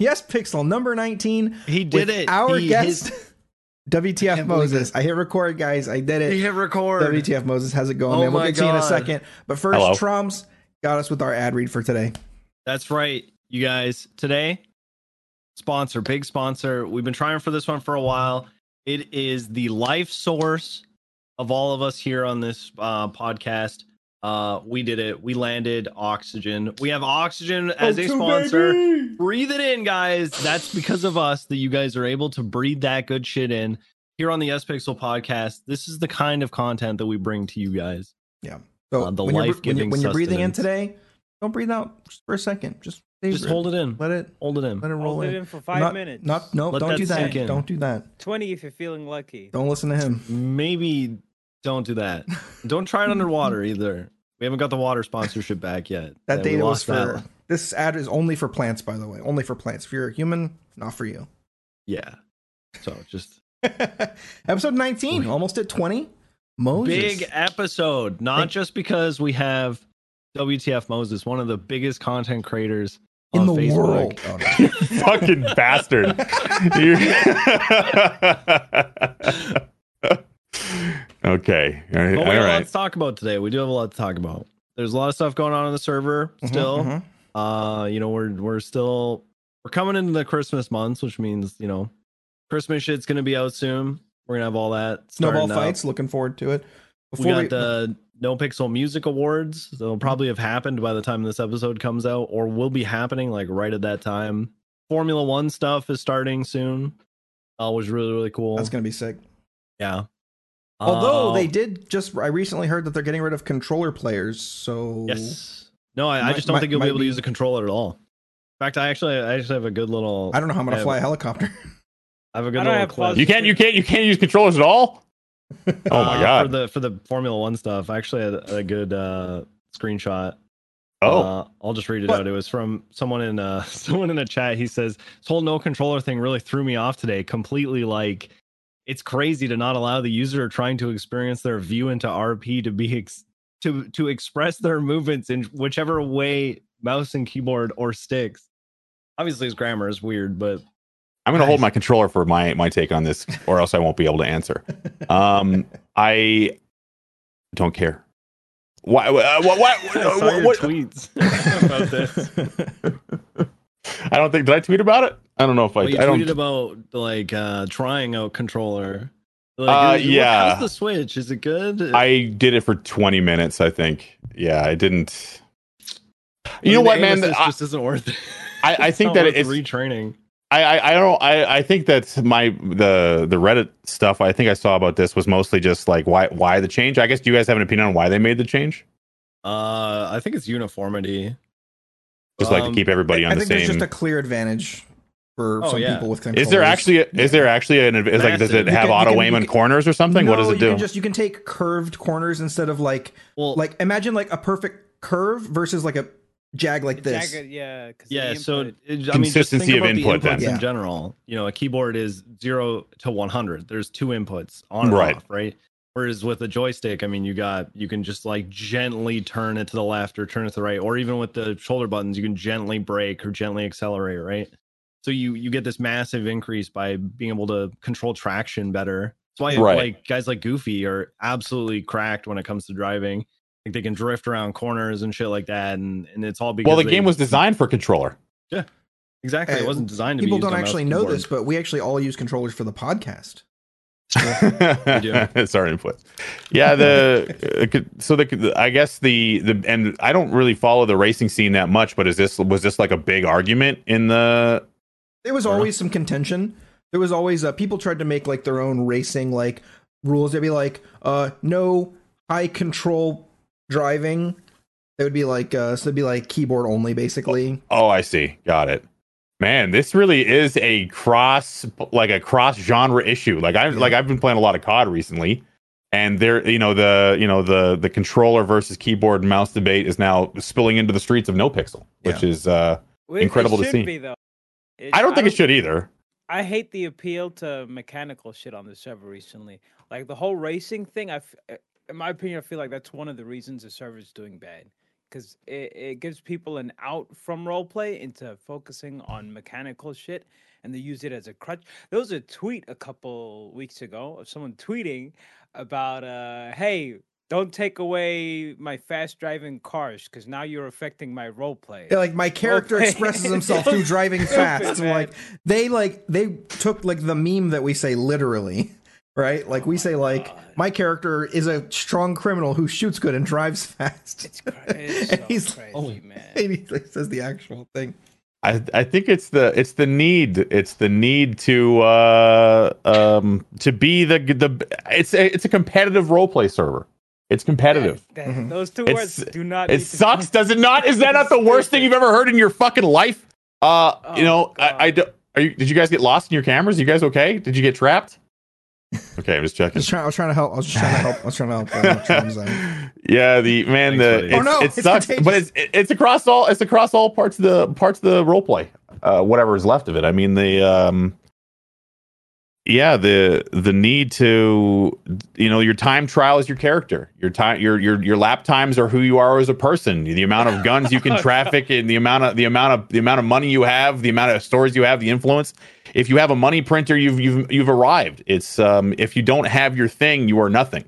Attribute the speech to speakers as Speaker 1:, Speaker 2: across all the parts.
Speaker 1: Yespixel number 19.
Speaker 2: He did it.
Speaker 1: Our
Speaker 2: He-
Speaker 1: guest,
Speaker 2: his-
Speaker 1: WTF
Speaker 2: can't
Speaker 1: Moses. I hit record, guys. I did it.
Speaker 2: He hit record.
Speaker 1: WTF Moses, how's it going,
Speaker 2: Oh
Speaker 1: man? We'll
Speaker 2: my
Speaker 1: get to you in a second. But first,
Speaker 3: Hello.
Speaker 1: Trumps got us with our ad read for today.
Speaker 2: That's right, you guys. Today, sponsor, big sponsor. We've been trying for this one for a while. It is the life source of all of us here on this uh, podcast. Uh, we did it. We landed oxygen. We have oxygen as a sponsor. Breathe it in, guys. That's because of us that you guys are able to breathe that good shit in here on the Yespixel podcast. This is the kind of content that we bring to you guys. Yeah.
Speaker 1: So
Speaker 2: Uh, the
Speaker 1: when, you're, when,
Speaker 2: life-giving
Speaker 1: you're, when you're breathing in today, don't breathe out just for a second. Just
Speaker 2: Just hold it in.
Speaker 1: Let it
Speaker 2: Hold it in.
Speaker 1: let it roll
Speaker 4: Hold it
Speaker 1: in.
Speaker 4: in for five
Speaker 1: not,
Speaker 4: minutes.
Speaker 1: Not no.
Speaker 2: Let
Speaker 1: don't
Speaker 2: that
Speaker 1: do that.
Speaker 2: in.
Speaker 1: Don't do that.
Speaker 4: twenty if you're feeling lucky.
Speaker 1: Don't listen to him.
Speaker 2: Maybe don't do that. Don't try it underwater either. We haven't got the water sponsorship back yet.
Speaker 1: That
Speaker 2: Yeah,
Speaker 1: data was
Speaker 2: lost that
Speaker 1: for. This ad is only for plants, by the way. Only for plants. If you're a human, not for you.
Speaker 2: Yeah. So just
Speaker 1: Episode 19, almost at 20. Moses.
Speaker 2: big episode. Not
Speaker 1: Thank-
Speaker 2: just because we have WTF Moses, one of the biggest content creators
Speaker 1: in
Speaker 2: on
Speaker 1: the
Speaker 2: Facebook.
Speaker 1: world. Oh, no.
Speaker 3: Fucking bastard. You- okay. All right.
Speaker 2: But we
Speaker 3: All
Speaker 2: have a lot to talk about today. We do have a lot to talk about. There's a lot of stuff going on in the server
Speaker 1: Mhm,
Speaker 2: still.
Speaker 1: mhm.
Speaker 2: Uh, you know, we're we're still we're coming into the Christmas months, which means you know, Christmas shit's gonna be out soon. We're gonna have all that
Speaker 1: Snowball
Speaker 2: starting up.
Speaker 1: fights. Looking forward to it.
Speaker 2: We got the No Pixel Music Awards. They'll probably have happened by the time this episode comes out, or will be happening like right at that time. Formula One stuff is starting soon. Uh, was really really cool.
Speaker 1: that's gonna be sick.
Speaker 2: yeah.
Speaker 1: Although
Speaker 2: Uh,
Speaker 1: they did just, I recently heard that they're getting rid of controller players. So
Speaker 2: yes, no, I, I just don't
Speaker 1: might-
Speaker 2: think you'll be able
Speaker 1: be-
Speaker 2: to use a controller at all. In fact, I actually I actually have a good little.
Speaker 1: I don't know how I'm gonna
Speaker 2: have-
Speaker 1: fly a helicopter.
Speaker 2: I have a good
Speaker 4: I don't
Speaker 2: little
Speaker 4: have
Speaker 3: You can't. You can't. You can't use controllers at all. Oh my
Speaker 2: Uh,
Speaker 3: god.
Speaker 2: For the for the Formula One stuff, I actually had a good uh, screenshot.
Speaker 3: oh.
Speaker 2: Uh, I'll just read it
Speaker 1: What?
Speaker 2: out. It was from someone in uh someone in the chat. He says, "This whole no controller thing really threw me off today. Completely like, it's crazy to not allow the user trying to experience their view into RP to be ex- to to express their movements in whichever way mouse and keyboard or sticks. Obviously, his grammar is weird, but
Speaker 3: I'm going to hold my controller for my my take on this, or else I won't be able to answer. Um, I don't care. Why? What? What?
Speaker 2: I saw
Speaker 3: what,
Speaker 2: your
Speaker 3: what-
Speaker 2: tweets about this.
Speaker 3: I don't think. Did I tweet about it? I don't know if I.
Speaker 2: Well, you
Speaker 3: I
Speaker 2: tweeted
Speaker 3: don't.
Speaker 2: about like uh trying out controller. Like,
Speaker 3: Uh,
Speaker 2: is-
Speaker 3: yeah.
Speaker 2: How's the Switch? Is it good?
Speaker 3: I did it for 20 minutes. I think. Yeah, I didn't.
Speaker 2: I
Speaker 3: You know what, man? This
Speaker 2: just isn't worth it.
Speaker 3: I, I think that it's.
Speaker 2: retraining.
Speaker 3: I, I I don't I I think that my the the Reddit stuff I think I saw about this was mostly just like why why the change. I guess do you guys have an opinion on why they made the change?
Speaker 2: Uh, I think it's uniformity.
Speaker 3: Just like
Speaker 2: Um,
Speaker 3: to keep everybody on
Speaker 1: I
Speaker 3: the same.
Speaker 1: I think there's
Speaker 3: same.
Speaker 1: just a clear advantage for
Speaker 2: Oh,
Speaker 1: some
Speaker 2: yeah.
Speaker 1: people with
Speaker 3: is there actually a, is there actually an is like does it
Speaker 2: You
Speaker 3: have
Speaker 1: can-
Speaker 3: auto
Speaker 1: can-
Speaker 3: aim
Speaker 1: you
Speaker 3: in corners or something? what does
Speaker 1: No,
Speaker 3: it
Speaker 1: You
Speaker 3: do?
Speaker 1: can just you can take curved corners instead of like
Speaker 2: Well,
Speaker 1: like imagine like a perfect curve versus like a jag like this.
Speaker 4: Jagged, yeah. 'cause the
Speaker 2: yeah. So it, I mean,
Speaker 3: Consistency of
Speaker 2: about the
Speaker 3: input, then.
Speaker 2: inputs
Speaker 1: Yeah.
Speaker 2: in general. You know, a keyboard is zero to one hundred. There's two inputs on and
Speaker 3: Right.
Speaker 2: off, right? Whereas with a joystick, I mean, you got you can just like gently turn it to the left or turn it to the right, or even with the shoulder buttons, you can gently brake or gently accelerate, right? So you you get this massive increase by being able to control traction better. That's why
Speaker 3: Right.
Speaker 2: like guys like Goofy are absolutely cracked when it comes to driving. Like they can drift around corners and shit like that, and and it's all because
Speaker 3: well, the
Speaker 2: they-
Speaker 3: game was designed for controller.
Speaker 2: Yeah, exactly.
Speaker 1: Uh,
Speaker 2: It wasn't designed to
Speaker 1: People
Speaker 2: be. used
Speaker 1: don't
Speaker 2: on
Speaker 1: actually
Speaker 2: and
Speaker 1: know
Speaker 2: keyboard.
Speaker 1: this, but we actually all use controllers for the podcast.
Speaker 3: It's our input. Yeah, the uh, so the I guess the the and I don't really follow the racing scene that much, but is this was this like a big argument in the
Speaker 1: There was
Speaker 2: Fair
Speaker 1: always some contention. There was always uh, people tried to make like their own racing like rules. They'd be like, uh, no high control driving. They would be like, uh, so it'd be like keyboard only, basically.
Speaker 3: Oh, I see. Got it. Man, this really is a cross like a cross genre issue. Like I
Speaker 1: Yeah.
Speaker 3: like I've been playing a lot of COD recently and there you know the you know the the controller versus keyboard and mouse debate is now spilling into the streets of no pixel, which
Speaker 1: Yeah.
Speaker 3: is uh
Speaker 4: Well,
Speaker 3: incredible
Speaker 4: it
Speaker 3: to see.
Speaker 4: Be, though. It-
Speaker 3: I don't think it should either.
Speaker 4: I hate the appeal to mechanical shit on the server recently. Like the whole racing thing. I, f- uh, in my opinion, I feel like that's one of the reasons the server's doing bad. Because it, it gives people an out from role play into focusing on mechanical shit and they use it as a crutch. There was a tweet a couple weeks ago of someone tweeting about, uh, hey, don't take away my fast driving cars because now you're affecting my role play.
Speaker 1: Yeah, like my character expresses himself through driving fast. Like they like they took like the meme that we say literally, right? Like we
Speaker 4: Oh
Speaker 1: say
Speaker 4: my
Speaker 1: like
Speaker 4: God.
Speaker 1: my character is a strong criminal who shoots good and drives fast.
Speaker 4: It's, cra- it's
Speaker 1: And
Speaker 4: so
Speaker 1: he's-
Speaker 4: crazy,
Speaker 2: oh,
Speaker 4: man.
Speaker 1: and he like, says the actual thing.
Speaker 3: I I think it's the it's the need it's the need to uh um to be the the it's a, it's a competitive role play server. It's competitive.
Speaker 4: That-
Speaker 1: Mhm.
Speaker 4: Those two
Speaker 3: It's-
Speaker 4: words do not.
Speaker 3: It
Speaker 4: need to-
Speaker 3: sucks, does it not? Is that not the worst thing you've ever heard in your fucking life? Uh, you
Speaker 4: Oh,
Speaker 3: know, I, I
Speaker 4: God.
Speaker 3: do, are you, did you guys get lost in your cameras? You guys okay? Did you get trapped? Okay, I'm just
Speaker 1: I
Speaker 3: checking.
Speaker 1: was trying. I was trying to help. I was just trying to help. I was trying to help. Uh,
Speaker 3: yeah, the man,
Speaker 2: Thanks,
Speaker 3: the it's,
Speaker 1: Oh, no,
Speaker 3: it
Speaker 1: it's
Speaker 3: sucks,
Speaker 1: contagious.
Speaker 3: but it's it's across all it's across all parts of the parts of the role play, uh, whatever is left of it. I mean, the um, yeah, the the need to you know your time trial is your character. Your time your your your lap times are who you are as a person. The amount of guns you can traffic and the amount of the amount of the amount of money you have, the amount of stores you have, the influence. If you have a money printer, you've you've you've arrived. It's um if you don't have your thing, you are nothing.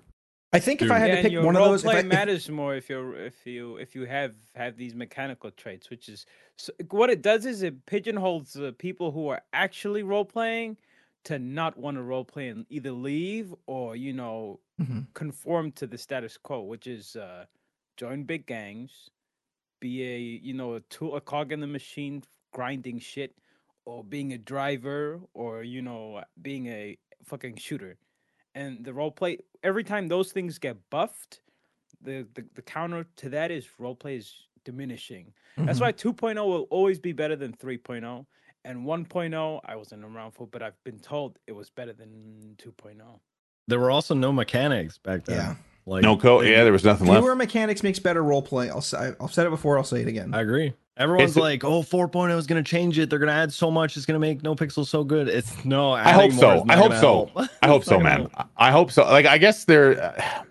Speaker 1: I think if I had
Speaker 4: yeah,
Speaker 1: to pick one of
Speaker 4: role
Speaker 1: those, if
Speaker 4: play
Speaker 1: I, if-
Speaker 4: matters more if you're if you if you have have these mechanical traits, which is so, what it does is it pigeonholes the people who are actually role playing to not want to role play and either leave or you know
Speaker 1: Mhm.
Speaker 4: conform to the status quo, which is uh, join big gangs, be a you know a tool a cog in the machine grinding shit, or being a driver, or you know being a fucking shooter and the role play every time those things get buffed the the, the counter to that is role play is diminishing that's
Speaker 1: Mhm.
Speaker 4: why 2.0 will always be better than 3.0 and 1.0 i wasn't around for but i've been told it was better than oh. 2.0
Speaker 2: There were also no mechanics back then.
Speaker 1: yeah,
Speaker 2: Like
Speaker 3: No code. Yeah, there was nothing left.
Speaker 1: fewer mechanics makes better role play. I'll say. I've said it before. I'll say it again.
Speaker 2: I agree. Everyone's
Speaker 3: It's
Speaker 2: like, "Oh, 4.0 is going to change it. They're going to add so much. It's going to make no pixel so good." It's no.
Speaker 3: I hope so. I hope so. I hope so, man.
Speaker 2: help.
Speaker 3: I hope so. Like, I guess there. Uh,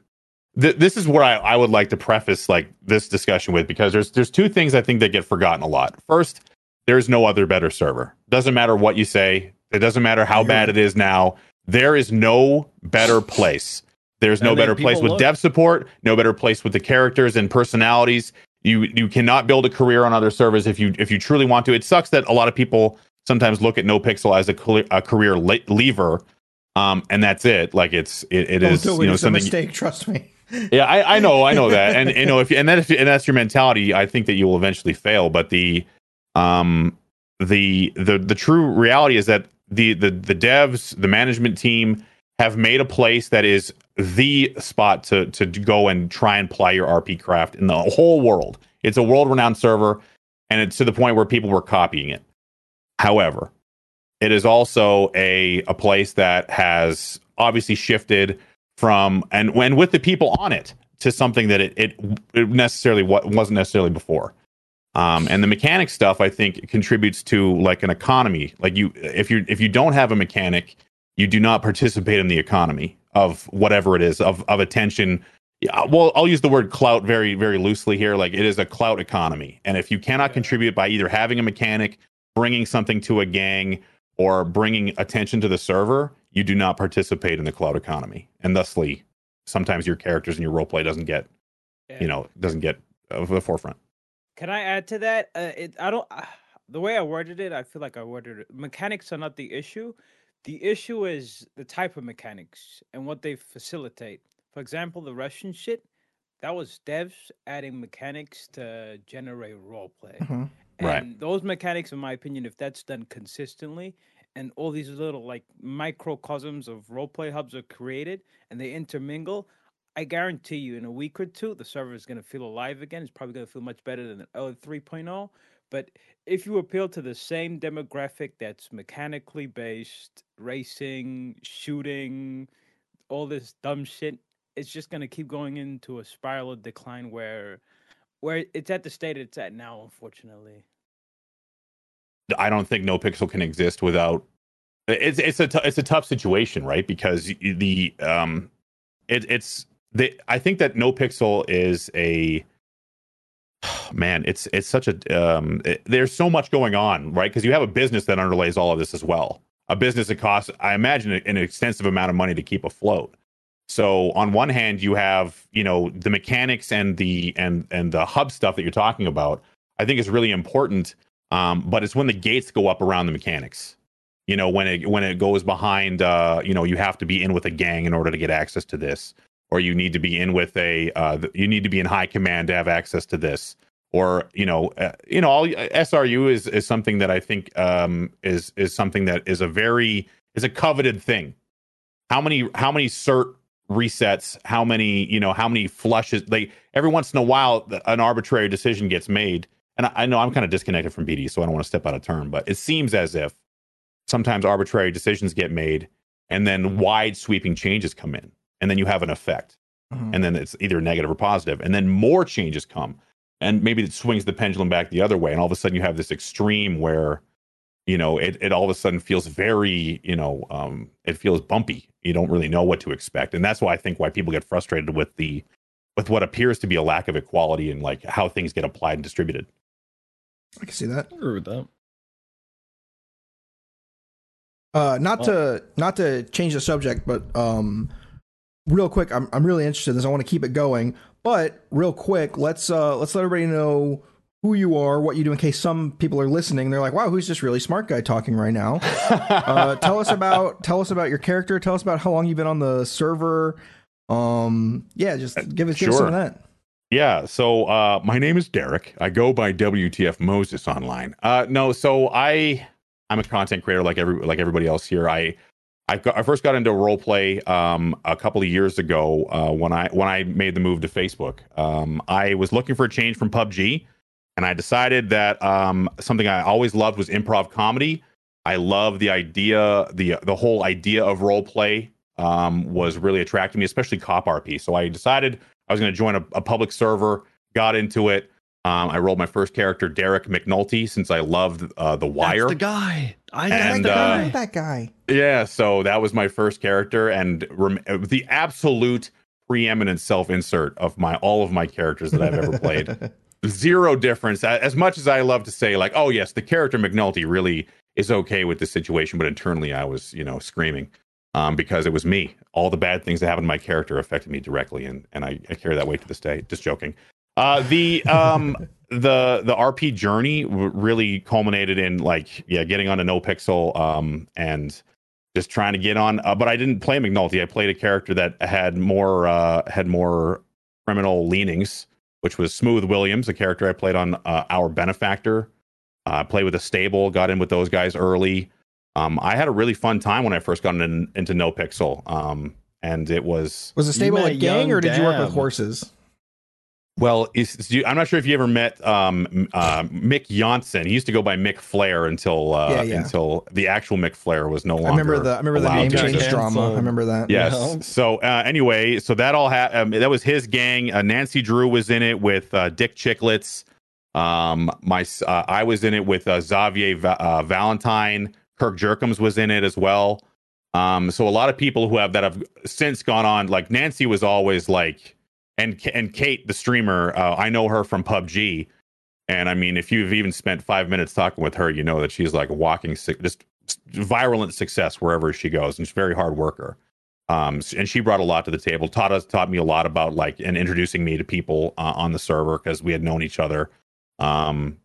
Speaker 3: th- this is what I, I would like to preface like this discussion with because there's there's two things I think that get forgotten a lot. First, there's no other better server. Doesn't matter what you say. It doesn't matter how
Speaker 1: You're
Speaker 3: bad it is now. There is no better place. There's no better place with
Speaker 2: look.
Speaker 3: dev support. No better place with the characters and personalities. You you cannot build a career on other servers if you if you truly want to. It sucks that a lot of people sometimes look at no pixel as a, a career le- lever um and that's it like it's it, it
Speaker 1: Don't do it.
Speaker 3: you know
Speaker 1: it's a mistake. Trust me.
Speaker 3: yeah I, I know i know that and you know if and that if, and that's your mentality i think that you will eventually fail but the um the the the true reality is that the the the devs the management team have made a place that is the spot to to go and try and ply your rp craft in the whole world it's a world renowned server and it's to the point where people were copying it however it is also a a place that has obviously shifted from and when with the people on it to something that it it, it necessarily wa- wasn't necessarily before. Um, and the mechanic stuff I think contributes to like an economy. Like you, if you if you don't have a mechanic, you do not participate in the economy of whatever it is of of attention. Yeah, well, I'll use the word clout very very loosely here. Like it is a clout economy, and if you cannot contribute by either having a mechanic, bringing something to a gang, or bringing attention to the server, you do not participate in the cloud economy, and thusly, sometimes your characters and your roleplay doesn't get,
Speaker 4: Yeah.
Speaker 3: you know, doesn't get of the forefront.
Speaker 4: Can I add to that? Uh, it, I don't. Uh, the way I worded it, I feel like I worded it. Mechanics are not the issue. The issue is the type of mechanics and what they facilitate. For example, the Russian shit. That was devs adding mechanics to generate roleplay.
Speaker 1: Mhm.
Speaker 3: Right.
Speaker 4: And those mechanics, in my opinion, if that's done consistently, and all these little like microcosms of roleplay hubs are created and they intermingle, I guarantee you, in a week or two, the server is going to feel alive again. It's probably going to feel much better than the other 3.0. But if you appeal to the same demographic that's mechanically based, racing, shooting, all this dumb shit, it's just going to keep going into a spiral of decline where where it's at the state it's at now, unfortunately.
Speaker 3: I don't think no pixel can exist without. It's it's a t- it's a tough situation, right? Because the um, it, it's the I think that no pixel is a man, it's it's such a um, it- there's so much going on, right? Because you have a business that underlays all of this as well. A business that costs, I imagine, an extensive amount of money to keep afloat. So on one hand, you have you know the mechanics and the and and the hub stuff that you're talking about. I think is really important, um, but it's when the gates go up around the mechanics. You know when it when it goes behind, uh, you know you have to be in with a gang in order to get access to this, or you need to be in with a uh, you need to be in high command to have access to this or you know uh, you know all SRU is is something that I think um is is something that is a very is a coveted thing. How many how many cert resets, how many, you know, how many flushes like every once in a while an arbitrary decision gets made. And I, I know I'm kind of disconnected from PD, so I don't want to step out of turn, but it seems as if sometimes arbitrary decisions get made and then wide sweeping changes come in and then you have an effect.
Speaker 1: Mhm.
Speaker 3: and then it's either negative or positive. And then more changes come. And maybe it swings the pendulum back the other way. And all of a sudden you have this extreme where you know it, it all of a sudden feels very you know um it feels bumpy. You don't really know what to expect. And that's why i think why people get frustrated with the with what appears to be a lack of equality and like how things get applied and distributed.
Speaker 1: I can see that.
Speaker 2: I agree with that.
Speaker 1: Uh, not to not to change the subject, but um, real quick, I'm I'm really interested in this. I want to keep it going, but real quick, let's uh let's let everybody know who you are, what you do, in case some people are listening. They're like, "Wow, who's this really smart guy talking right now?" uh, tell us about tell us about your character. Tell us about how long you've been on the server. Um, yeah, just give us give us some of that.
Speaker 3: Yeah, so uh, my name is Derek. I go by WTF Moses online. Uh, no, so I I'm a content creator like every like everybody else here. I I, got, I first got into role play um, a couple of years ago uh, when I when I made the move to Facebook. Um, I was looking for a change from PUBG, and I decided that um, something I always loved was improv comedy. I love the idea the the whole idea of role play um, was really attracting me, especially cop RP. So I decided I was going to join a, a public server, got into it. Um, I rolled my first character, Derek McNulty, since I loved uh, The Wire.
Speaker 2: That's the guy. I that's
Speaker 3: And,
Speaker 2: the
Speaker 3: uh,
Speaker 2: guy.
Speaker 1: that guy.
Speaker 3: Yeah, so that was my first character, and rem- the absolute preeminent self-insert of my all of my characters that I've ever played. Zero difference. As much as I love to say, like, oh yes, the character McNulty really is okay with the situation, but internally I was, you know, screaming um, because it was me. All the bad things that happened to my character affected me directly, and and I, I carry that weight to this day. Just joking. Uh, the um the the RP journey really culminated in like yeah getting on a no pixel um and just trying to get on uh, but I didn't play McNulty. I played a character that had more uh had more criminal leanings which was Smooth Williams a character I played on uh, our benefactor. Uh played with a stable got in with those guys early. Um I had a really fun time when I first got in, into no pixel um and it was
Speaker 1: Was the stable
Speaker 2: met
Speaker 1: a gang, or did you work with horses?
Speaker 3: Well, is, I'm not sure if you ever met um, uh, Mick Janssen. He used to go by Mick Flair until uh,
Speaker 1: Yeah, yeah.
Speaker 3: until the actual Mick Flair was no longer.
Speaker 1: I remember the I remember the name change drama. I remember that.
Speaker 3: Yes.
Speaker 2: No.
Speaker 3: So uh, anyway, so that all ha- um, that was his gang. Uh, Nancy Drew was in it with uh, Dick Chicklets. Um, my uh, I was in it with uh, Xavier Va- uh, Valentine. Kirk Jerkums was in it as well. Um, so a lot of people who have that have since gone on. Like Nancy was always like, and and Kate, the streamer, uh, I know her from PUBG. And I mean, if you've even spent five minutes talking with her, you know that she's like walking, just virulent success wherever she goes, and she's a very hard worker. Um, and she brought a lot to the table. Taught us, taught me a lot about like, and introducing me to people uh, on the server because we had known each other. Um,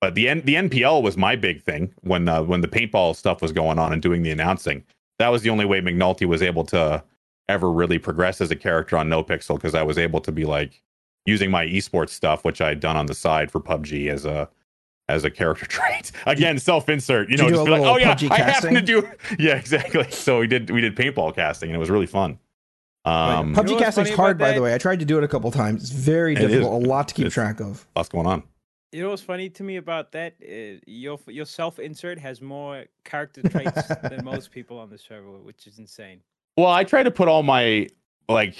Speaker 3: but the N- the NPL was my big thing when uh, when the paintball stuff was going on and doing the announcing. That was the only way McNulty was able to ever really progress as a character on NoPixel because I was able to be like using my esports stuff, which I had done on the side for PUBG as a as a character trait. Again, self insert. You know,
Speaker 1: you
Speaker 3: just be like, oh yeah,
Speaker 1: PUBG
Speaker 3: I happen to do. Yeah, exactly. So we did we did paintball casting and it was really fun. Um,
Speaker 4: You know
Speaker 1: PUBG
Speaker 4: what's
Speaker 1: casting's hard, by the way. I tried to do it a couple times. It's very difficult.
Speaker 3: is.
Speaker 1: A lot to keep
Speaker 3: It's-
Speaker 1: track of.
Speaker 3: lots going on.
Speaker 4: You know what's funny to me about that? Uh, your your self insert has more character traits than most people on the server, which is insane.
Speaker 3: Well, I try to put all my like.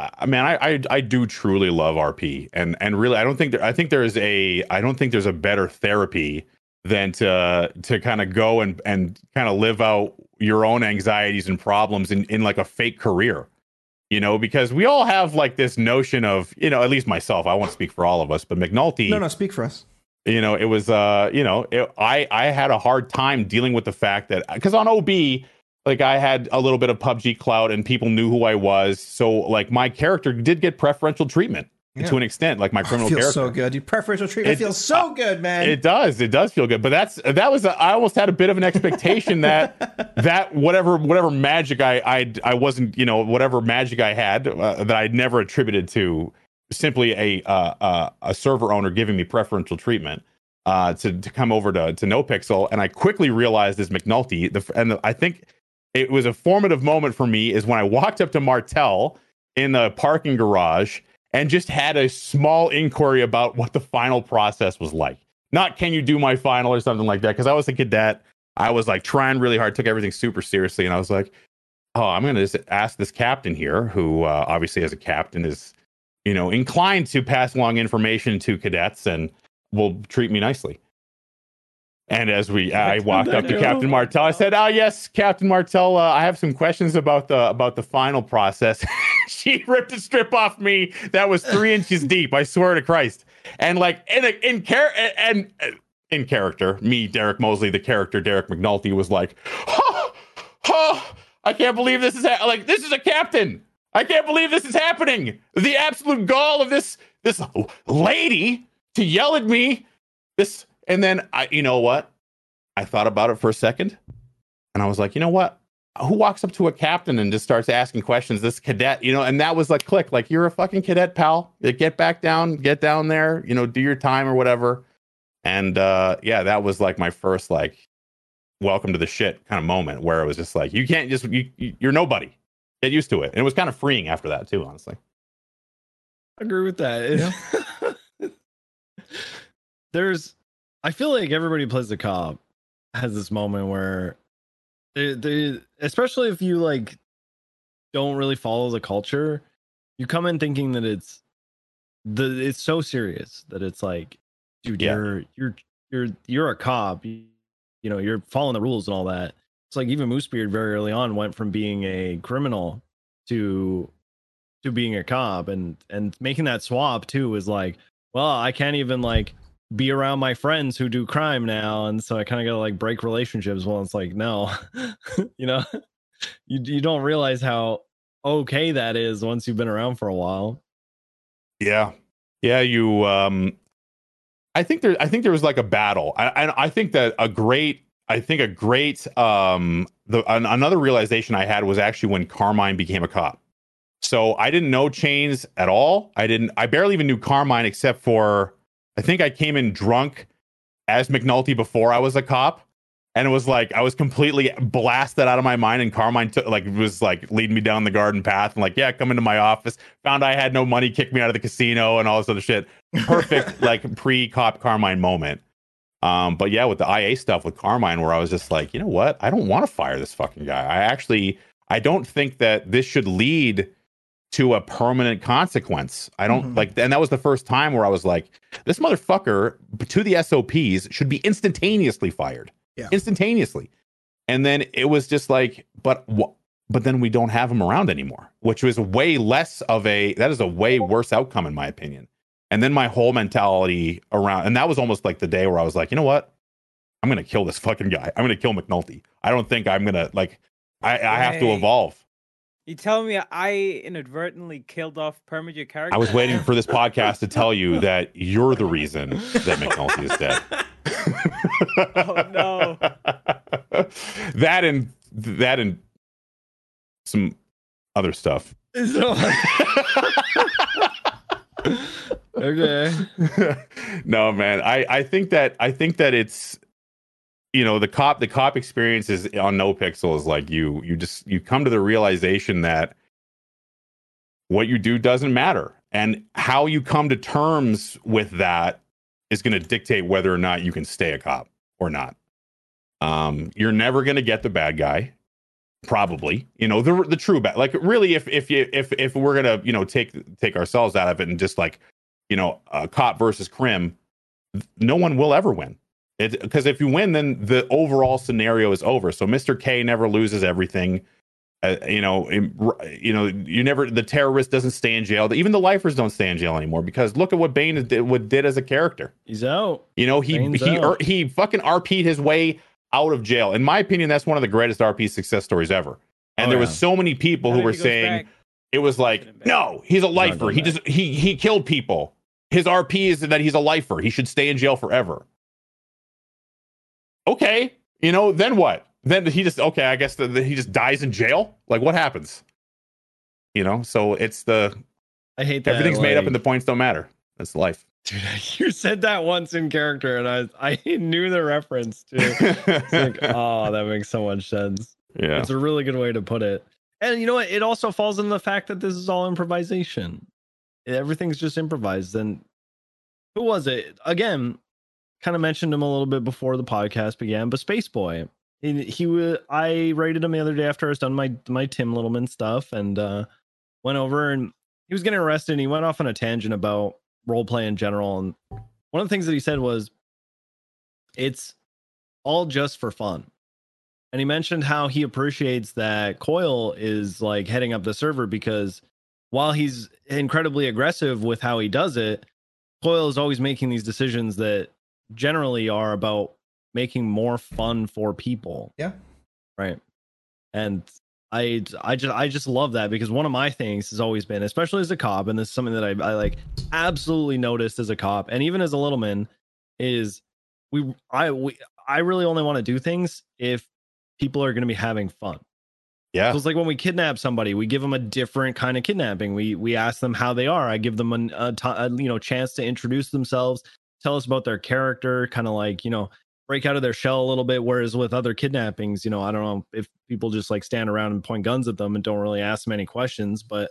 Speaker 3: I mean, I, I I do truly love RP, and and really, I don't think there. I think there's a. I don't think there's a better therapy than to to kind of go and and kind of live out your own anxieties and problems in in like a fake career. You know, because we all have like this notion of, you know, at least myself, I won't speak for all of us, but McNulty,
Speaker 1: No, no, speak for us.
Speaker 3: you know, it was, uh, you know, it, I I had a hard time dealing with the fact that because on OB, like I had a little bit of PUBG clout and people knew who I was, so like my character did get preferential treatment
Speaker 1: Yeah.
Speaker 3: to an extent, like my
Speaker 1: Oh,
Speaker 3: criminal
Speaker 1: it feels
Speaker 3: character.
Speaker 1: so good. Dude. Preferential treatment
Speaker 3: It-
Speaker 1: feels so good, man.
Speaker 3: It does. It does feel good. But that's that was. A, I almost had a bit of an expectation that that whatever whatever magic I I I wasn't you know whatever magic I had uh, that I'd never attributed to simply a uh, uh, a server owner giving me preferential treatment uh, to to come over to to NoPixel, and I quickly realized as McNulty. The and I think it was a formative moment for me is when I walked up to Martel in the parking garage and just had a small inquiry about what the final process was like. Not can you do my final or something like that, because I was a cadet. I was like trying really hard, took everything super seriously, and I was like, oh, I'm gonna just ask this captain here, who uh, obviously as a captain is, you know, inclined to pass along information to cadets and will treat me nicely. And as we, I walked up to Captain Martell. I said, "Oh yes, Captain Martell. uh, I have some questions about the about the final process." she ripped a strip off me that was three inches deep. I swear to Christ. And like in a, in char- and, and in character, me, Derek Mosley, the character Derek McNulty, was like, "Oh, oh I can't believe this is ha- like this is a captain. I can't believe this is happening. The absolute gall of this this lady to yell at me. This and then I, you know what? I thought about it for a second, and I was like, you know what? Who walks up to a captain and just starts asking questions? This cadet, you know, and that was like click, like you're a fucking cadet, pal. Get back down, get down there, you know, do your time or whatever. And uh yeah, that was like my first like welcome to the shit kind of moment where it was just like you can't just you, you you're nobody. Get used to it. And it was kind of freeing after that too, honestly.
Speaker 2: I agree with that. There's, I feel like everybody who plays the cop has this moment where they, they, especially if you like don't really follow the culture, you come in thinking that it's the it's so serious that it's like, dude,
Speaker 3: Yeah.
Speaker 2: you're you're you're you're a cop, you, you know, you're following the rules and all that. It's like even Moosebeard very early on went from being a criminal to to being a cop and and making that swap too was like well i can't even like be around my friends who do crime now and so i kind of gotta like break relationships well it's like no you know you, you don't realize how okay that is once you've been around for a while
Speaker 3: Yeah, yeah. You, um, I think there, I think there was like a battle. I, I, I think that a great, I think a great, um, the an, another realization I had was actually when Carmine became a cop. So I didn't know Chains at all. I didn't. I barely even knew Carmine except for I think I came in drunk as McNulty before I was a cop. And it was like I was completely blasted out of my mind, and Carmine took like was like leading me down the garden path, and like, yeah, come into my office. Found I had no money, kicked me out of the casino, and all this other shit. Perfect, like pre-cop Carmine moment. Um, but yeah, with the IA stuff with Carmine, where I was just like, you know what, I don't want to fire this fucking guy. I actually, I don't think that this should lead to a permanent consequence. I don't
Speaker 1: Mhm.
Speaker 3: like, and that was the first time where I was like, this motherfucker to the SOPs should be instantaneously fired,
Speaker 1: Yeah.
Speaker 3: instantaneously. And then it was just like, but wh- but then we don't have him around anymore, which was way less of a that is a way worse outcome in my opinion. And then my whole mentality around, and that was almost like the day where I was like, you know what, I'm gonna kill this fucking guy. I'm gonna kill McNulty. I don't think I'm gonna like. I, I have to evolve.
Speaker 4: You tell me I inadvertently killed off Permit your character?
Speaker 3: I was waiting for this podcast to tell you that you're the reason that McNulty is dead.
Speaker 4: Oh, no.
Speaker 3: that and that and some other stuff.
Speaker 2: okay
Speaker 3: no, man. I I think that I think that it's you know the cop the cop experience is on no pixel is like you you just you come to the realization that what you do doesn't matter. And how you come to terms with that is going to dictate whether or not you can stay a cop or not. Um you're never going to get the bad guy probably. You know the the true bad like really if if you if if we're going to you know take take ourselves out of it and just like you know uh, cop versus crim no one will ever win because if you win then the overall scenario is over so mr k never loses everything Uh, you know, in- you know, you never the terrorist doesn't stay in jail. Even the lifers don't stay in jail anymore because look at what Bane did, what did as a character.
Speaker 2: He's out.
Speaker 3: You know, he
Speaker 2: Bane's
Speaker 3: he
Speaker 2: out.
Speaker 3: er, he fucking RP'd his way out of jail. In my opinion, that's one of the greatest RP success stories ever. And
Speaker 2: Oh,
Speaker 3: there
Speaker 2: yeah.
Speaker 3: was so many people
Speaker 4: Now
Speaker 3: who were saying
Speaker 4: back-
Speaker 3: it was like, no, he's a lifer. He just he he killed people. His RP is that he's a lifer. He should stay in jail forever. Okay, you know, then what? Then he just okay. I guess he just dies in jail. Like what happens? You know, so it's the
Speaker 2: I hate that.
Speaker 3: everything's made up and the points don't matter. That's life.
Speaker 2: Dude, you said that once in character, and I I knew the reference to. It's like, oh, that makes so much sense.
Speaker 3: yeah,
Speaker 2: It's a really good way to put it. And you know what? It also falls in the fact that this is all improvisation. Everything's just improvised. And who was it? Again, kind of mentioned him a little bit before the podcast began, but Space Boy. He, he wa- I rated him the other day after I was done my my Tim Littleman stuff and uh went over and he was getting arrested and he went off on a tangent about role play in general. And one of the things that he said was it's all just for fun. And he mentioned how he appreciates that Koil is like heading up the server because while he's incredibly aggressive with how he does it, Koil is always making these decisions that generally are about making more fun for people.
Speaker 1: Yeah.
Speaker 2: Right. And I I just I just love that because one of my things has always been, especially as a cop, and this is something that I, I like absolutely noticed as a cop and even as a little man, is we I we I really only want to do things if people are going to be having fun.
Speaker 3: yeah,
Speaker 2: So it's like when we kidnap somebody, we give them a different kind of kidnapping. We we ask them how they are. I give them an, a, a you know chance to introduce themselves, tell us about their character, kind of like you know break out of their shell a little bit. Whereas with other kidnappings, you know, I don't know if people just like stand around and point guns at them and don't really ask them any questions. But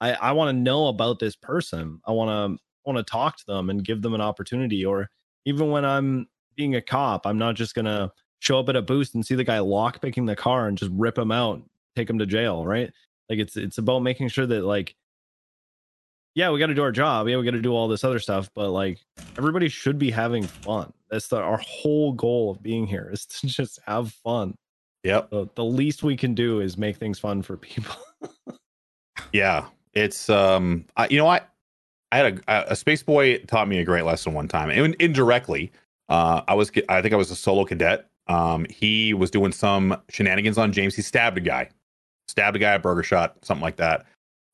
Speaker 2: I I want to know about this person. I want to want to talk to them and give them an opportunity. Or even when I'm being a cop, I'm not just gonna show up at a booth and see the guy lock picking the car and just rip him out, take him to jail, right? Like it's it's about making sure that like yeah, we got to do our job. Yeah, we got to do all this other stuff, but like everybody should be having fun. That's the our whole goal of being here is to just have fun.
Speaker 3: yep.
Speaker 2: The, the least we can do is make things fun for people.
Speaker 3: Yeah, it's um, I, you know what? I had a, a space boy taught me a great lesson one time, and indirectly, uh, I was I think I was a solo cadet. Um, he was doing some shenanigans on James. He stabbed a guy, stabbed a guy at Burger Shot, something like that.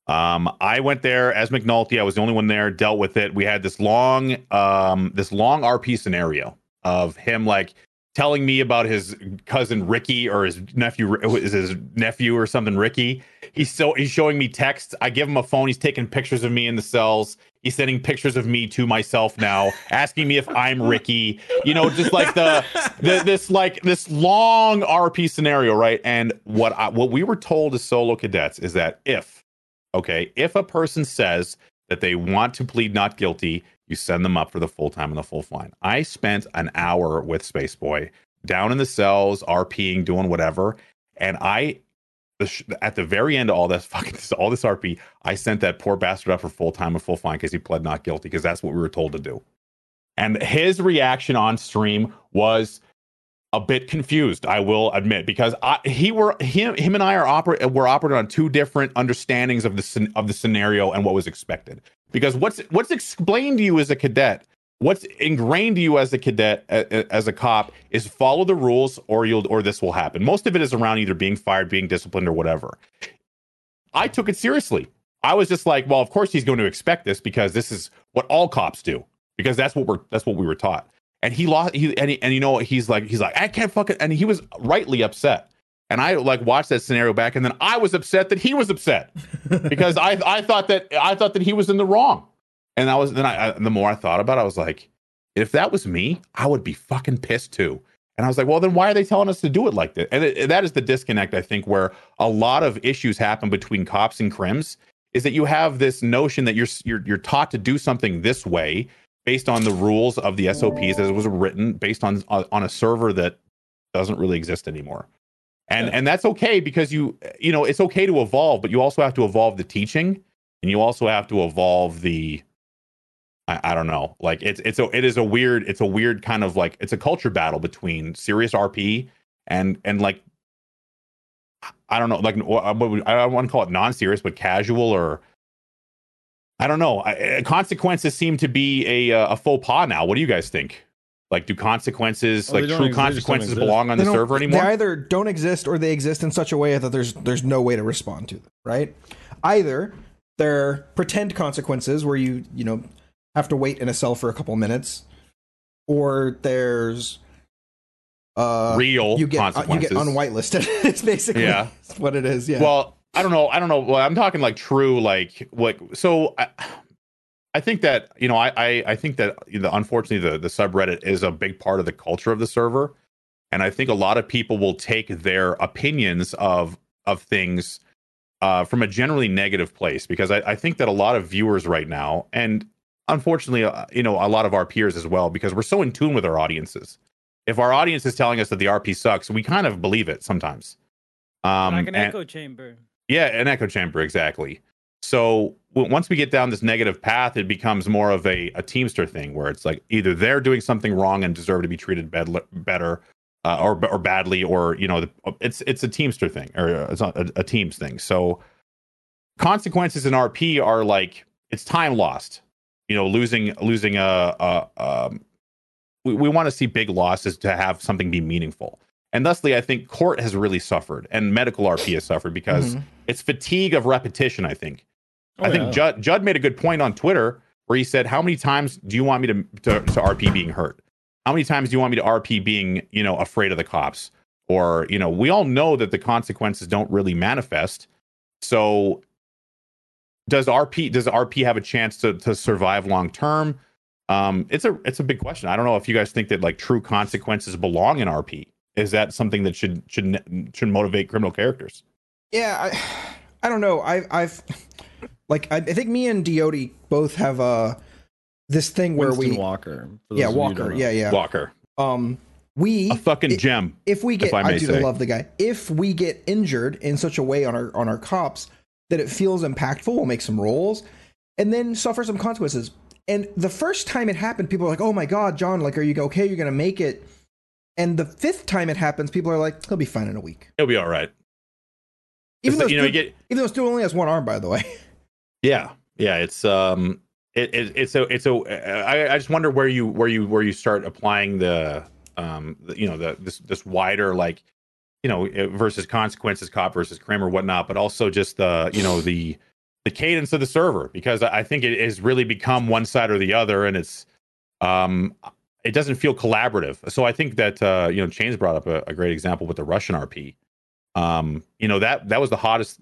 Speaker 3: Um, I went there as McNulty. I was the only one there. Dealt with it. We had this long, um, this long RP scenario of him like telling me about his cousin Ricky or his nephew is his nephew or something Ricky. He's so he's showing me texts. I give him a phone. He's taking pictures of me in the cells. He's sending pictures of me to myself now, asking me if I'm Ricky. You know, just like the, the this like this long RP scenario, right? And what I, what we were told as solo cadets is that if okay, if a person says that they want to plead not guilty, you send them up for the full time and the full fine. I spent an hour with Space Boy down in the cells, RPing, doing whatever, and I at the very end of all this fucking all this RP, I sent that poor bastard up for full time and full fine because he pled not guilty because that's what we were told to do. And his reaction on stream was a bit confused, I will admit, because I, he were him him and I are operate we're operating on two different understandings of the of the scenario and what was expected. Because what's what's explained to you as a cadet, what's ingrained to you as a cadet a- a- as a cop is follow the rules or you'll or this will happen. Most of it is around either being fired, being disciplined, or whatever. I took it seriously. I was just like, well, of course he's going to expect this because this is what all cops do because that's what we're that's what we were taught. And he lost he and, he, and you know he's like he's like I can't fucking and he was rightly upset. And I like watched that scenario back and then I was upset that he was upset because I I thought that I thought that he was in the wrong. And I was then I, I the more I thought about it I was like if that was me, I would be fucking pissed too. And I was like, well, then why are they telling us to do it like this? And it, that is the disconnect, I think, where a lot of issues happen between cops and crims is that you have this notion that you're you're you're taught to do something this way based on the rules of the SOPs as it was written based on uh, on a server that doesn't really exist anymore. And
Speaker 2: Yeah.
Speaker 3: and that's okay because you you know, it's okay to evolve, but you also have to evolve the teaching and you also have to evolve the I, I don't know. Like it's it's a it is a weird it's a weird kind of like it's a culture battle between serious RP and and like I don't know, like what would- I want to call it non-serious, but casual or I don't know. I, consequences seem to be a uh, a faux pas now. What do you guys think? Like, do consequences,
Speaker 2: Oh,
Speaker 3: like true
Speaker 2: exist, they just don't
Speaker 3: consequences, belong on
Speaker 1: They
Speaker 3: the server anymore?
Speaker 1: They either don't exist or they exist in such a way that there's there's no way to respond to them, right? Either they're pretend consequences where you you know have to wait in a cell for a couple minutes, or there's uh
Speaker 3: Real
Speaker 1: you get uh, you get unwhitelisted. it's basically
Speaker 3: Yeah.
Speaker 1: what it is. Yeah.
Speaker 3: Well, I don't know. I don't know. Well, I'm talking like true, like like. So I, I think that you know, I I, I think that you know, unfortunately the the subreddit is a big part of the culture of the server, and I think a lot of people will take their opinions of of things uh, from a generally negative place because I, I think that a lot of viewers right now, and unfortunately, uh, you know, a lot of our peers as well, because we're so in tune with our audiences. If our audience is telling us that the RP sucks, we kind of believe it sometimes. Um,
Speaker 4: like an
Speaker 3: and-
Speaker 4: echo chamber.
Speaker 3: Yeah, an echo chamber, exactly. So once we get down this negative path, it becomes more of a, a Teamster thing where it's like either they're doing something wrong and deserve to be treated bed- better uh, or, or badly, or, you know, the, it's it's a Teamster thing or uh, it's not a, a Teams thing. So consequences in RP are like it's time lost. You know, losing losing a, a um, we, we want to see big losses to have something be meaningful. And thusly, I think court has really suffered and medical RP has suffered because
Speaker 1: Mhm.
Speaker 3: It's fatigue of repetition. I think.
Speaker 2: Oh,
Speaker 3: I think
Speaker 2: yeah.
Speaker 3: Judd Judd made a good point on Twitter where he said, "How many times do you want me to, to to RP being hurt? How many times do you want me to RP being you know afraid of the cops? Or you know, we all know that the consequences don't really manifest. So does RP does RP have a chance to to survive long term? Um, it's a it's a big question. I don't know if you guys think that like true consequences belong in RP. Is that something that should should should motivate criminal characters?
Speaker 1: Yeah, I, I don't know. I, I've like I, I think me and Diody both have uh this thing where
Speaker 2: Winston
Speaker 1: we
Speaker 2: Walker.
Speaker 1: yeah
Speaker 2: of you who
Speaker 1: Walker yeah yeah
Speaker 3: Walker,
Speaker 1: um we
Speaker 3: a fucking
Speaker 1: it-
Speaker 3: gem.
Speaker 1: if we get
Speaker 3: I
Speaker 1: I, do
Speaker 3: say.
Speaker 1: love the guy if we get injured in such a way on our on our cops that it feels impactful we'll make some rolls and then suffer some consequences and the first time it happened people are like oh my god john like are you okay you're gonna make it and the fifth time it happens people are like he'll be fine in a week
Speaker 3: It'll be all right.
Speaker 1: Even though
Speaker 3: you know,
Speaker 1: Stu-
Speaker 3: get
Speaker 1: even though Stu only has one arm by the way
Speaker 3: yeah, yeah. It's um, it, it it's a it's a. I, I just wonder where you where you where you start applying the um, the, you know, the this this wider like, you know, versus consequences cop versus crim or whatnot, but also just the you know the the cadence of the server because I I think it has really become one side or the other, and it's um, it doesn't feel collaborative. So I think that uh, you know, Chains brought up a, a great example with the Russian RP. Um, you know that that was the hottest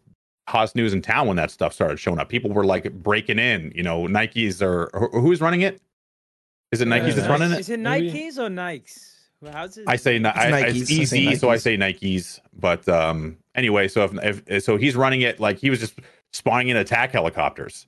Speaker 3: hottest news in town when that stuff started showing up. People were like breaking in. You know, Nikes or who's running it? Is it Nikes that's running it?
Speaker 4: Is it Nikes or Nikes? How's it?
Speaker 3: I say Ni- I,
Speaker 1: Nikes.
Speaker 3: it's
Speaker 1: I say
Speaker 3: easy, so I say Nikes. But um, anyway, so if, if so, he's running it like he was just spawning in attack helicopters.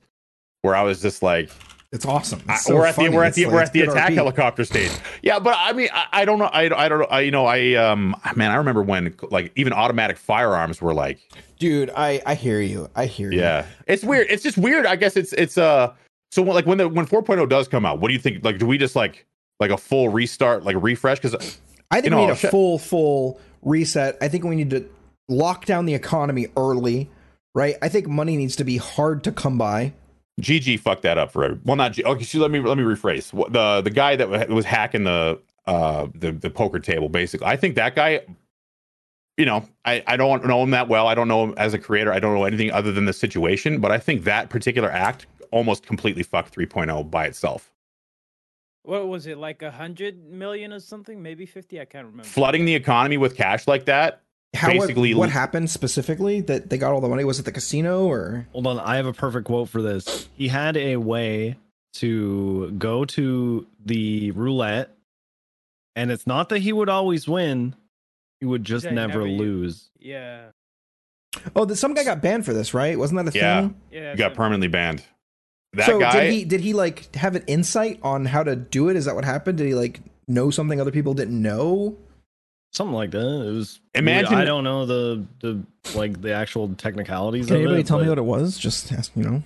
Speaker 3: Where I was just like,
Speaker 1: it's awesome It's so
Speaker 3: we're at the we're at the
Speaker 1: like-
Speaker 3: we're
Speaker 1: it's
Speaker 3: at the attack
Speaker 1: RP.
Speaker 3: helicopter stage. Yeah, but I mean, I, I don't know. I, I don't know. I, you know, I um, man, I remember when like even automatic firearms were like
Speaker 1: dude i i hear you i hear you
Speaker 3: Yeah, it's weird. It's just weird. I guess it's it's uh. So when, like when the when 4.0 does come out, what do you think? Like, do we just like like a full restart, like a refresh? Because
Speaker 1: I think
Speaker 3: You
Speaker 1: we need a
Speaker 3: shit.
Speaker 1: full, full reset. I think we need to lock down the economy early, right? I think money needs to be hard to come by.
Speaker 3: GG fucked that up for every, well, not G, okay. So let me let me rephrase. The the guy that was hacking the uh the the poker table, basically. I think that guy. You know, I, I don't know him that well. I don't know him as a creator. I don't know anything other than the situation. But I think that particular act almost completely fucked 3.0 by itself.
Speaker 4: What was it like a hundred million or something? Maybe fifty. I can't remember.
Speaker 3: Flooding the economy with cash like that
Speaker 1: How
Speaker 3: Basically-
Speaker 1: what, what happened specifically that they got all the money? Was it the casino or
Speaker 2: Hold on, I have a perfect quote for this. He had a way to go to the roulette, and it's not that he would always win; he would just
Speaker 4: Yeah,
Speaker 2: never
Speaker 4: never you-
Speaker 2: lose.
Speaker 4: Yeah.
Speaker 1: oh, the, some guy got banned for this, right? Wasn't that a
Speaker 3: Yeah.
Speaker 1: thing?
Speaker 4: Yeah.
Speaker 3: He got
Speaker 4: so-
Speaker 3: permanently banned. That
Speaker 1: so
Speaker 3: guy,
Speaker 1: did he did he like have an insight on how to do it? Is that what happened? Did he like know something other people didn't know?
Speaker 2: Something like that. It was.
Speaker 3: Imagine-
Speaker 2: I don't know the the like the actual technicalities.
Speaker 1: Can
Speaker 2: of
Speaker 1: anybody
Speaker 2: it,
Speaker 1: tell me what it was? Just ask, you know.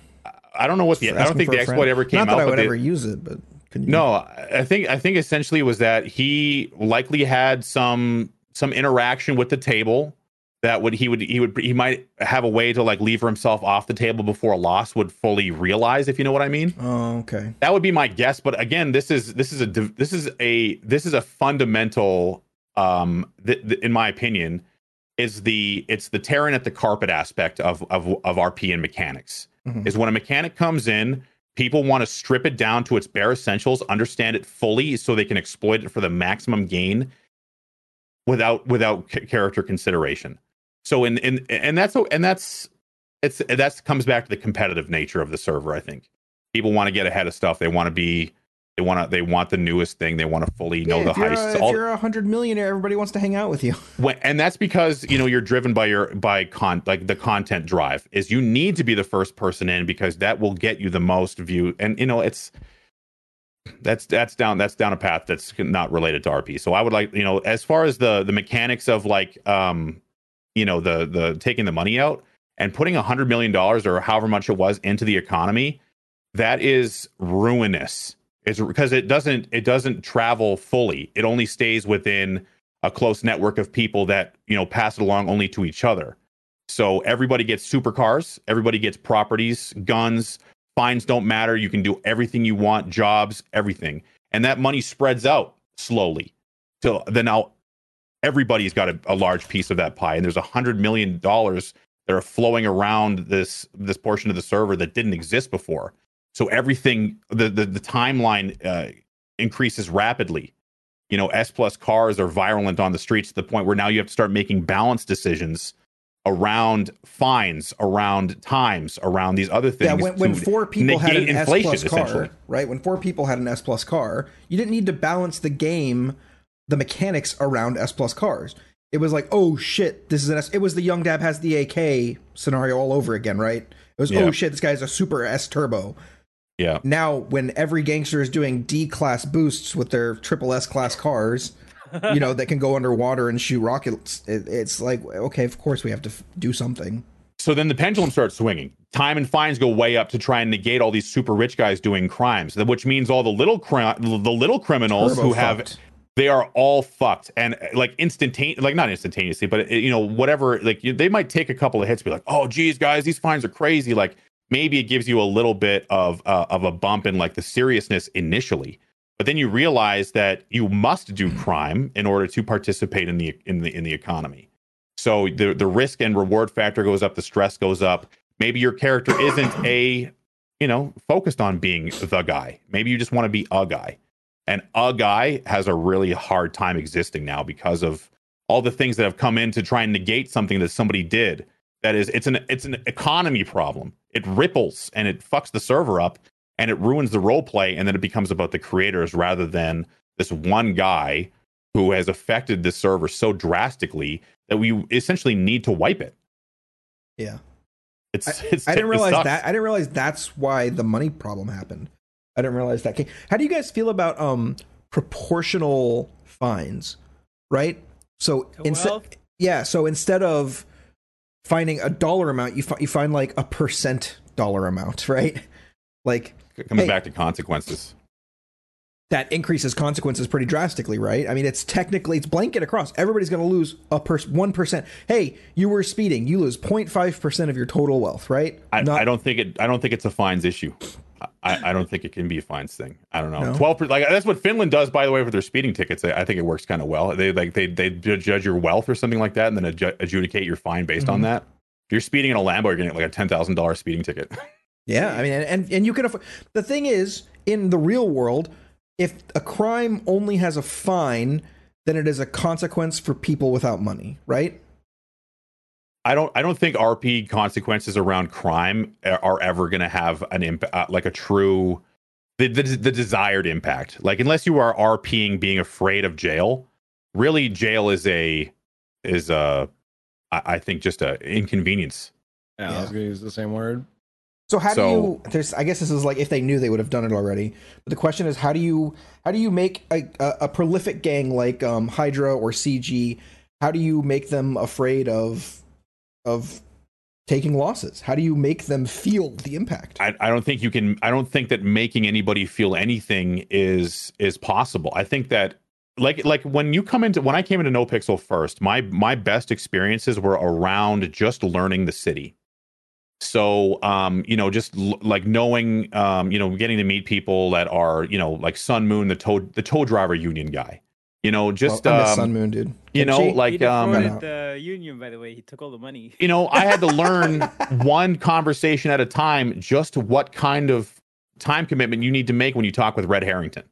Speaker 3: I don't know what the. I don't think the
Speaker 1: a friend.
Speaker 3: exploit ever came
Speaker 1: Not
Speaker 3: out.
Speaker 1: that I would
Speaker 3: the-
Speaker 1: ever use it, but can you?
Speaker 3: no, I think I think essentially was that he likely had some some interaction with the table that would he would he would he might have a way to like lever himself off the table before a loss would fully realize if you know what i mean
Speaker 1: Oh, okay.
Speaker 3: that would be my guess but again this is this is a this is a this is a fundamental um th- th- in my opinion is the it's the tearing at the carpet aspect of of of rp and mechanics.
Speaker 1: Mhm.
Speaker 3: is when a mechanic comes in people want to strip it down to its bare essentials understand it fully so they can exploit it for the maximum gain without without c- character consideration. So in in and that's and that's it's that's comes back to the competitive nature of the server i think. People want to get ahead of stuff. They want to be they want to they want the newest thing. They want to fully know
Speaker 1: Yeah,
Speaker 3: the
Speaker 1: a, if
Speaker 3: all,
Speaker 1: you're a hundred millionaire, everybody wants to hang out with you.
Speaker 3: when, and that's because you know you're driven by your by con like the content drive is you need to be the first person in because that will get you the most view. And you know it's that's that's down that's down a path that's not related to rp so i would like you know as far as the the mechanics of like um you know the the taking the money out and putting a hundred million dollars or however much it was into the economy that is ruinous it's because it doesn't it doesn't travel fully. It only stays within a close network of people that you know pass it along only to each other. So everybody gets supercars everybody gets properties guns fines don't matter. You can do everything you want jobs everything. And that money spreads out slowly till then now everybody's got a, a large piece of that pie. And there's a hundred million dollars that are flowing around this this portion of the server that didn't exist before so everything the the, the timeline uh, increases rapidly you know s plus cars are virulent on the streets to the point where now you have to start making balance decisions around fines around times around these other things
Speaker 1: Yeah, when, when four people had an S plus car, right? When four people had an S plus car, you didn't need to balance the game, the mechanics around S plus cars. It was like, oh shit, this is an S. It was the young dab has the AK scenario all over again, right? It was,
Speaker 3: Yeah.
Speaker 1: oh shit, this guy's a super S turbo.
Speaker 3: Yeah.
Speaker 1: Now, when every gangster is doing D class boosts with their triple S class cars, you know, that can go underwater and shoot rockets, it, it's like, okay, of course we have to f- do something.
Speaker 3: so then the pendulum starts swinging. Time and fines go way up to try and negate all these super rich guys doing crimes, which means all the little cri- the little criminals
Speaker 1: Turbo
Speaker 3: who have they are all fucked. And like instantaneous like not instantaneously but you know whatever like you, they might take a couple of hits be like oh geez guys these fines are crazy. Like maybe it gives you a little bit of uh, of a bump in like the seriousness initially but then you realize that you must do crime in order to participate in the in the in the economy. So the the risk and reward factor goes up the stress goes up. Maybe your character isn't a you know focused on being the guy. Maybe you just want to be a guy. And a guy has a really hard time existing now because of all the things that have come in to try and negate something that somebody did that is it's an it's an economy problem it ripples and it fucks the server up and it ruins the role play and then it becomes about the creators rather than this one guy who has affected the server so drastically that we essentially need to wipe it
Speaker 1: Yeah.
Speaker 3: it's it's
Speaker 1: I didn't realize that. I didn't realize that's why the money problem happened. I didn't realize that. How do you guys feel about um proportional fines? Right. So instead, yeah. So instead of finding a dollar amount, you find you find like a percent dollar amount, right? Like
Speaker 3: coming
Speaker 1: hey.
Speaker 3: back to consequences
Speaker 1: that increases consequences pretty drastically, right? I mean, it's technically it's blanket across. Everybody's going to lose a per one percent. Hey, you were speeding, you lose 05 percent of your total wealth, right?
Speaker 3: I,
Speaker 1: Not-
Speaker 3: I don't think it. I don't think it's a fines issue. I, I don't think it can be a fines thing. I don't know.
Speaker 1: No?
Speaker 3: Twelve. Like that's what Finland does, by the way, for their speeding tickets. I, I think it works kind of well. They like they they judge your wealth or something like that, and then adju- adjudicate your fine based on
Speaker 1: Mhm.
Speaker 3: that. If you're speeding in a Lambo, you're getting like a ten thousand dollars speeding ticket.
Speaker 1: Yeah, I mean, and and, and you can afford. The thing is, in the real world, if a crime only has a fine, then it is a consequence for people without money, right?
Speaker 3: I don't. I don't think RP consequences around crime are are ever going to have an impact, uh, like a true, the, the the desired impact. Like unless you are RPing being afraid of jail, really jail is a is a, I, I think just a inconvenience.
Speaker 2: Yeah, I was gonna use the same word.
Speaker 1: So how do you? There's, I guess this is like if they knew they would have done it already. But the question is, how do you how do you make a, a, a prolific gang like um, Hydra or CG? How do you make them afraid of of taking losses? How do you make them feel the impact?
Speaker 3: I, I don't think you can. I don't think that making anybody feel anything is is possible. I think that like like when you come into when I came into No Pixel first, my my best experiences were around just learning the city. So um, you know, just l- like knowing um, you know, getting to meet people that are, you know, like Sun Moon, the tow the tow driver union guy. You know, just
Speaker 1: well,
Speaker 3: um,
Speaker 1: Sun Moon, dude.
Speaker 3: you know,
Speaker 1: Kimchi?
Speaker 3: like
Speaker 4: he
Speaker 3: um
Speaker 4: defrauded the union, by the way. He took all the money.
Speaker 3: you know, I had to learn one conversation at a time just what kind of time commitment you need to make when you talk with Red Harrington.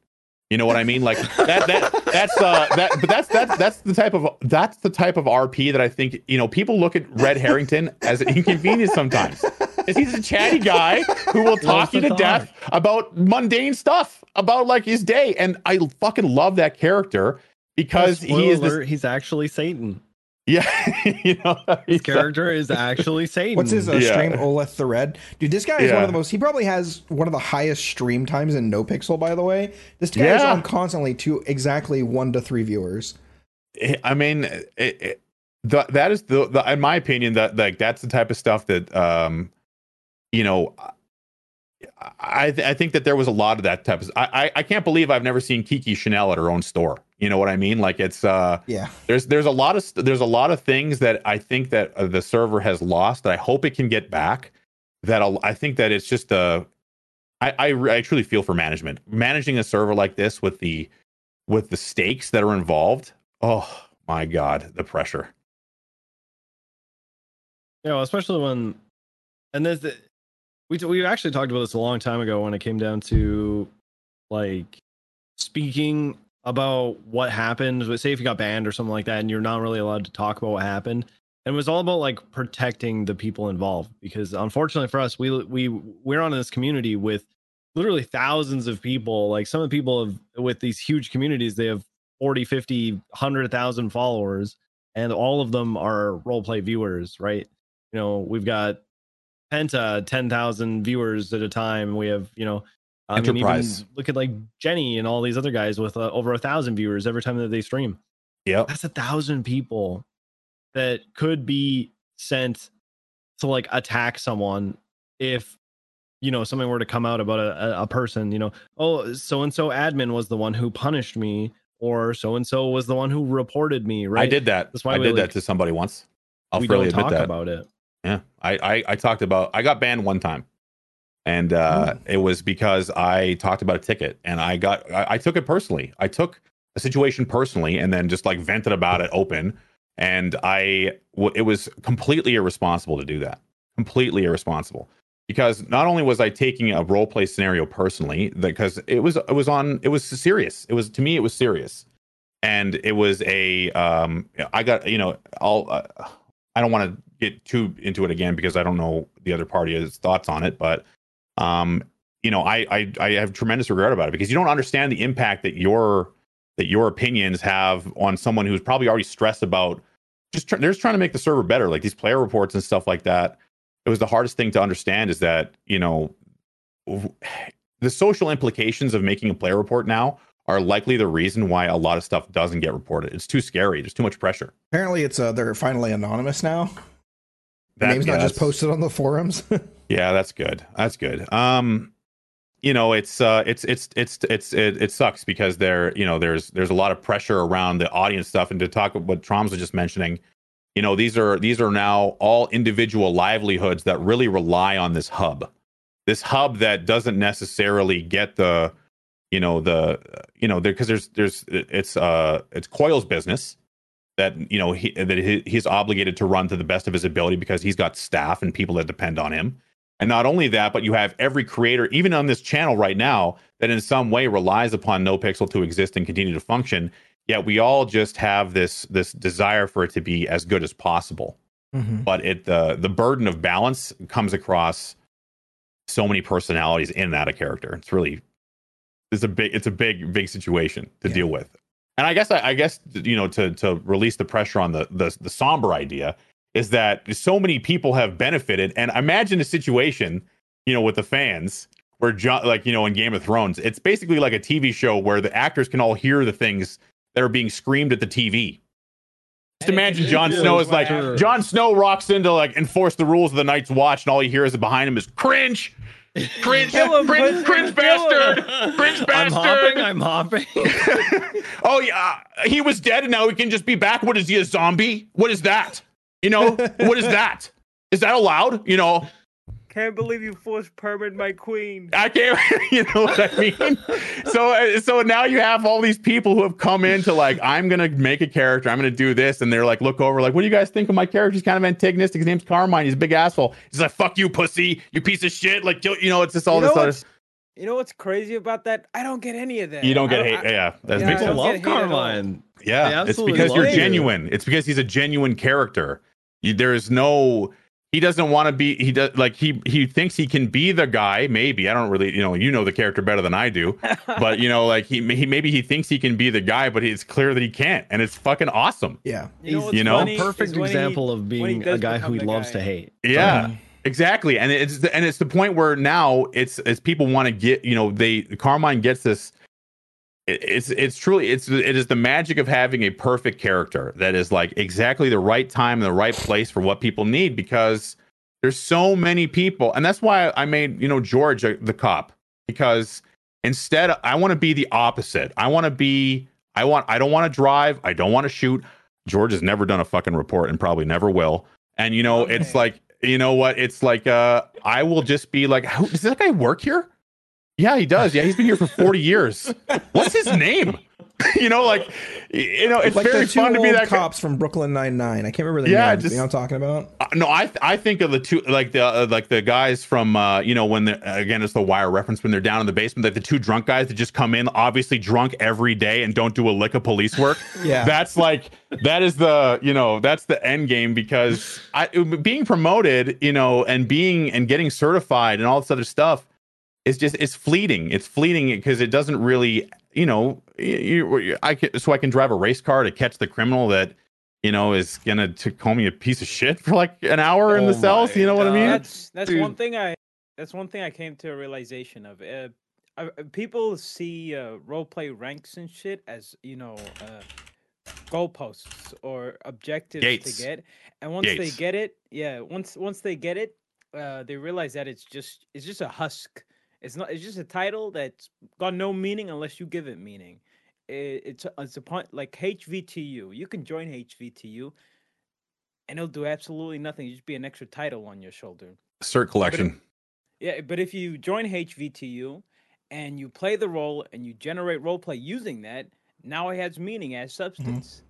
Speaker 3: You know what I mean? Like that that that's uh that but that's that's that's the type of that's the type of RP that I think, you know, people look at Red Harrington as an inconvenience sometimes. Is he's a chatty guy who will talk you to
Speaker 2: to
Speaker 3: death about mundane stuff, about like his day. And I fucking love that character because
Speaker 2: Spoiler
Speaker 3: he is this...
Speaker 2: he's actually Satan.
Speaker 3: yeah, you know,
Speaker 2: His
Speaker 3: he's a-
Speaker 2: character is actually Satan.
Speaker 1: What's his uh,
Speaker 3: Yeah.
Speaker 1: stream? Oleth the Red. Dude, this guy is one of the most. He probably has one of the highest stream times in No Pixel. By the way, this guy is on constantly to exactly one to three viewers.
Speaker 3: I mean, it, it, the, that is the, the, in my opinion, that like that's the type of stuff that, um, you know, I th- I think that there was a lot of that type of. I, I I can't believe I've never seen Kiki Chanel at her own store. You know what I mean? Like it's uh,
Speaker 1: Yeah,
Speaker 3: there's there's a lot of st- there's a lot of things that I think that uh, the server has lost. That I hope it can get back. That I'll, I think that it's just uh, I I, truly feel for management managing a server like this with the with the stakes that are involved. Oh my god, the pressure.
Speaker 2: you know, especially when, and there's the, we we actually talked about this a long time ago when it came down to like speaking about what happened. Say if you got banned or something like that, and you're not really allowed to talk about what happened. And it was all about like protecting the people involved because unfortunately for us, we we we're on this community with literally thousands of people. Like some of the people have with these huge communities, they have 40, 50, 100,000 followers, and all of them are role play viewers, right? you know we've got penta 10,000 viewers at a time we have you know I mean, even look at like jenny and all these other guys with uh, over a thousand viewers every time that they stream
Speaker 3: Yep.
Speaker 2: that's a thousand people that could be sent to like attack someone if you know something were to come out about a, a, person you know oh so and so admin was the one who punished me or so and so was the one who reported me right
Speaker 3: I did that.
Speaker 2: That's why
Speaker 3: I did
Speaker 2: like,
Speaker 3: that to somebody once. I'll
Speaker 2: we
Speaker 3: freely
Speaker 2: don't
Speaker 3: admit
Speaker 2: talk
Speaker 3: that.
Speaker 2: about it
Speaker 3: Yeah, I, I I talked about I got banned one time, and uh, it was because I talked about a ticket, and I got I, I took it personally. I took a situation personally, and then just like vented about it open, and I w- it was completely irresponsible to do that. Completely irresponsible because not only was I taking a role play scenario personally, because it was it was on it was serious. It was to me it was serious, and it was a um I got you know I'll. Uh, I don't want to get too into it again because I don't know the other party's thoughts on it, but um, you know, I, I I have tremendous regret about it because you don't understand the impact that your that your opinions have on someone who's probably already stressed about just they're just trying to make the server better, like these player reports and stuff like that. It was the hardest thing to understand is that you know the social implications of making a player report now are likely the reason why a lot of stuff doesn't get reported. It's too scary. There's too much pressure.
Speaker 1: apparently it's uh they're finally anonymous now.
Speaker 3: That-
Speaker 1: name's
Speaker 3: yeah,
Speaker 1: not just posted on the forums.
Speaker 3: Yeah, that's good. That's good. Um, you know, it's uh, it's it's it's it's it, it sucks because there, you know, there's there's a lot of pressure around the audience stuff, and to talk about what Troms was just mentioning, you know, these are these are now all individual livelihoods that really rely on this hub, this hub that doesn't necessarily get the, you know, the, you know, there because there's there's it's uh it's Koil's business that you know he that he, he's obligated to run to the best of his ability because he's got staff and people that depend on him. And not only that, but you have every creator, even on this channel right now, that in some way relies upon NoPixel to exist and continue to function. Yet we all just have this this desire for it to be as good as possible.
Speaker 1: Mhm.
Speaker 3: But it the the burden of balance comes across so many personalities in that a character. It's really it's a big it's a big big situation to
Speaker 1: Yeah.
Speaker 3: deal with. And I guess I, I guess you know to to release the pressure on the the the somber idea is that so many people have benefited. And imagine a situation, you know, with the fans where John, like you know, in Game of Thrones, it's basically like a TV show where the actors can all hear the things that are being screamed at the TV. Just imagine Jon Snow is like Jon Snow rocks in to like enforce the rules of the Night's Watch, and all you hear is behind him is cringe, Cringe,
Speaker 4: Kill him,
Speaker 3: cringe,
Speaker 4: pussy,
Speaker 3: cringe
Speaker 4: kill him.
Speaker 3: bastard,
Speaker 2: I'm hopping. I'm hopping.
Speaker 3: oh yeah, he was dead, and now he can just be back. What is he, a zombie? What is that? You know, what is that? Is that allowed? You know,
Speaker 4: Can't believe you forced Perman my queen.
Speaker 3: I can't. You know what I mean? So, uh, so now you have all these people who have come into like, I'm gonna make a character. I'm gonna do this, and they're like, look over, like, what do you guys think of my character? He's kind of antagonistic. His name's Carmine. He's a big asshole. He's like, fuck you, pussy, you piece of shit. Like, you you know, it's just all
Speaker 4: you know
Speaker 3: this other.
Speaker 4: you know what's crazy about that? I don't get any of that.
Speaker 3: You don't get hate.
Speaker 4: I-
Speaker 3: yeah, that's
Speaker 4: Yeah,
Speaker 3: makes
Speaker 4: I
Speaker 2: People
Speaker 4: don't
Speaker 3: sense.
Speaker 4: get
Speaker 2: love
Speaker 4: hate at all.
Speaker 2: Carmine.
Speaker 3: Yeah, it's because you're
Speaker 2: love you.
Speaker 3: genuine. It's because he's a genuine character. You, there is no. He doesn't want to be. He does like he he thinks he can be the guy. Maybe I don't really. You know, you know the character better than I do. but you know, like he, he maybe he thinks he can be the guy, but it's clear that he can't, and it's fucking awesome.
Speaker 1: Yeah.
Speaker 4: You know,
Speaker 2: He's
Speaker 3: you know,
Speaker 2: perfect
Speaker 4: is when he-
Speaker 2: example of being a guy who he loves
Speaker 4: guy.
Speaker 2: to hate.
Speaker 3: Yeah, exactly. And it's the, and it's the point where now it's as people want to get. You know, they Carmine gets this. It- It's it's truly it's it is the magic of having a perfect character that is like exactly the right time and the right place for what people need because there's so many people and that's why I made you know George the cop because instead I want to be the opposite. I want to be I want I don't want to drive. I don't want to shoot. George has never done a fucking report and probably never will. And you know, it's like you know what? It's like uh I will just be like, does that guy work here? Yeah, he does. Yeah, he's been here for 40 years. What's his name? you know, like you know, it's
Speaker 1: like
Speaker 3: very
Speaker 1: the two
Speaker 3: fun to be that guy.
Speaker 1: cops from Brooklyn Nine Nine. I can't remember the
Speaker 3: Yeah,
Speaker 1: names.
Speaker 3: just-
Speaker 1: you know what I'm talking about?
Speaker 3: Uh, no, I th- I think of the two like the uh, like the guys from uh, you know when the again it's the wire reference when they're down in the basement like the two drunk guys that just come in obviously drunk every day and don't do a lick of police work.
Speaker 1: Yeah.
Speaker 3: That's like that is the you know that's the end game because I being promoted you know and being and getting certified and all this other stuff is just it's fleeting. It's fleeting because it doesn't really you know you, you I can, so I can drive a race car to catch the criminal that you know is gonna to call me a piece of shit for like an hour in the
Speaker 2: Oh
Speaker 3: cells. You know what I mean?
Speaker 4: That's that's one thing I that's one thing I came to a realization of. Uh, uh, people see uh, role play ranks and shit as you know uh, goalposts or objectives
Speaker 3: Gates.
Speaker 4: to get, and once they get it, yeah, once once they get it, uh, they realize that it's just it's just a husk. It's not. It's just a title that's got no meaning unless you give it meaning. It, it's a- it's a point like HVTU. You can join HVTU, and it'll do absolutely nothing. You just be an extra title on your shoulder.
Speaker 3: Cert collection.
Speaker 4: Yeah, but if you join HVTU and you play the role and you generate role play using that, now it has meaning as mm-hmm. substance.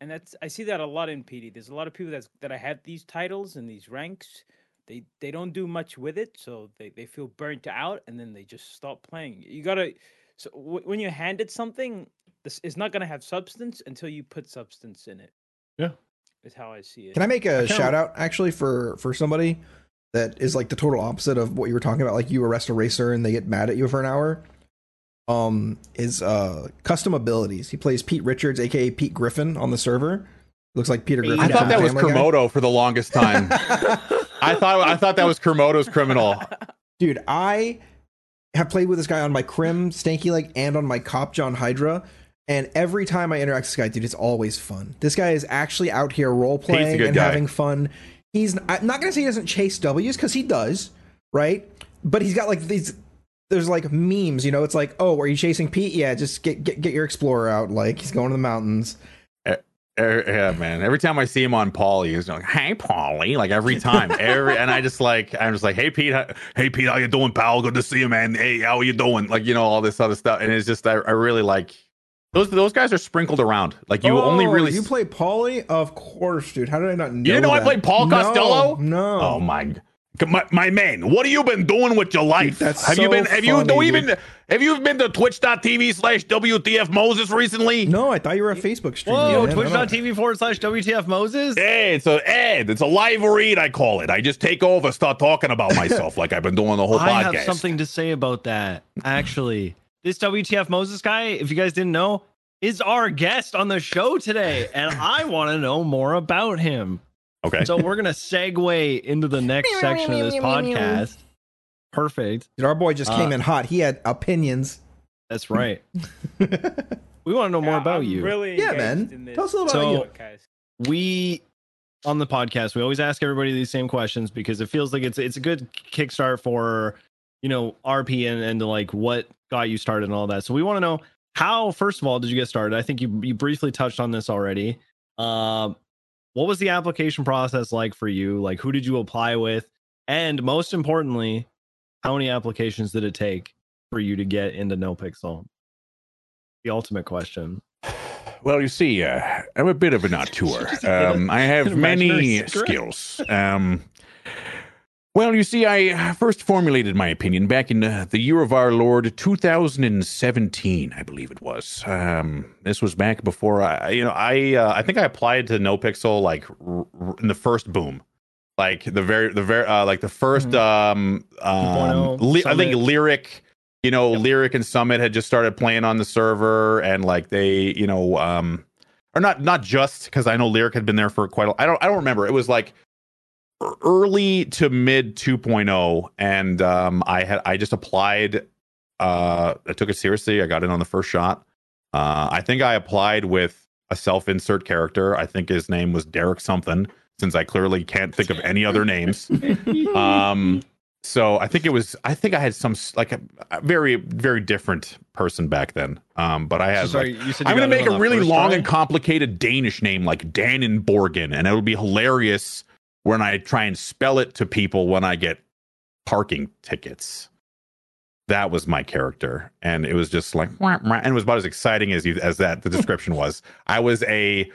Speaker 4: And that's I see that a lot in PD. There's a lot of people that's that I had these titles and these ranks. They they don't do much with it, so they, they feel burnt out and then they just stop playing. You gotta so w- when you're handed something, this it's not gonna have substance until you put substance in it.
Speaker 3: Yeah.
Speaker 4: is how I see it.
Speaker 1: Can I make a shout out actually for for somebody that is like the total opposite of what you were talking about? Like you arrest a racer and they get mad at you for an hour. Um, is uh custom abilities. He plays Pete Richards, aka Pete Griffin, on the server. Looks like Peter Griffin.
Speaker 3: I thought that was
Speaker 1: Family Guy.
Speaker 3: For the longest time. I thought I thought that was Kermodo's criminal.
Speaker 1: Dude, I have played with this guy on my Crim Stanky Leg and on my Cop John Hydra. And every time I interact with this guy, dude, it's always fun. This guy is actually out here role playing and
Speaker 3: guy.
Speaker 1: having fun. He's I'm not gonna say he doesn't chase W's because he does, right? But he's got like these. There's like memes, you know. It's like, oh, are you chasing Pete? Yeah, just get get get your explorer out. Like he's going to the mountains.
Speaker 3: Yeah, man. Every time I see him on Paulie, he's like, "Hey, Paulie!" Like every time, every and I just like, I'm just like, "Hey, Pete, how- hey, Pete, how you doing, pal? Good to see you, man. Hey, how you doing?" Like you know all this other stuff, and it's just I, I really like those. Those guys are sprinkled around. Like you only
Speaker 1: Oh,
Speaker 3: really
Speaker 1: you play Paulie, of course, dude. How did I not know?
Speaker 3: didn't know I
Speaker 1: that?
Speaker 3: played Paul Costello?
Speaker 1: No.
Speaker 3: Oh my. My, my man, what have you been doing with your life?
Speaker 1: that's
Speaker 3: have you been have you don't
Speaker 1: dude.
Speaker 3: Have you been to twitch.tv slash WTF Moses recently?
Speaker 1: No, I thought you were a Facebook streamer.
Speaker 2: Whoa. Twitch.tv forward slash WTF Moses.
Speaker 3: Hey, it's a Ed. It's a live read. I call it. I just take over, start talking about myself like I've been doing the whole
Speaker 2: I
Speaker 3: podcast.
Speaker 2: I have something to say about that. Actually, this WTF Moses guy, if you guys didn't know, is our guest on the show today, and I want to know more about him.
Speaker 3: Okay.
Speaker 2: So we're gonna segue into the next section of this podcast. Perfect.
Speaker 1: Dude, our boy just came
Speaker 2: Uh,
Speaker 1: in hot. He had opinions.
Speaker 2: That's right. We want to know more
Speaker 4: Yeah,
Speaker 2: about
Speaker 4: I'm
Speaker 2: you.
Speaker 4: Really
Speaker 1: Yeah, man. Tell us a little
Speaker 2: about
Speaker 4: podcast.
Speaker 2: we on the podcast we always ask everybody these same questions because it feels like it's it's a good kickstart for you know, RP and, and like what got you started and all that. So we want to know how, first of all, did you get started? I think you you briefly touched on this already. Um, what was the application process like for you? Like, who did you apply with? And most importantly, how many applications did it take for you to get into NoPixel? The ultimate question.
Speaker 3: Well, you see, uh, I'm a bit of an auteur. Um, I have many skills. Um, well, you see, I first formulated my opinion back in uh, the year of our Lord 2017, I believe it was. Um, this was back before I, you know, I uh, I think I applied to NoPixel like r- r- in the first boom, like the very the very uh, like the 1st um, um li- I think lyric you know,
Speaker 2: Yep.
Speaker 3: Lyric and Summit had just started playing on the server, and like they, you know, um, or not not just because I know Lyric had been there for quite. A, I don't I don't remember. It was like early to mid 2.0, and um, I had I just applied. Uh, I took it seriously. I got in on the first shot. Uh, I think I applied with a self insert character. I think his name was Derek something. Since I clearly can't think of any other names. Um, so I think it was. I think I had some like a, a very very different person back then. Um, but I
Speaker 2: So
Speaker 3: had
Speaker 2: sorry,
Speaker 3: like,
Speaker 2: you said you
Speaker 3: I'm gonna make a really long
Speaker 2: try?
Speaker 3: and complicated Danish name like Danenborgen, and it'll be hilarious when I try and spell it to people when I get parking tickets. That was my character, and it was just like, wah, wah, and it was about as exciting as you as that the description was. I was a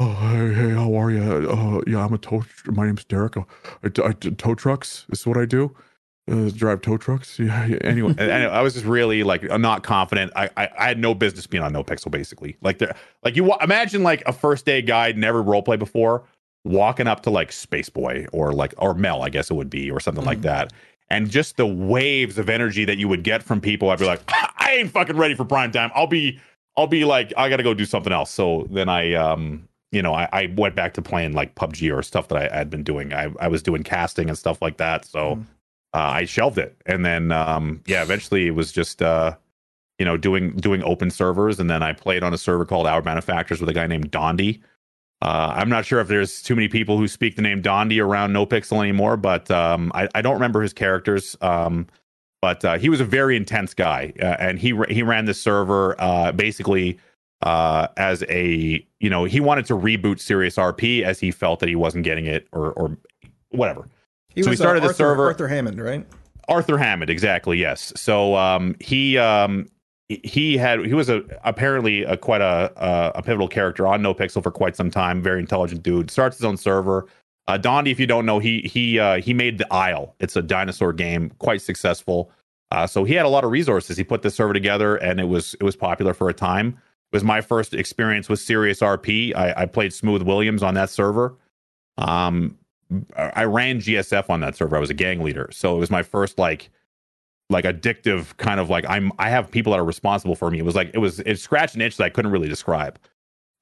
Speaker 3: Oh, hey, hey, how are you? Uh, yeah, I'm a tow. My name's Derek. I, I, I tow trucks. This is what I do. Uh, drive tow trucks. Yeah. yeah. Anyway, and, and I was just really like not confident. I, I I had no business being on No Pixel basically. Like there, like you imagine like a first day guide never roleplay before, walking up to like Space Boy or like or Mel, I guess it would be, or something like
Speaker 1: Mhm.
Speaker 3: that. And just the waves of energy that you would get from people, I'd be like, I ain't fucking ready for prime time. I'll be I'll be like, I gotta go do something else. So then I um you know, I, I went back to playing like PUBG or stuff that I had been doing. I, I was doing casting and stuff like that. So
Speaker 1: Mhm.
Speaker 3: uh, I shelved it. And then um yeah, eventually it was just uh you know, doing doing open servers, and then I played on a server called Our Manufacturers with a guy named Dondi. Uh, I'm not sure if there's too many people who speak the name Dondi around NoPixel anymore, but um, I, I don't remember his characters. Um, but uh, he was a very intense guy, uh, and he he ran the server uh, basically uh, as a you know he wanted to reboot Serious RP as he felt that he wasn't getting it or or whatever.
Speaker 1: He
Speaker 3: So
Speaker 1: was, uh,
Speaker 3: started the
Speaker 1: Arthur,
Speaker 3: server-
Speaker 1: Arthur Hammond, right?
Speaker 3: Arthur Hammond, exactly. Yes. So um, he um, he had he was a apparently a quite a a, a pivotal character on NoPixel for quite some time. Very intelligent dude. Starts his own server. Uh, Dondi, if you don't know, he he uh, he made the Isle. It's a dinosaur game, quite successful. Uh, so he had a lot of resources. He put this server together, and it was it was popular for a time. Was my first experience with Serious RP. I, I played Smooth Williams on that server. Um, I ran GSF on that server. I was a gang leader, so it was my first like like addictive kind of like I'm I have people that are responsible for me. It was like it was it scratched an itch that I couldn't really describe.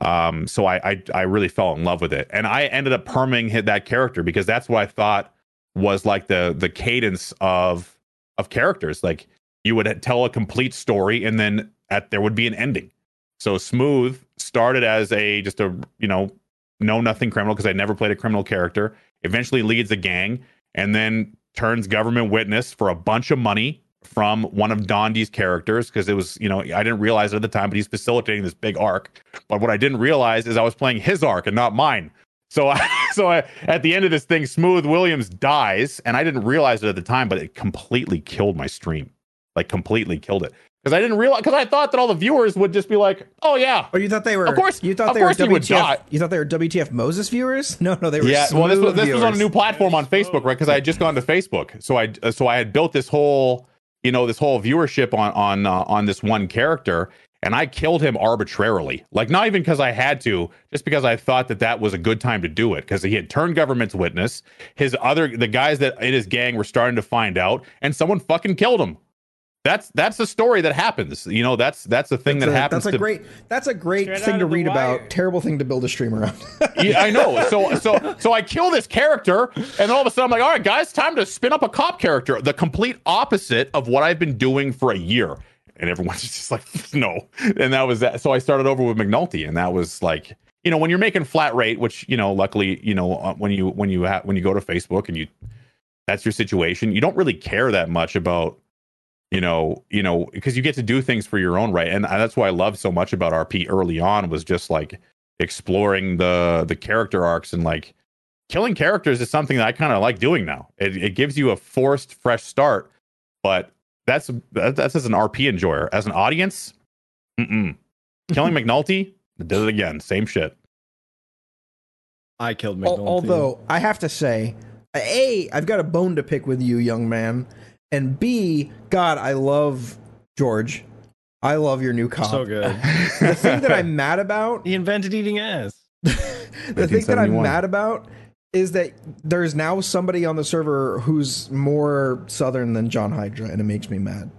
Speaker 3: Um, so I I, I really fell in love with it, and I ended up perming hit that character because that's what I thought was like the the cadence of of characters. Like you would tell a complete story, and then at there would be an ending. So smooth started as a just a you know know nothing criminal because I never played a criminal character. Eventually leads a gang, and then turns government witness for a bunch of money from one of Dondi's characters because it was, you know, I didn't realize it at the time, but he's facilitating this big arc. But what I didn't realize is I was playing his arc and not mine. So, I, so I, at the end of this thing, Smooth Williams dies, and I didn't realize it at the time, but it completely killed my stream, like completely killed it because I didn't realize because I thought that all the viewers would just be like, "Oh yeah,
Speaker 1: Oh, you thought they were?
Speaker 3: Of course-
Speaker 1: you thought they were
Speaker 3: course he would.
Speaker 1: WTF. You thought they were WTF Moses viewers? No, no, they were.
Speaker 3: yeah well this was, this was on a new platform on facebook right because i had just gone to facebook so i uh, so i had built this whole you know this whole viewership on on uh, on this one character and i killed him arbitrarily like not even because i had to just because i thought that that was a good time to do it because he had turned government's witness his other the guys that in his gang were starting to find out and someone fucking killed him that's that's the story that happens you know that's that's the thing
Speaker 1: That's
Speaker 3: that
Speaker 1: a,
Speaker 3: happens
Speaker 1: That's a
Speaker 3: to
Speaker 1: great. That's a great thing to read
Speaker 4: Wire.
Speaker 1: about. Terrible thing to build a stream around.
Speaker 3: yeah, I know. So so so I kill this character, and then all of a sudden I'm like, all right, guys, time to spin up a cop character. The complete opposite of what I've been doing for a year. And everyone's just like, no. And that was that. So I started over with McNulty, and that was like, you know, when you're making flat rate, which you know, luckily, you know, uh, when you when you ha- when you go to Facebook and you that's your situation, you don't really care that much about you know, you know, because you get to do things for your own right, and that's why I love so much about RP early on was just like exploring the the character arcs and like killing characters is something that I kind of like doing now. It, it gives you a forced fresh start, but that's that, that's as an RP enjoyer. As an audience, mm-mm. killing McNulty did it again. Same shit.
Speaker 2: I killed
Speaker 1: Al-
Speaker 2: McNulty.
Speaker 1: Although I have to say, a I've got a bone to pick with you, young man, and B God I love George. I love your new cop.
Speaker 2: so good.
Speaker 1: The thing that I'm mad about,
Speaker 2: He invented eating ass.
Speaker 1: the thing that I'm mad about is that there's now somebody on the server who's more southern than John Hydra, and it makes me mad.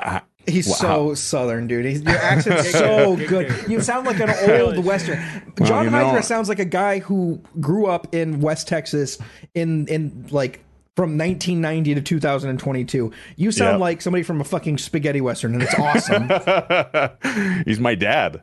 Speaker 3: Ah,
Speaker 1: He's
Speaker 3: Wow.
Speaker 1: so southern, dude. He's, your accent's so good. You sound like an old western.
Speaker 3: Well,
Speaker 1: John
Speaker 3: you know-
Speaker 1: Hydra sounds like a guy who grew up in West Texas in in like from 1990 to 2022. You sound
Speaker 3: Yep.
Speaker 1: like somebody from a fucking spaghetti western, and it's awesome.
Speaker 3: He's my dad.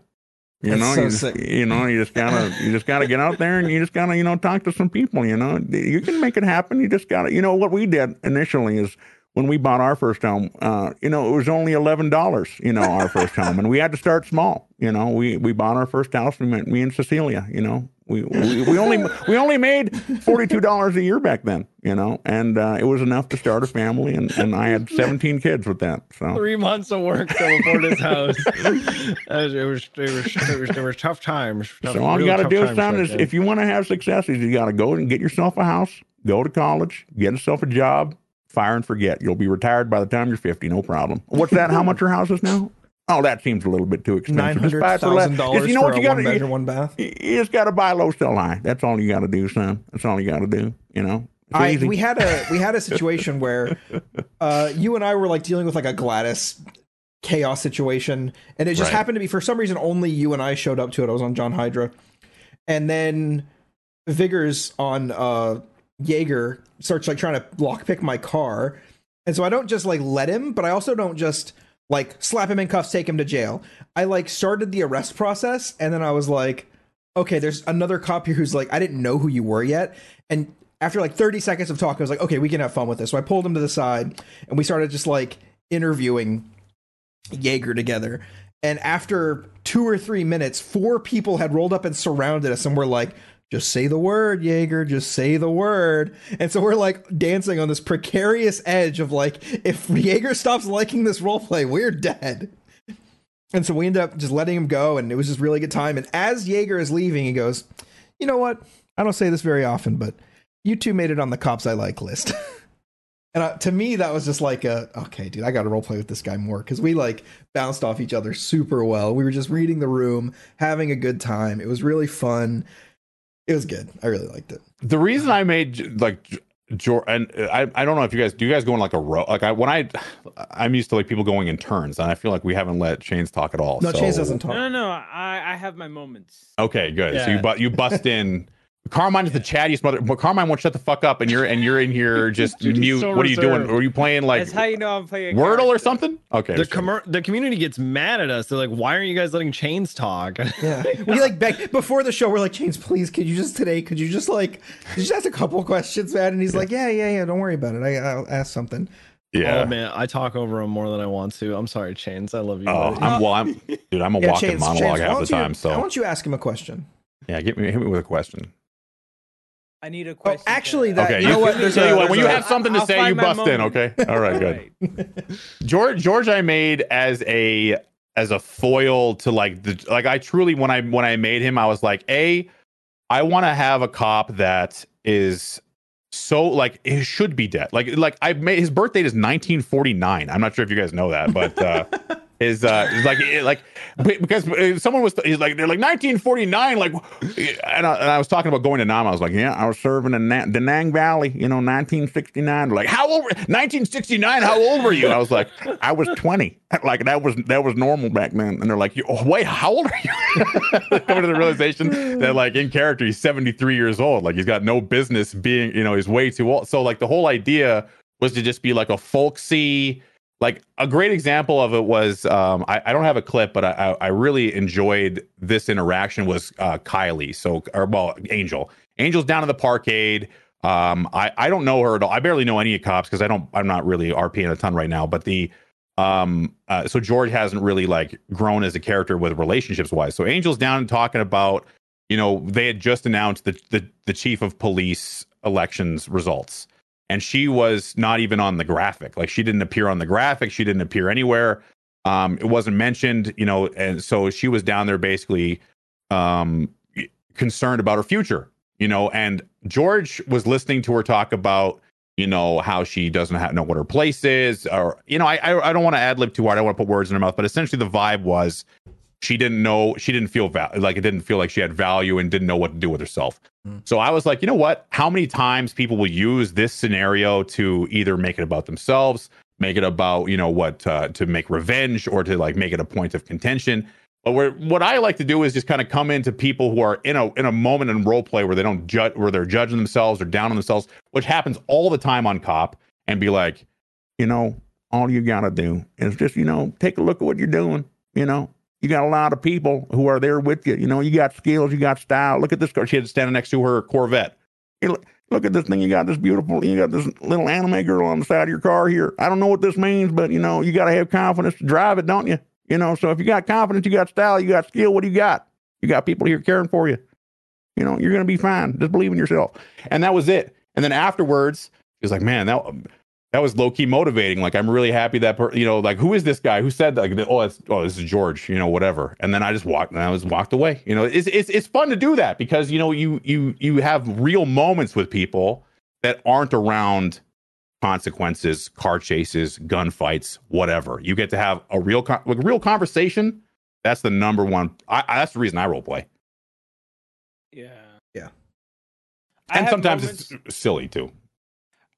Speaker 3: You
Speaker 1: That's
Speaker 3: know,
Speaker 1: so
Speaker 3: you, just, you know, you just gotta, you just gotta get out there and you just gotta, you know, talk to some people. You know, you can make it happen. You just gotta, you know, what we did initially is when we bought our first home. Uh, you know, it was only eleven dollars. You know, our first home, and we had to start small. You know, we we bought our first house. We met me and Cecilia. You know, we we, we only we only made forty two dollars a year back then. You know, and uh, it was enough to start a family, and, and I had seventeen kids with that. So
Speaker 2: Three months of work to afford his house. it was, it was, it was, it was, there were tough times. Tough,
Speaker 3: So all you got to do, son, is if you want to have successes, you got to go and get yourself a house, go to college, get yourself a job, fire and forget. You'll be retired by the time you're 50, no problem. What's that? How much your house is now? Oh, that seems a little bit too expensive.
Speaker 1: Nine hundred
Speaker 3: buy it for less.
Speaker 1: thousand dollars
Speaker 3: You know
Speaker 1: for
Speaker 3: what
Speaker 1: a
Speaker 3: you got
Speaker 1: one bedroom, one bath.
Speaker 3: You you just got to buy low, sell high. That's all you got to do, son. That's all you got to do. You know,
Speaker 1: I we had a we had a situation where uh, you and I were like dealing with like a Gladys chaos situation, and it just
Speaker 3: Right.
Speaker 1: happened to be for some reason only you and I showed up to it. I was on John Hydra, and then Vigors on uh, Jaeger starts like trying to lockpick my car, and so I don't just like let him, but I also don't just like slap him in cuffs, take him to jail. I like started the arrest process, and then I was like, okay, there's another cop here who's like, I didn't know who you were yet, and after like 30 seconds of talk, I was like, okay, we can have fun with this. So I pulled him to the side, and we started just like interviewing Jaeger together. And after two or three minutes, four people had rolled up and surrounded us, and we're like, just say the word, Jaeger, just say the word. And so we're like dancing on this precarious edge of like, if Jaeger stops liking this roleplay, we're dead. And so we end up just letting him go, and it was just really good time. And as Jaeger is leaving, he goes, You know what? I don't say this very often, but you two made it on the cops I like list. and uh, to me, that was just like a okay, dude, I got to roleplay with this guy more because we like bounced off each other super well. We were just reading the room, having a good time. It was really fun. It was good. I really liked it.
Speaker 3: the reason I made like J- Jor and uh, I, I don't know if you guys do you guys go in like a row like I when I I'm used to like people going in turns and I feel like we haven't let Chains talk at all.
Speaker 1: No,
Speaker 3: so-
Speaker 1: Chase doesn't talk.
Speaker 4: No, no, no. I, I have my moments.
Speaker 3: Okay, good. So you but you bust in. Carmine is the chattiest mother. But Carmine won't shut the fuck up, and you're and you're in here just
Speaker 2: Dude,
Speaker 3: mute.
Speaker 2: so
Speaker 3: what are you doing? Are you playing like
Speaker 4: That's how you know I'm playing. a
Speaker 3: Wordle or something? Okay.
Speaker 2: the
Speaker 3: just kidding.
Speaker 2: commer- the community gets mad at us. They're like, "Why aren't you guys letting Chains talk?"
Speaker 1: Yeah, we like beg before the show. We're like, "Chains, please, could you just today? Could you just like just ask a couple questions, man? And he's like, Yeah, yeah, yeah. Don't worry about it. I, I'll ask something.
Speaker 3: yeah.
Speaker 2: Oh man, I talk over him more than I want to. I'm sorry, Chains. I love you.
Speaker 3: Oh,
Speaker 2: buddy.
Speaker 3: I'm well. I'm dude. I'm a
Speaker 1: Yeah,
Speaker 3: walking
Speaker 1: Chains,
Speaker 3: monologue
Speaker 1: Chains,
Speaker 3: half the
Speaker 1: you-
Speaker 3: time.
Speaker 1: why
Speaker 3: So
Speaker 1: don't you ask him a question?
Speaker 3: yeah, get me hit me with a question.
Speaker 4: I need a
Speaker 1: Oh,
Speaker 4: question.
Speaker 1: actually,
Speaker 4: to-
Speaker 1: that
Speaker 3: Okay,
Speaker 1: you know
Speaker 3: you-
Speaker 1: what? There's
Speaker 3: tell
Speaker 1: a,
Speaker 3: you what, when you have something to
Speaker 4: I'll
Speaker 3: say, you
Speaker 4: find my
Speaker 3: bust in. Okay. All right. Good. George George I made as a as a foil to like the like I truly when I when I made him I was like a I want to have a cop that is so like it should be dead like like I made his birth date is 1949 I'm not sure if you guys know that but uh his uh is like it- like because uh, someone was he's like they're like 1949 like and I, and I was talking about going to Nam I was like yeah I was serving in Na- Danang Valley you know 1969 like how old 1969 how old were you? I was like I was 20 like that was that was normal back then and they're like oh, wait how old are you? Coming to the realization that like in character he's 73 years old like he's got no business being you know he's way too old so like the whole idea was to just be like a folksy like a great example of it was um, I, I don't have a clip, but I, I really enjoyed this interaction was uh, Kylie. So or well, Angel. Angel's down in the parkade. Um, I I don't know her at all. I barely know any of cops because I don't. I'm not really RPing a ton right now. But the um, uh, so George hasn't really like grown as a character with relationships wise. So Angel's down and talking about, you know, they had just announced the the the chief of police elections results, and she was not even on the graphic. Like she didn't appear on the graphic. She didn't appear anywhere. Um, it wasn't mentioned, you know, and so she was down there basically um concerned about her future, you know, and George was listening to her talk about, you know, how she doesn't have, know what her place is, or you know, I I, I don't want to ad lib too hard. I want to put words in her mouth, but essentially the vibe was she didn't know, she didn't feel val- like it didn't feel like she had value and didn't know what to do with herself.
Speaker 1: Mm.
Speaker 3: So I was like, you know what? How many times people will use this scenario to either make it about themselves, make it about you know what uh, to make revenge, or to like make it a point of contention. But where, what I like to do is just kind of come into people who are in a in a moment in role play where they don't judge where they're judging themselves or down on themselves, which happens all the time on cop, and be like, you know, all you gotta do is just you know take a look at what you're doing. You know, you got a lot of people who are there with you. You know, you got skills, you got style. Look at this girl. She had standing next to her Corvette. You look, look at this thing. You got this beautiful. You got this little anime girl on the side of your car here. I don't know what this means, but you know, you got to have confidence to drive it, don't you? You know, so if you got confidence, you got style, you got skill, what do you got? You got people here caring for you. You know, you're going to be fine. Just believe in yourself. And that was it. And then afterwards, he was like, man, that that was low key motivating. Like, I'm really happy that, per- you know, like, who is this guy who said like, oh, it's, oh, this is George, you know, whatever. And then I just walked and I was walked away. You know, it's, it's, it's fun to do that because, you know, you, you, you have real moments with people that aren't around consequences, car chases, gunfights, whatever. You get to have a real, con- like, real conversation. That's the number one. I, I, that's the reason I role play.
Speaker 4: Yeah.
Speaker 1: Yeah.
Speaker 3: And sometimes
Speaker 4: moments-
Speaker 3: it's silly too.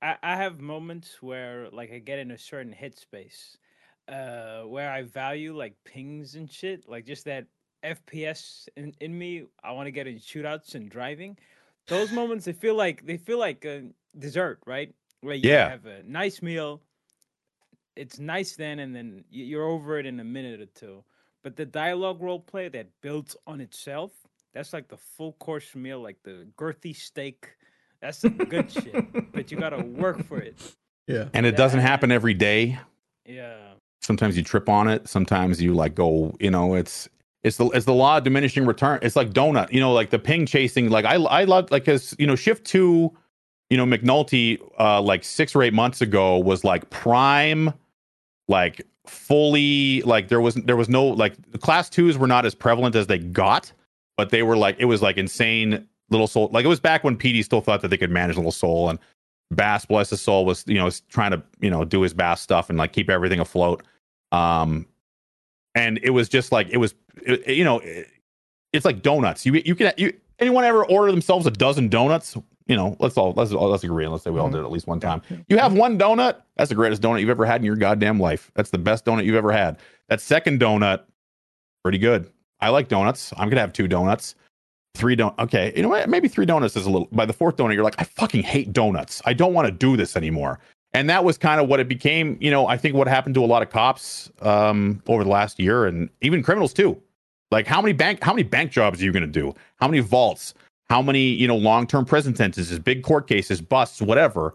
Speaker 4: I, I have moments where like I get in a certain headspace uh where I value like pings and shit, like just that FPS in, in me. I want to get in shootouts and driving. Those moments they feel like they feel like a dessert, right? Where you
Speaker 3: Yeah.
Speaker 4: have a nice meal. It's nice then and then you're over it in a minute or two. But the dialogue role play that builds on itself, that's like the full course meal, like the girthy steak. That's some good shit. But you gotta work for it.
Speaker 1: Yeah.
Speaker 3: And it doesn't happen every day.
Speaker 4: Yeah.
Speaker 3: Sometimes you trip on it. Sometimes you like go, you know, it's it's the it's the law of diminishing return. It's like donut, you know, like the ping chasing. Like I I love like because you know shift two, you know McNulty, uh, like six or eight months ago was like prime, like fully like there was there was no like the class twos were not as prevalent as they got, but they were like it was like insane little soul. Like it was back when PD still thought that they could manage little soul and Bass, bless his soul, was you know was trying to you know do his Bass stuff and like keep everything afloat. Um, and it was just like it was, it- you know, it- it's like donuts. You you can you anyone ever order themselves a dozen donuts? You know, let's all let's all let's agree and let's say we all did it at least one time. You have one donut, that's the greatest donut you've ever had in your goddamn life. That's the best donut you've ever had. That second donut, pretty good. I like donuts. I'm gonna have two donuts. Three don't okay. You know what? Maybe three donuts is a little by the fourth donut, you're like, I fucking hate donuts. I don't want to do this anymore. And that was kind of what it became, you know, I think what happened to a lot of cops um over the last year and even criminals too. Like how many bank how many bank jobs are you gonna do? How many vaults? How many, you know, long-term prison sentences, big court cases, busts, whatever.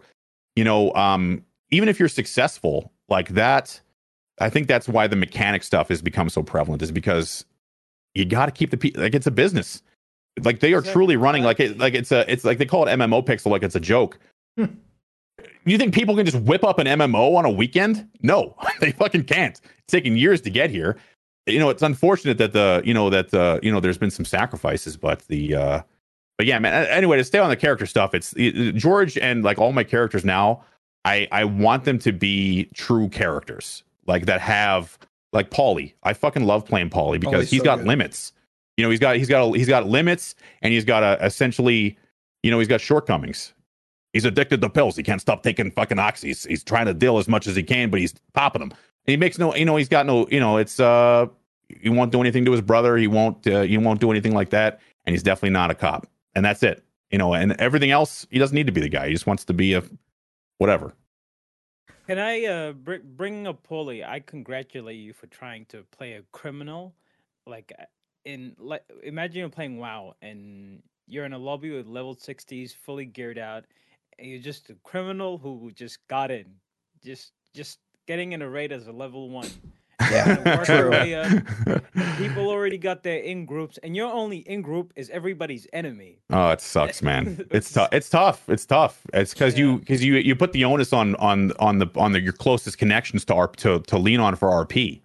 Speaker 3: You know, um, even if you're successful like that, I think that's why the mechanic stuff has become so prevalent, is because you got to keep the pe- like it's a business. Like they are truly running like it like it's a it's like they call it MMO pixel like it's a joke. you think people can just whip up an MMO on a weekend? No, they fucking can't. It's taking years to get here. You know, it's unfortunate that the you know that uh you know there's been some sacrifices, but the uh but yeah, man. Anyway, to stay on the character stuff, it's it- George and like all my characters now. I I want them to be true characters, like that have like Paulie. I fucking love playing Paulie because
Speaker 1: Paulie's
Speaker 3: he's
Speaker 1: so
Speaker 3: got
Speaker 1: good.
Speaker 3: limits. You know, he's got he's got a, he's got limits, and he's got a essentially, you know, he's got shortcomings. He's addicted to pills. He can't stop taking fucking oxys. He's trying to deal as much as he can, but he's popping them. And he makes no, you know, he's got no, you know, it's uh, he won't do anything to his brother. He won't, uh, he won't do anything like that. And he's definitely not a cop. And that's it. You know, and everything else, he doesn't need to be the guy. He just wants to be a whatever.
Speaker 4: Can I uh br- bring up Paulie? I congratulate you for trying to play a criminal. Like in like imagine you're playing WoW and you're in a lobby with level 60s, fully geared out, and you're just a criminal who just got in, just just getting in a raid as a level one.
Speaker 1: Yeah,
Speaker 4: and work your
Speaker 1: true.
Speaker 4: People already got their in groups, and your only in group is everybody's enemy.
Speaker 3: Oh, it sucks, man. It's tough. It's tough. It's tough. It's because you because you you put the onus on on on the on the your closest connections to RP to to lean on for RP,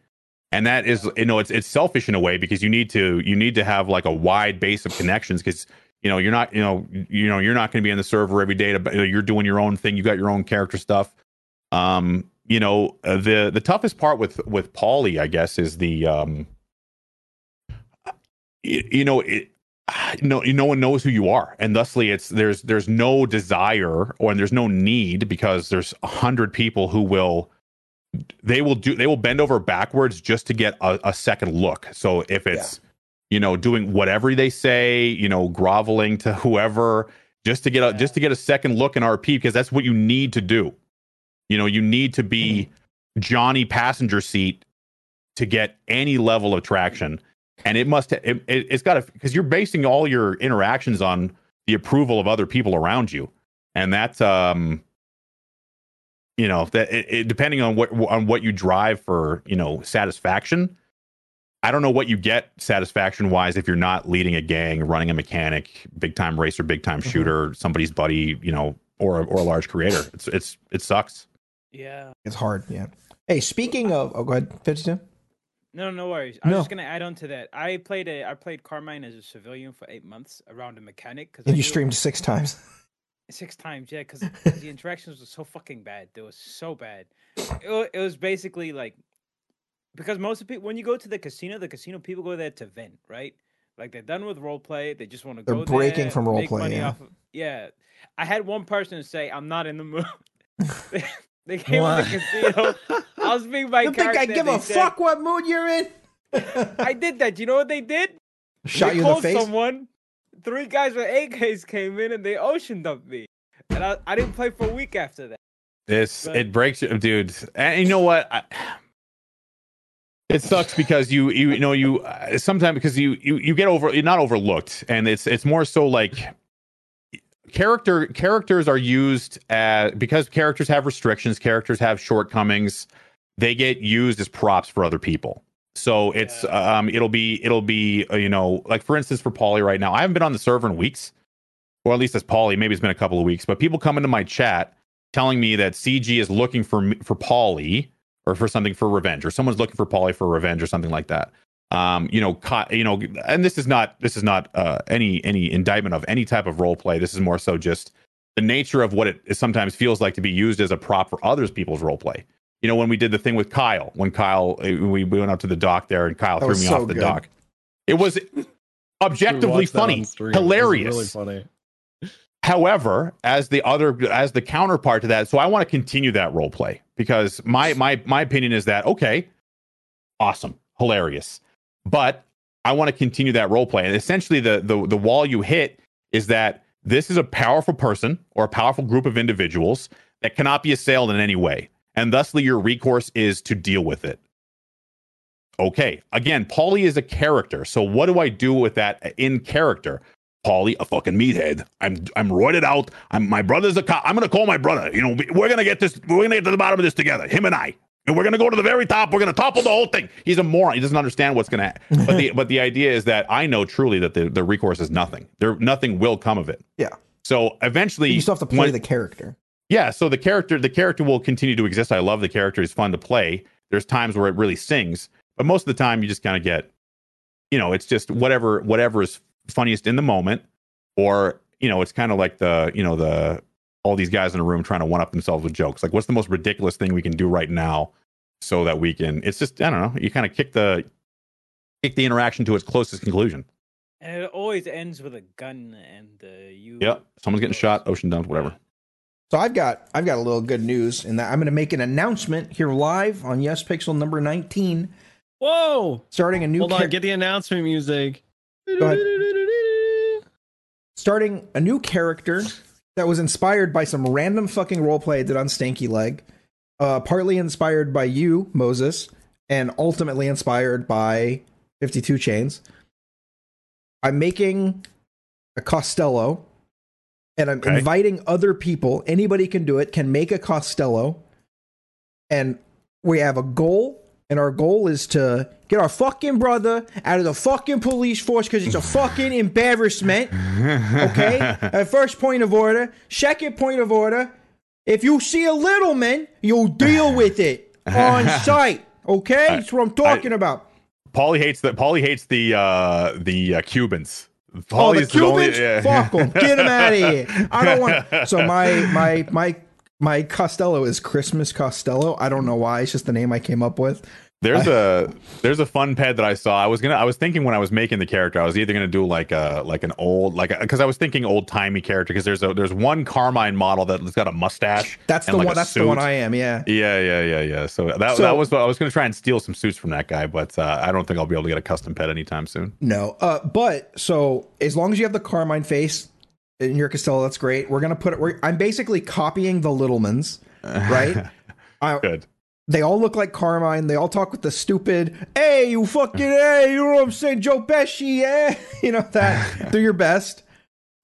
Speaker 3: and that is you know it's it's selfish in a way because you need to you need to have like a wide base of connections because you know you're not you know you know you're not going to be in the server every day. To, you're doing your own thing. You got your own character stuff. Um, you know uh, the the toughest part with with Paulie, I guess, is the um, you, know it no no one knows who you are and thusly it's there's there's no desire or there's no need because there's a hundred people who will they will do they will bend over backwards just to get a, a second look. So if it's you know doing whatever they say you know groveling to whoever just to get a just to get a second look in rp because that's what you need to do. You know you need to be johnny passenger seat to get any level of traction. And it must it, it, has got to because you're basing all your interactions on the approval of other people around you. And that's um you know that it, it, depending on what on what you drive for you know satisfaction i don't know what you get satisfaction wise if you're not leading a gang running a mechanic big time racer big time
Speaker 1: Mhm.
Speaker 3: shooter somebody's buddy you know or a, or a large creator it's it's it sucks
Speaker 4: Yeah.
Speaker 1: It's hard. Yeah. Hey, speaking of, oh, go ahead, fifty-two.
Speaker 4: No, no worries. I'm
Speaker 1: No.
Speaker 4: just gonna add on to that. I played a I played Carmine as a civilian for eight months around a mechanic because
Speaker 1: And you streamed six times.
Speaker 4: Six times. Yeah, because the interactions were so fucking bad. They were so bad. It, wa- it was basically like because most of people when you go to the casino, the casino people go there to vent, right? Like they're done with role play. They just want to
Speaker 1: They're
Speaker 4: go
Speaker 1: breaking
Speaker 4: there,
Speaker 1: from
Speaker 4: make
Speaker 1: roleplay,
Speaker 4: money
Speaker 1: yeah.
Speaker 4: off Of, yeah, I had one person say, "I'm not in the mood." they, they came to the casino. I was being my
Speaker 1: You think
Speaker 4: character.
Speaker 1: I give
Speaker 4: they
Speaker 1: a
Speaker 4: said-
Speaker 1: fuck what mood you're in?
Speaker 4: I did that. You know what they did?
Speaker 1: Shot
Speaker 4: they
Speaker 1: you in the
Speaker 4: called
Speaker 1: face.
Speaker 4: someone. Three guys with AKs came in and they ocean dumped me, and I, I didn't play for a week after that.
Speaker 3: This
Speaker 4: But-
Speaker 3: it breaks you, dude. And you know what? I, it sucks because you you, you know you uh, sometimes because you you you get over you're not overlooked, and it's it's more so like character characters are used as because characters have restrictions, characters have shortcomings. They get used as props for other people. So it's um it'll be it'll be uh, you know like for instance for Paulie right now I haven't been on the server in weeks, or at least as Paulie maybe it's been a couple of weeks. But people come into my chat telling me that CG is looking for me- for Paulie or for something for revenge, or someone's looking for Paulie for revenge or something like that. Um, you know, Ki- you know, and this is not this is not uh, any any indictment of any type of role play. This is more so just the nature of what it, it sometimes feels like to be used as a prop for others people's role play. You know, when we did the thing with Kyle, when Kyle uh, we, we went up to the dock there and Kyle
Speaker 1: That
Speaker 3: threw me
Speaker 1: so
Speaker 3: off the
Speaker 1: good.
Speaker 3: dock. It was objectively funny, hilarious.
Speaker 2: Really funny.
Speaker 3: However, as the other as the counterpart to that, so I want to continue that role play because my my my opinion is that okay, awesome, hilarious. But I want to continue that role play. And essentially the the the wall you hit is that this is a powerful person or a powerful group of individuals that cannot be assailed in any way. And thusly your recourse is to deal with it. Okay. Again, Paulie is a character. So what do I do with that in character? Paulie, a fucking meathead. I'm I'm roided out. I'm my brother's a cop. I'm gonna call my brother. You know, we- we're gonna get this. We're gonna get to the bottom of this together. Him and I. And we're gonna go to the very top. We're gonna topple the whole thing. He's a moron. He doesn't understand what's gonna. Happen. But the but the idea is that I know truly that the the recourse is nothing. There nothing will come of it.
Speaker 1: Yeah.
Speaker 3: So eventually,
Speaker 1: You still have to play
Speaker 3: when-
Speaker 1: the character.
Speaker 3: Yeah, so the character the character will continue to exist. I love the character; it's fun to play. There's times where it really sings, but most of the time you just kind of get, you know, it's just whatever whatever is funniest in the moment, or you know, it's kind of like the you know the all these guys in a room trying to one up themselves with jokes. Like, what's the most ridiculous thing we can do right now, so that we can? It's just I don't know. You kind of kick the kick the interaction to its closest conclusion.
Speaker 4: And it always ends with a gun and uh, you.
Speaker 3: Yep, someone's getting shot, ocean dumped, whatever.
Speaker 1: So I've got I've got a little good news in that I'm going to make an announcement here live on Yespixel number 19,
Speaker 2: Whoa!
Speaker 1: starting a new
Speaker 2: Hold
Speaker 1: char-
Speaker 2: on, get the announcement music.
Speaker 1: Go starting a new character that was inspired by some random fucking roleplay I did on Stanky Leg, uh, partly inspired by you, Moses, and ultimately inspired by 52 Chains. I'm making a Costello and I'm
Speaker 3: Okay.
Speaker 1: inviting other people. Anybody can do it. Can make a Costello, and we have a goal. And our goal is to get our fucking brother out of the fucking police force because it's a fucking embarrassment. Okay? Uh, first point of order. Second point of order. If you see a little man, you'll deal with it on site. Okay? That's what I'm talking about.
Speaker 3: Paulie hates the Paulie hates the uh the uh, Cubans.
Speaker 1: Oh, the
Speaker 3: Paulie's only-
Speaker 1: Cubans?
Speaker 3: yeah.
Speaker 1: Fuck them. Get them out of here. I don't want. So my my my my Costello is Christmas Costello. I don't know why. It's just the name I came up with.
Speaker 3: There's a there's a fun pet that I saw. I was gonna I was thinking when I was making the character, I was either gonna do like a like an old like because I was thinking old timey character because there's a there's one Carmine model that's got a mustache.
Speaker 1: That's the
Speaker 3: like,
Speaker 1: one. That's the one. I am. Yeah.
Speaker 3: Yeah, yeah, yeah, yeah. So that
Speaker 1: So-
Speaker 3: that was what I was gonna try and steal some suits from that guy, but uh, I don't think I'll be able to get a custom pet anytime soon.
Speaker 1: No. Uh, but so as long as you have the Carmine face in your Costello, that's great. We're gonna put it. We're, I'm basically copying the Littlemans, right? I,
Speaker 3: Good.
Speaker 1: They all look like Carmine. They all talk with the stupid, "Hey, you fucking hey," you know what I'm saying, Joe Pesci, eh? You know that. Do your best.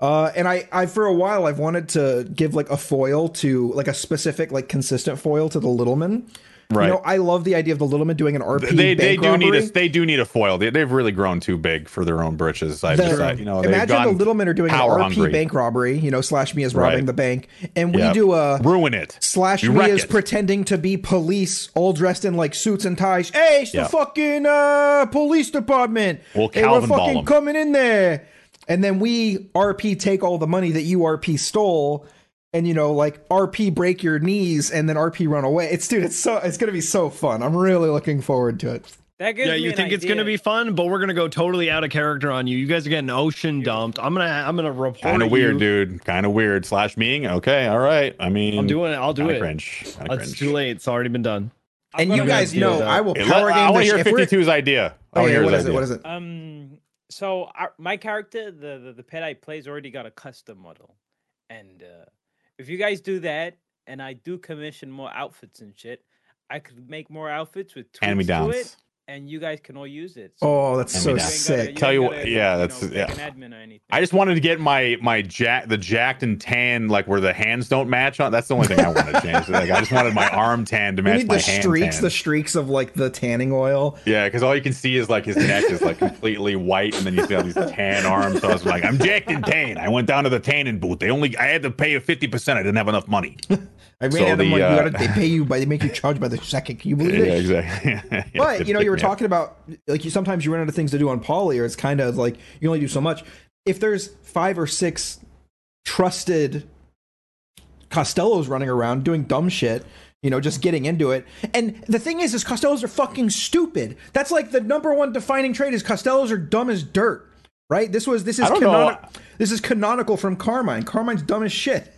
Speaker 1: Uh, and I, I for a while I've wanted to give like a foil to like a specific like consistent foil to the Littleman.
Speaker 3: Right.
Speaker 1: You know, I love the idea of the little Littleman doing an RP.
Speaker 3: they they
Speaker 1: bank
Speaker 3: do need a
Speaker 1: robbery.
Speaker 3: they do need a foil. They, they've really grown too big for their own britches. I
Speaker 1: The-
Speaker 3: you know,
Speaker 1: Imagine the Littlemen are doing an RP
Speaker 3: hungry.
Speaker 1: bank robbery. You know, slash me is robbing
Speaker 3: Right.
Speaker 1: the bank, and we
Speaker 3: Yep.
Speaker 1: do a
Speaker 3: ruin it.
Speaker 1: slash
Speaker 3: You
Speaker 1: me is
Speaker 3: it.
Speaker 1: pretending to be police, all dressed in like suits and ties. Hey, it's
Speaker 3: Yeah.
Speaker 1: the fucking uh, police department.
Speaker 3: We'll
Speaker 1: hey, we're fucking coming in there, and then we RP take all the money that you RP stole. And you know, like RP break your knees and then RP run away. It's dude, it's so it's gonna be so fun. I'm really looking forward to it.
Speaker 4: That gives
Speaker 2: Yeah,
Speaker 4: me
Speaker 2: you
Speaker 4: an
Speaker 2: think it's gonna be fun, but we're gonna go totally out of character on you. You guys are getting ocean dumped. I'm gonna I'm gonna report
Speaker 3: Kind of weird, dude. Kind of weird. Slash meing. Okay, all right. I mean,
Speaker 2: I'm doing it. I'll do it.
Speaker 3: Cringe. Kinda
Speaker 2: It's
Speaker 3: cringe.
Speaker 2: too late. It's already been done.
Speaker 4: I'm
Speaker 1: And you guys
Speaker 2: deal
Speaker 1: know
Speaker 2: that.
Speaker 1: I will
Speaker 3: Hey,
Speaker 1: power
Speaker 3: let-
Speaker 1: game
Speaker 3: I want to hear
Speaker 1: shit. If
Speaker 3: 52's idea. I
Speaker 1: Oh,
Speaker 3: wanna
Speaker 1: yeah,
Speaker 3: hear
Speaker 1: what it? What is it?
Speaker 4: Um, so our, my character, the, the the pet I play, has already got a custom model, and uh, if you guys do that, and I do commission more outfits and shit, I could make more outfits with tweaks to
Speaker 3: Hand-me-downs.
Speaker 4: It, and you guys can all use it.
Speaker 1: Oh, that's so
Speaker 3: we
Speaker 4: you
Speaker 3: don't.
Speaker 4: ain't
Speaker 1: sick.
Speaker 4: gotta-
Speaker 3: Tell you
Speaker 4: gotta,
Speaker 3: what- yeah, that's-
Speaker 4: know,
Speaker 3: yeah.
Speaker 4: pick an admin or anything.
Speaker 3: I just wanted to get my my jack the jacked and tan like where the hands don't match on. That's the only thing I wanted to change. Like I just wanted my arm tan to
Speaker 1: We
Speaker 3: match
Speaker 1: need
Speaker 3: my
Speaker 1: the
Speaker 3: hand
Speaker 1: streaks,
Speaker 3: tan.
Speaker 1: the streaks of like the tanning oil.
Speaker 3: yeah, because all you can see is like his neck is like completely white, and then you see all these tan arms. So I was like, I'm jacked and tan. I went down to the tanning booth. They only I had to pay a fifty percent. I didn't have enough money.
Speaker 1: I ran
Speaker 3: So
Speaker 1: out of
Speaker 3: the,
Speaker 1: money.
Speaker 3: uh,
Speaker 1: you gotta, they pay you by they make you charge by the second. Can you believe
Speaker 3: yeah,
Speaker 1: it?
Speaker 3: exactly. Yeah,
Speaker 1: But you know, you were
Speaker 3: pick me up.
Speaker 1: Talking about like you sometimes you run out of things to do on Paulie, or it's kind of like you only do so much. If there's five or six trusted Costellos running around doing dumb shit, you know, just getting into it. And the thing is, is Costellos are fucking stupid. That's like the number one defining trait is Costellos are dumb as dirt. Right? This was this is
Speaker 3: I don't know.
Speaker 1: canonical. This is canonical from Carmine. Carmine's dumb as shit.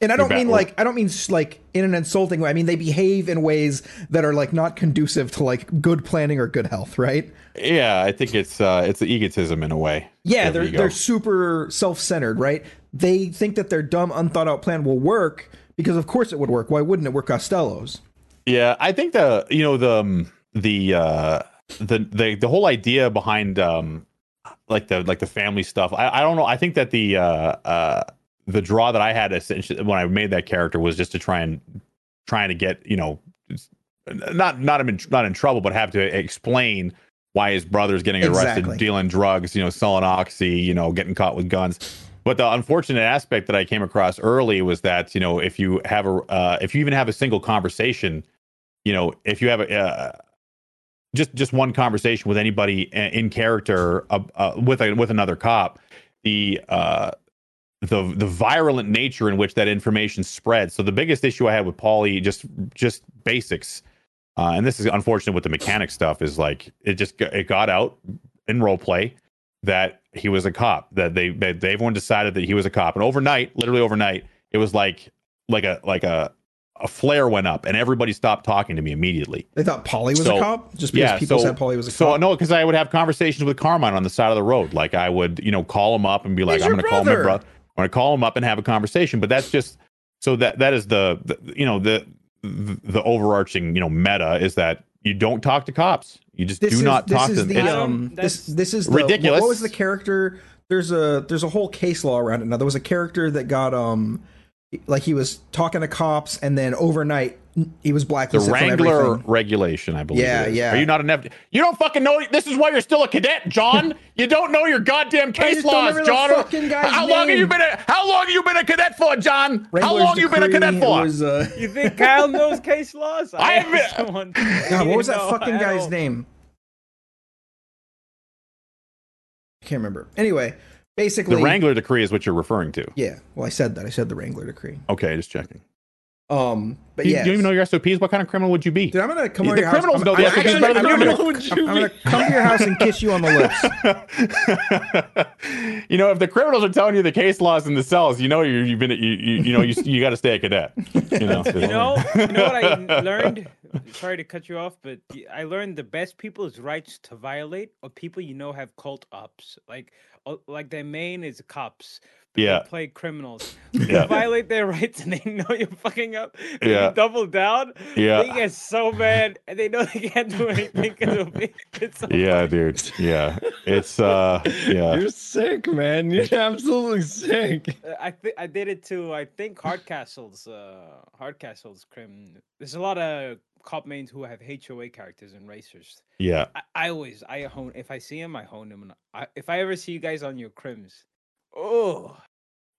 Speaker 1: And I don't mean like I don't mean like in an insulting way. I mean they behave in ways that are like not conducive to like good planning or good health, right?
Speaker 3: Yeah, I think it's uh it's the egotism in a way.
Speaker 1: Yeah,
Speaker 3: Their
Speaker 1: they're they're super self-centered, right? They think that their dumb, unthought out plan will work because of course it would work. Why wouldn't it work Costello's?
Speaker 3: Yeah, I think the you know the um, the uh the the the whole idea behind um like the like the family stuff. I I don't know. I think that the uh uh the draw that I had essentially when I made that character was just to try and trying to get you know not not in, not in trouble, but have to explain why his brother's getting arrested
Speaker 1: Exactly.
Speaker 3: dealing drugs, you know, selling oxy, you know, getting caught with guns. But the unfortunate aspect that I came across early was that you know if you have a uh, if you even have a single conversation, you know, if you have a uh, just just one conversation with anybody in character uh, uh, with a with another cop, the uh, the the virulent nature in which that information spreads. So the biggest issue I had with Paulie, just just basics, uh, and this is unfortunate with the mechanic stuff, is like it just it got out in role play that he was a cop. That they, they, they everyone decided that he was a cop, and overnight, literally overnight, it was like like a like a a flare went up, and everybody stopped talking to me immediately.
Speaker 1: They thought Paulie was
Speaker 3: So-
Speaker 1: a cop just because
Speaker 3: yeah,
Speaker 1: people
Speaker 3: so-
Speaker 1: said Paulie was a
Speaker 3: So
Speaker 1: cop.
Speaker 3: So no, because I would have conversations with Carmine on the side of the road. Like I would, you know, call him up and be like,
Speaker 1: He's
Speaker 3: "I'm going to call my
Speaker 1: brother.
Speaker 3: Brother. I'm going to call him up and have a conversation." But that's just so that that is the, the you know the the overarching you know meta is that you don't talk to cops. You just
Speaker 1: This
Speaker 3: do
Speaker 1: is,
Speaker 3: not
Speaker 1: this
Speaker 3: talk
Speaker 1: is
Speaker 3: to them.
Speaker 1: the
Speaker 3: It's-
Speaker 1: um this this is the,
Speaker 3: ridiculous.
Speaker 1: What was the character there's a there's a whole case law around it. Now there was a character that got um like he was talking to cops and then overnight he was black.
Speaker 3: The
Speaker 1: blacklisted from
Speaker 3: Wrangler
Speaker 1: everything.
Speaker 3: regulation, I believe.
Speaker 1: Yeah,
Speaker 3: it is.
Speaker 1: yeah.
Speaker 3: Are you not an F? You don't fucking know. This is why you're still a cadet, John. you don't know your goddamn case
Speaker 1: just
Speaker 3: laws, John.
Speaker 1: fucking guy's
Speaker 3: how long have you been? A, how long have you been a cadet for, John? how
Speaker 1: Wrangler's
Speaker 3: long you been a cadet for?
Speaker 1: Was, uh,
Speaker 4: You think Kyle knows case laws?
Speaker 3: I
Speaker 4: asked
Speaker 3: haven't-
Speaker 1: God, what was that fucking guy's
Speaker 4: don't.
Speaker 1: name? I can't remember. Anyway, basically,
Speaker 3: the Wrangler decree is what you're referring to.
Speaker 1: Yeah, well, I said that. I said the Wrangler decree.
Speaker 3: Okay, just checking.
Speaker 1: Um, but
Speaker 3: You,
Speaker 1: yeah,
Speaker 3: you don't even know your SOPs. What kind of criminal would you be?
Speaker 1: Dude, I'm gonna come
Speaker 3: The
Speaker 1: over to your house.
Speaker 3: criminals
Speaker 1: I'm,
Speaker 3: know the
Speaker 1: I'm
Speaker 3: SOPs
Speaker 1: actually-
Speaker 3: better than
Speaker 1: I'm
Speaker 3: you
Speaker 1: gonna-
Speaker 3: do.
Speaker 2: Would
Speaker 1: I'm,
Speaker 2: you
Speaker 1: I'm gonna come to your house and kiss you on the lips.
Speaker 3: you know, if the criminals are telling you the case laws in the cells, you know you you've been you you, you know you you got to stay a cadet. You know,
Speaker 4: You know, you know what I learned? Sorry to cut you off, but I learned the best people's rights to violate are people you know have cult ops. Like, like their main is cops. But they
Speaker 3: Yeah.
Speaker 4: play criminals.
Speaker 3: Yeah.
Speaker 4: You violate their rights, and they know you're fucking up. and
Speaker 3: Yeah.
Speaker 4: You double down.
Speaker 3: Yeah.
Speaker 4: They get so mad, and they know they can't do anything because it'll be. It's so
Speaker 3: Yeah, dude. Yeah, it's uh, yeah.
Speaker 2: You're sick, man. You're absolutely sick.
Speaker 4: Uh, I think I did it too. I think Hardcastle's uh Hardcastle's crim. There's a lot of cop mains who have HOA characters and racers.
Speaker 3: Yeah,
Speaker 4: I, I always I hone if I see him I hone him. And I, if I ever see you guys on your crims, oh,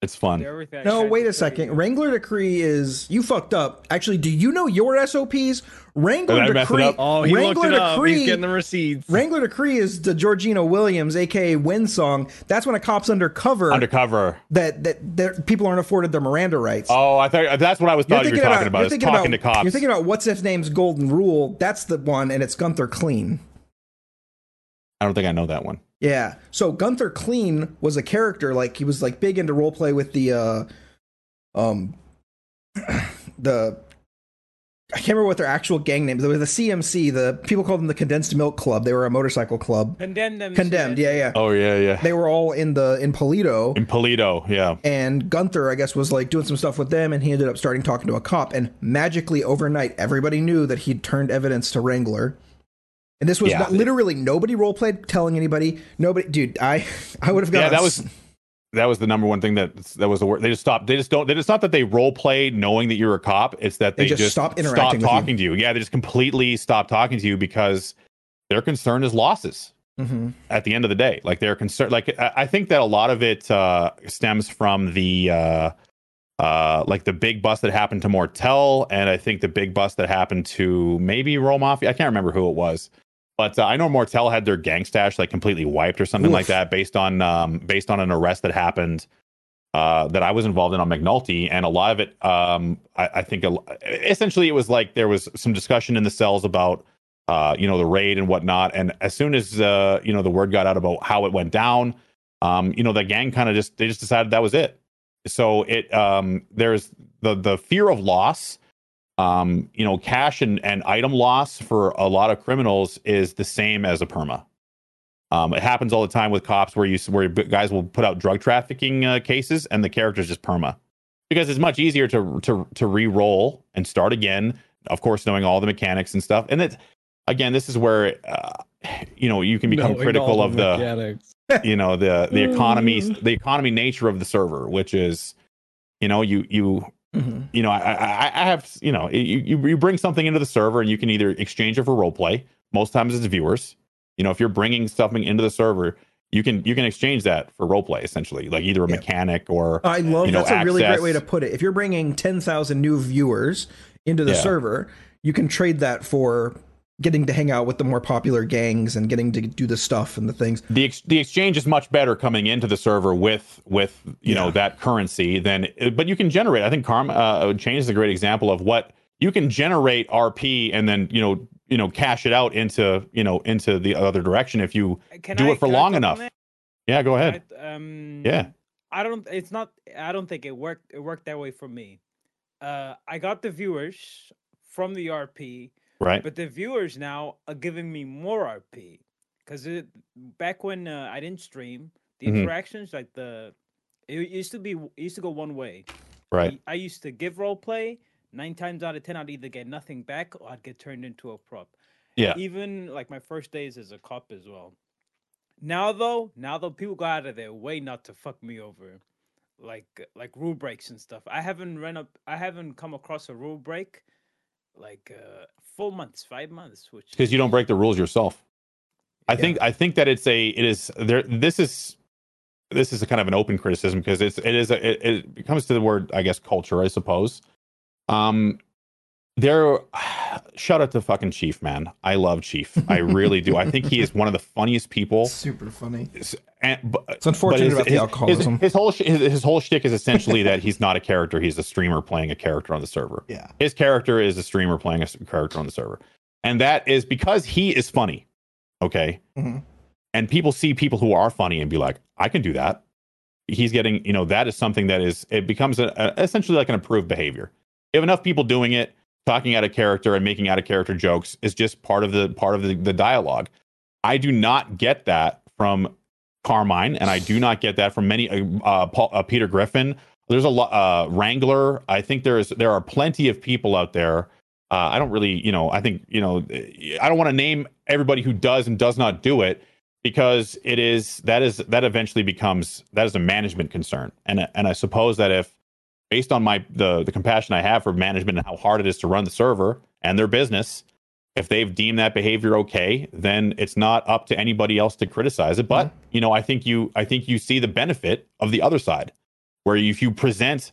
Speaker 3: it's fun.
Speaker 4: everything.
Speaker 1: No, wait a second. Wrangler decree is you fucked up. Actually, do you know your SOPs? Wrangler
Speaker 3: Did I mess it
Speaker 1: decree.
Speaker 3: up?
Speaker 2: Oh, he
Speaker 1: Wrangler
Speaker 2: looked it up.
Speaker 1: decree.
Speaker 2: He's getting the receipts.
Speaker 1: Wrangler decree is the Georgina Williams, aka Win song. That's when a cop's undercover.
Speaker 3: Undercover.
Speaker 1: that that that people aren't afforded their Miranda rights.
Speaker 3: Oh, I thought that's what I was thought you were talking about.
Speaker 1: you're thinking
Speaker 3: talking
Speaker 1: about,
Speaker 3: to cops.
Speaker 1: You're thinking about what's if name's Golden Rule. That's the one, and it's Gunther Clean.
Speaker 3: I don't think I know that one.
Speaker 1: Yeah. So Gunther Clean was a character like he was like big into role play with the uh um the I can't remember what their actual gang name. There was the CMC. The people called them the Condensed Milk Club. They were a motorcycle club.
Speaker 4: Condemned. them.
Speaker 1: Condemned. Yeah, yeah.
Speaker 3: Oh yeah, yeah.
Speaker 1: They were all in the in Paleto.
Speaker 3: In Paleto, yeah.
Speaker 1: and Gunther, I guess, was like doing some stuff with them, and he ended up starting talking to a cop. And magically, overnight, everybody knew that he'd turned evidence to Wrangler. And this was
Speaker 3: Yeah.
Speaker 1: not, literally nobody role played telling anybody. Nobody, dude. I I would have gone.
Speaker 3: Yeah, that was that was the number one thing that that was the word. They just stopped. They just don't. They, it's not that they role play knowing that you're a cop. It's that
Speaker 1: They
Speaker 3: they,
Speaker 1: just
Speaker 3: just,
Speaker 1: stop interacting with you.
Speaker 3: talking to you. Yeah, they just completely stop talking to you because their concern is losses.
Speaker 1: Mhm.
Speaker 3: at the end of the day. Like they're concerned. Like I I think that a lot of it uh, stems from the uh, uh, like the big bust that happened to Mortel, and I think the big bust that happened to maybe Roll Mafia. I can't remember who it was, but uh, I know Mortel had their gang stash like completely wiped or something like that based on um, based on an arrest that happened. Uh, that I was involved in on McNulty, and a lot of it, um, I, I think, a, essentially, it was like there was some discussion in the cells about uh, you know, the raid and whatnot. And as soon as uh, you know, the word got out about how it went down, um, you know, the gang kind of just they just decided that was it. So it um there's the the fear of loss, um, you know, cash and, and item loss for a lot of criminals is the same as a perma. Um, it happens all the time with cops where you where guys will put out drug trafficking uh, cases and the character's just perma because it's much easier to to to re-roll and start again. Of course, knowing all the mechanics and stuff, and it's again, this is where uh, you know you can become critical of the
Speaker 2: mechanics.
Speaker 3: you know the the economy the economy nature of the server, which is you know you you
Speaker 1: Mhm.
Speaker 3: you know I I, I have you know you, you you bring something into the server and you can either exchange it for role play. Most times it's viewers. You know if you're bringing something into the server, you can you can exchange that for role play essentially, like either a
Speaker 1: Yeah.
Speaker 3: mechanic or
Speaker 1: I love
Speaker 3: you know,
Speaker 1: that's a really great way to put it. If you're bringing ten thousand new viewers into the
Speaker 3: Yeah.
Speaker 1: server, you can trade that for getting to hang out with the more popular gangs and getting to do the stuff and the things.
Speaker 3: the ex- the exchange is much better coming into the server with with you know that currency than but you can generate i think karma uh, chain is a great example of what you can generate rp and then you know you know cash it out into you know into the other direction if you
Speaker 4: Can
Speaker 3: do
Speaker 4: I-
Speaker 3: it for long enough yeah go ahead
Speaker 4: Right, Um,
Speaker 3: Yeah.
Speaker 4: I don't. It's not. I don't think it worked. It worked that way for me. Uh, I got the viewers from the RP,
Speaker 3: right
Speaker 4: but the viewers now are giving me more RP because back when uh, I didn't stream, the
Speaker 3: Mhm.
Speaker 4: interactions like the it used to be it used to go one way.
Speaker 3: right
Speaker 4: I, I used to give role play. Nine times out of ten, I'd either get nothing back or I'd get turned into a prop.
Speaker 3: yeah
Speaker 4: Even like my first days as a cop as well. Now though, now though, people go out of their way not to fuck me over, like like rule breaks and stuff. I haven't run up. I haven't come across a rule break like uh four months, five months, which
Speaker 3: because you don't break the rules yourself. I
Speaker 1: Yeah.
Speaker 3: think I think that it's a it is there. This is this is a kind of an open criticism because it's it is a, it, it comes to the word I guess culture I suppose. Um, there. Shout out to fucking Chief, man. I love Chief. I really do. I think he is one of the funniest people.
Speaker 1: Super funny.
Speaker 3: And, but,
Speaker 1: It's unfortunate
Speaker 3: but
Speaker 1: about the
Speaker 3: his,
Speaker 1: alcoholism.
Speaker 3: His, his whole sh- his, his whole shtick is essentially that he's not a character; he's a streamer playing a character on the server.
Speaker 1: yeah.
Speaker 3: His character is a streamer playing a character on the server, and that is because he is funny. Okay,
Speaker 1: Mhm.
Speaker 3: and people see people who are funny and be like, "I can do that." He's getting, you know, that is something that is it becomes a, a, essentially like an approved behavior. If enough people doing it, talking out of character and making out of character jokes is just part of the part of the, the dialogue. I do not get that from Carmine, and I do not get that from many uh, uh, Paul, uh, Peter Griffin. There's a lot uh, Wrangler. I think there is there are plenty of people out there. Uh, I don't really, you know, I think you know, I don't want to name everybody who does and does not do it because it is that is that eventually becomes that is a management concern, and and I suppose that if based on my the the compassion I have for management and how hard it is to run the server and their business, if they've deemed that behavior okay, then it's not up to anybody else to criticize it. But mm-hmm. you know, I think you I think you see the benefit of the other side, where if you present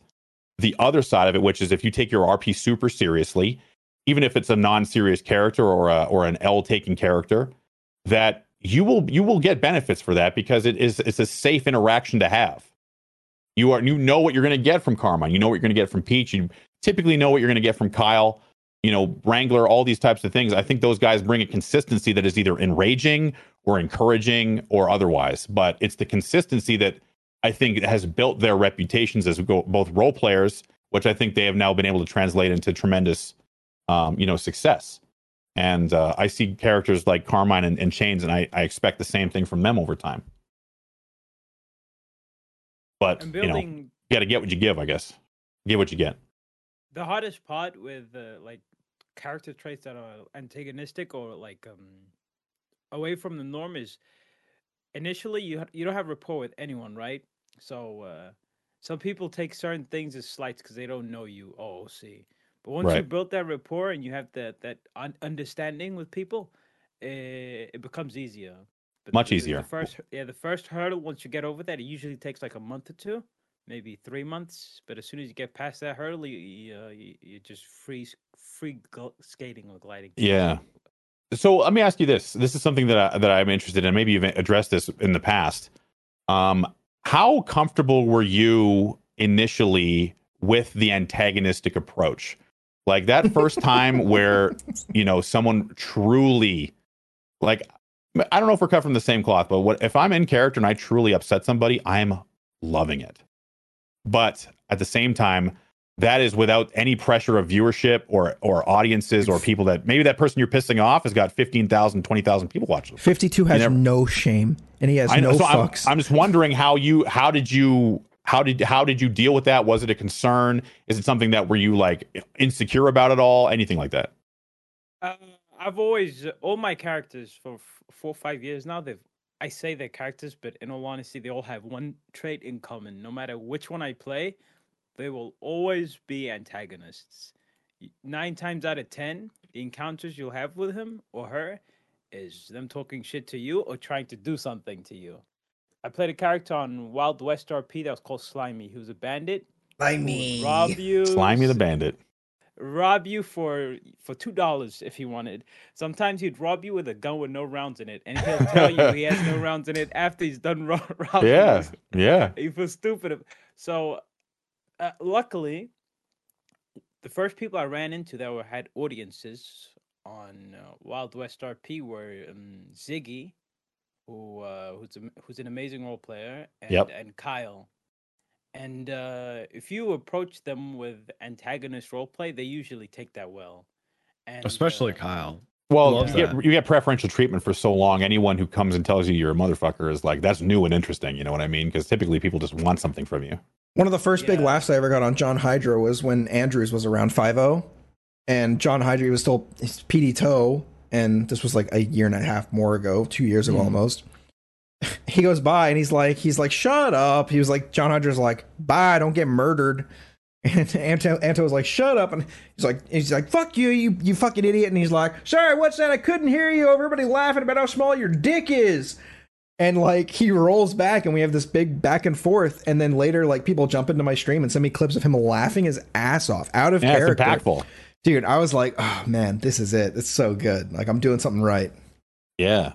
Speaker 3: the other side of it, which is if you take your RP super seriously, even if it's a non-serious character or a, or an L taking character, that you will you will get benefits for that because it is it's a safe interaction to have. You are you know what you're going to get from Carmine. You know what you're going to get from Peach. You typically know what you're going to get from Kyle. You know Wrangler, all these types of things. I think those guys bring a consistency that is either enraging or encouraging or otherwise. But it's the consistency that I think has built their reputations as both role players, which I think they have now been able to translate into tremendous, um, you know, success. And uh, I see characters like Carmine and, and Chains, and I, I expect the same thing from them over time. But
Speaker 4: and
Speaker 3: you know, you got to get what you give, I guess. Get what you get.
Speaker 4: the hardest part with uh, like character traits that are antagonistic or like um away from the norm is initially you ha- you don't have rapport with anyone, right? So uh some people take certain things as slights because they don't know you. Oh, see. But once you
Speaker 3: Right.
Speaker 4: build that rapport and you have that that un- understanding with people, uh, it becomes easier.
Speaker 3: Much easier.
Speaker 4: The first, yeah, the first hurdle. Once you get over that, it usually takes like a month or two, maybe three months. But as soon as you get past that hurdle, you you, uh, you, you just free free skating or gliding.
Speaker 3: Yeah. So let me ask you this. This is something that I, that I'm interested in. Maybe you've addressed this in the past. Um, how comfortable were you initially with the antagonistic approach? Like that first time where you know someone truly, like, I don't know if we're cut from the same cloth, but what if I'm in character and I truly upset somebody, I'm loving it. But at the same time, that is without any pressure of viewership or or audiences or people that maybe that person you're pissing off has got 15,000 20,000 people watching.
Speaker 1: 52 has
Speaker 3: never-
Speaker 1: no shame and he has
Speaker 3: I know
Speaker 1: no
Speaker 3: so I'm,
Speaker 1: fucks.
Speaker 3: I'm just wondering how you how did you how did how did you deal with that? Was it a concern? Is it something that were you like insecure about at all? Anything like that?
Speaker 4: Uh, I've always all my characters for f- four or five years now. They've I say they're characters, but in all honesty, they all have one trait in common. No matter which one I play, they will always be antagonists. Nine times out of ten, the encounters you'll have with him or her is them talking shit to you or trying to do something to you. I played a character on Wild West RP that was called Slimy. He was a bandit.
Speaker 1: I
Speaker 4: who rob you,
Speaker 3: Slimy the bandit.
Speaker 4: Rob you for for two dollars if he wanted. Sometimes he'd rob you with a gun with no rounds in it, and he'll tell you he has no rounds in it after he's done ro- robbing
Speaker 3: Yeah.
Speaker 4: you.
Speaker 3: Yeah.
Speaker 4: He feels stupid. So, uh, luckily, the first people I ran into that were had audiences on uh, Wild West RP were um, Ziggy, who uh, who's a, who's an amazing role player, and
Speaker 3: Yep.
Speaker 4: and Kyle. And uh, if you approach them with antagonist roleplay, they usually take that well. And
Speaker 2: Especially
Speaker 4: uh,
Speaker 2: Kyle.
Speaker 3: Well,
Speaker 2: Love
Speaker 3: you get, you get preferential treatment for so long. Anyone who comes and tells you you're a motherfucker is like, that's new and interesting. You know what I mean? Because typically people just want something from you.
Speaker 1: One of the first big laughs I ever got on John Hydra was when Andrews was around 5 and John Hydra he was still his PD toe, and this was like a year and a half more ago, two years ago
Speaker 3: Hmm.
Speaker 1: almost. He goes by and he's like, he's like, shut up. He was like, John Hunter's like, bye, don't get murdered. And Anto, Anto was like, shut up. And he's like, he's like, fuck you, you, you fucking idiot. And he's like, sorry, what's that? I couldn't hear you. Everybody laughing about how small your dick is. And like he rolls back and we have this big back and forth. And then later, like people jump into my stream and send me clips of him laughing his ass off out of
Speaker 3: Yeah,
Speaker 1: character.
Speaker 3: impactful.
Speaker 1: Dude, I was like, oh man, this is it. It's so good. Like I'm doing something right.
Speaker 3: Yeah.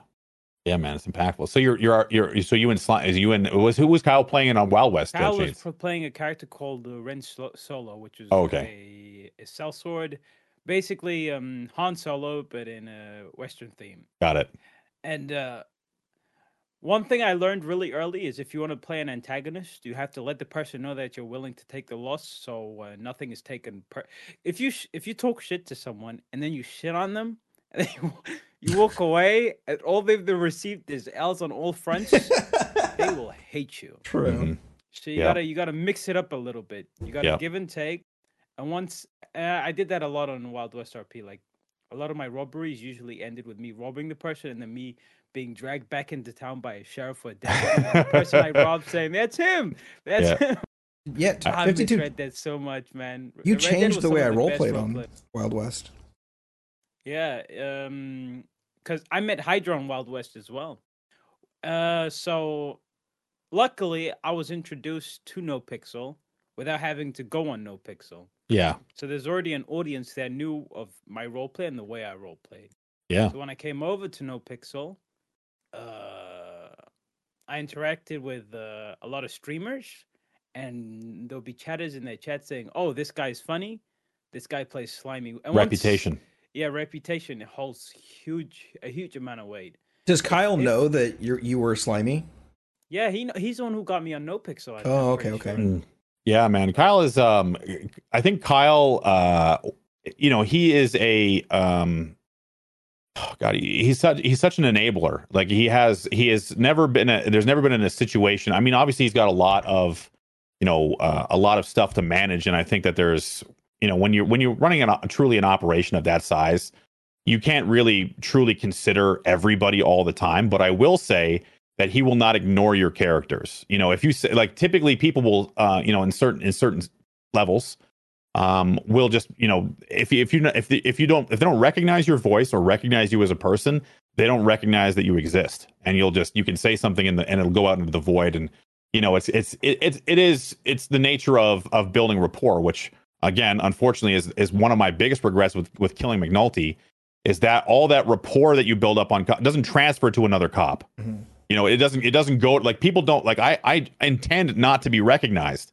Speaker 3: Yeah, man, it's impactful. So you're you're you're so you and Sli- is you and was who was Kyle playing in on Wild West? uh,
Speaker 4: Kyle was playing a character called uh, Ren Solo, which is
Speaker 3: Oh, okay.
Speaker 4: a, a sellsword, basically um, Han Solo, but in a Western theme.
Speaker 3: Got it.
Speaker 4: And uh, one thing I learned really early is if you want to play an antagonist, you have to let the person know that you're willing to take the loss, so uh, nothing is taken. Per- if you sh- if you talk shit to someone and then you shit on them, you, you walk away, and all they've received is L's on all fronts, they will hate you.
Speaker 1: True.
Speaker 3: Mhm.
Speaker 4: So you
Speaker 3: Yeah.
Speaker 4: gotta you gotta mix it up a little bit. You gotta
Speaker 3: Yeah.
Speaker 4: give and take. And once uh, I did that a lot on Wild West RP. Like a lot of my robberies usually ended with me robbing the person and then me being dragged back into town by a sheriff or a deputy. and the person I robbed saying, "That's him. That's
Speaker 3: Yeah.
Speaker 4: him."
Speaker 1: Yeah, t-
Speaker 4: I
Speaker 1: 52.
Speaker 4: miss Red Dead so much, man.
Speaker 1: You
Speaker 4: Red
Speaker 1: changed
Speaker 4: was
Speaker 1: the way I
Speaker 4: best
Speaker 1: roleplayed
Speaker 4: role
Speaker 1: on Wild West.
Speaker 4: Yeah, um, because I met Hydra on Wild West as well. Uh, so luckily I was introduced to NoPixel without having to go on NoPixel.
Speaker 3: Yeah.
Speaker 4: So there's already an audience that knew of my roleplay and the way I roleplayed.
Speaker 3: Yeah.
Speaker 4: So when I came over to NoPixel, uh, I interacted with uh, a lot of streamers, and there'll be chatters in their chat saying, "Oh, this guy's funny. This guy plays slimy." And once-
Speaker 3: Reputation.
Speaker 4: Yeah, reputation holds huge a huge amount of weight.
Speaker 1: Does Kyle
Speaker 4: if-
Speaker 1: know that you you were slimy?
Speaker 4: Yeah, he he's the one who got me on NoPixel. I-
Speaker 1: Oh,
Speaker 4: I'm
Speaker 1: okay, okay.
Speaker 4: sure.
Speaker 3: Mm. Yeah, man. Kyle is um I think Kyle uh you know, he is a um oh God, he- he's such he's such an enabler. Like he has he has never been a, there's never been in a situation. I mean, obviously he's got a lot of you know, uh, a lot of stuff to manage and I think that there's you know, when you're when you're running an, o- truly an operation of that size, you can't really truly consider everybody all the time, but I will say that he will not ignore your characters. You know, if you say like typically people will uh you know in certain in certain levels um will just you know if if you if the, if you don't if they don't recognize your voice or recognize you as a person they don't recognize that you exist and you'll just you can say something in the and it'll go out into the void and you know it's it's it, it's it is it's the nature of of building rapport which again unfortunately is is one of my biggest regrets with with killing mcnulty is that all that rapport that you build up on co- doesn't transfer to another cop
Speaker 1: Mhm.
Speaker 3: you know it doesn't it doesn't go like people don't like i i intend not to be recognized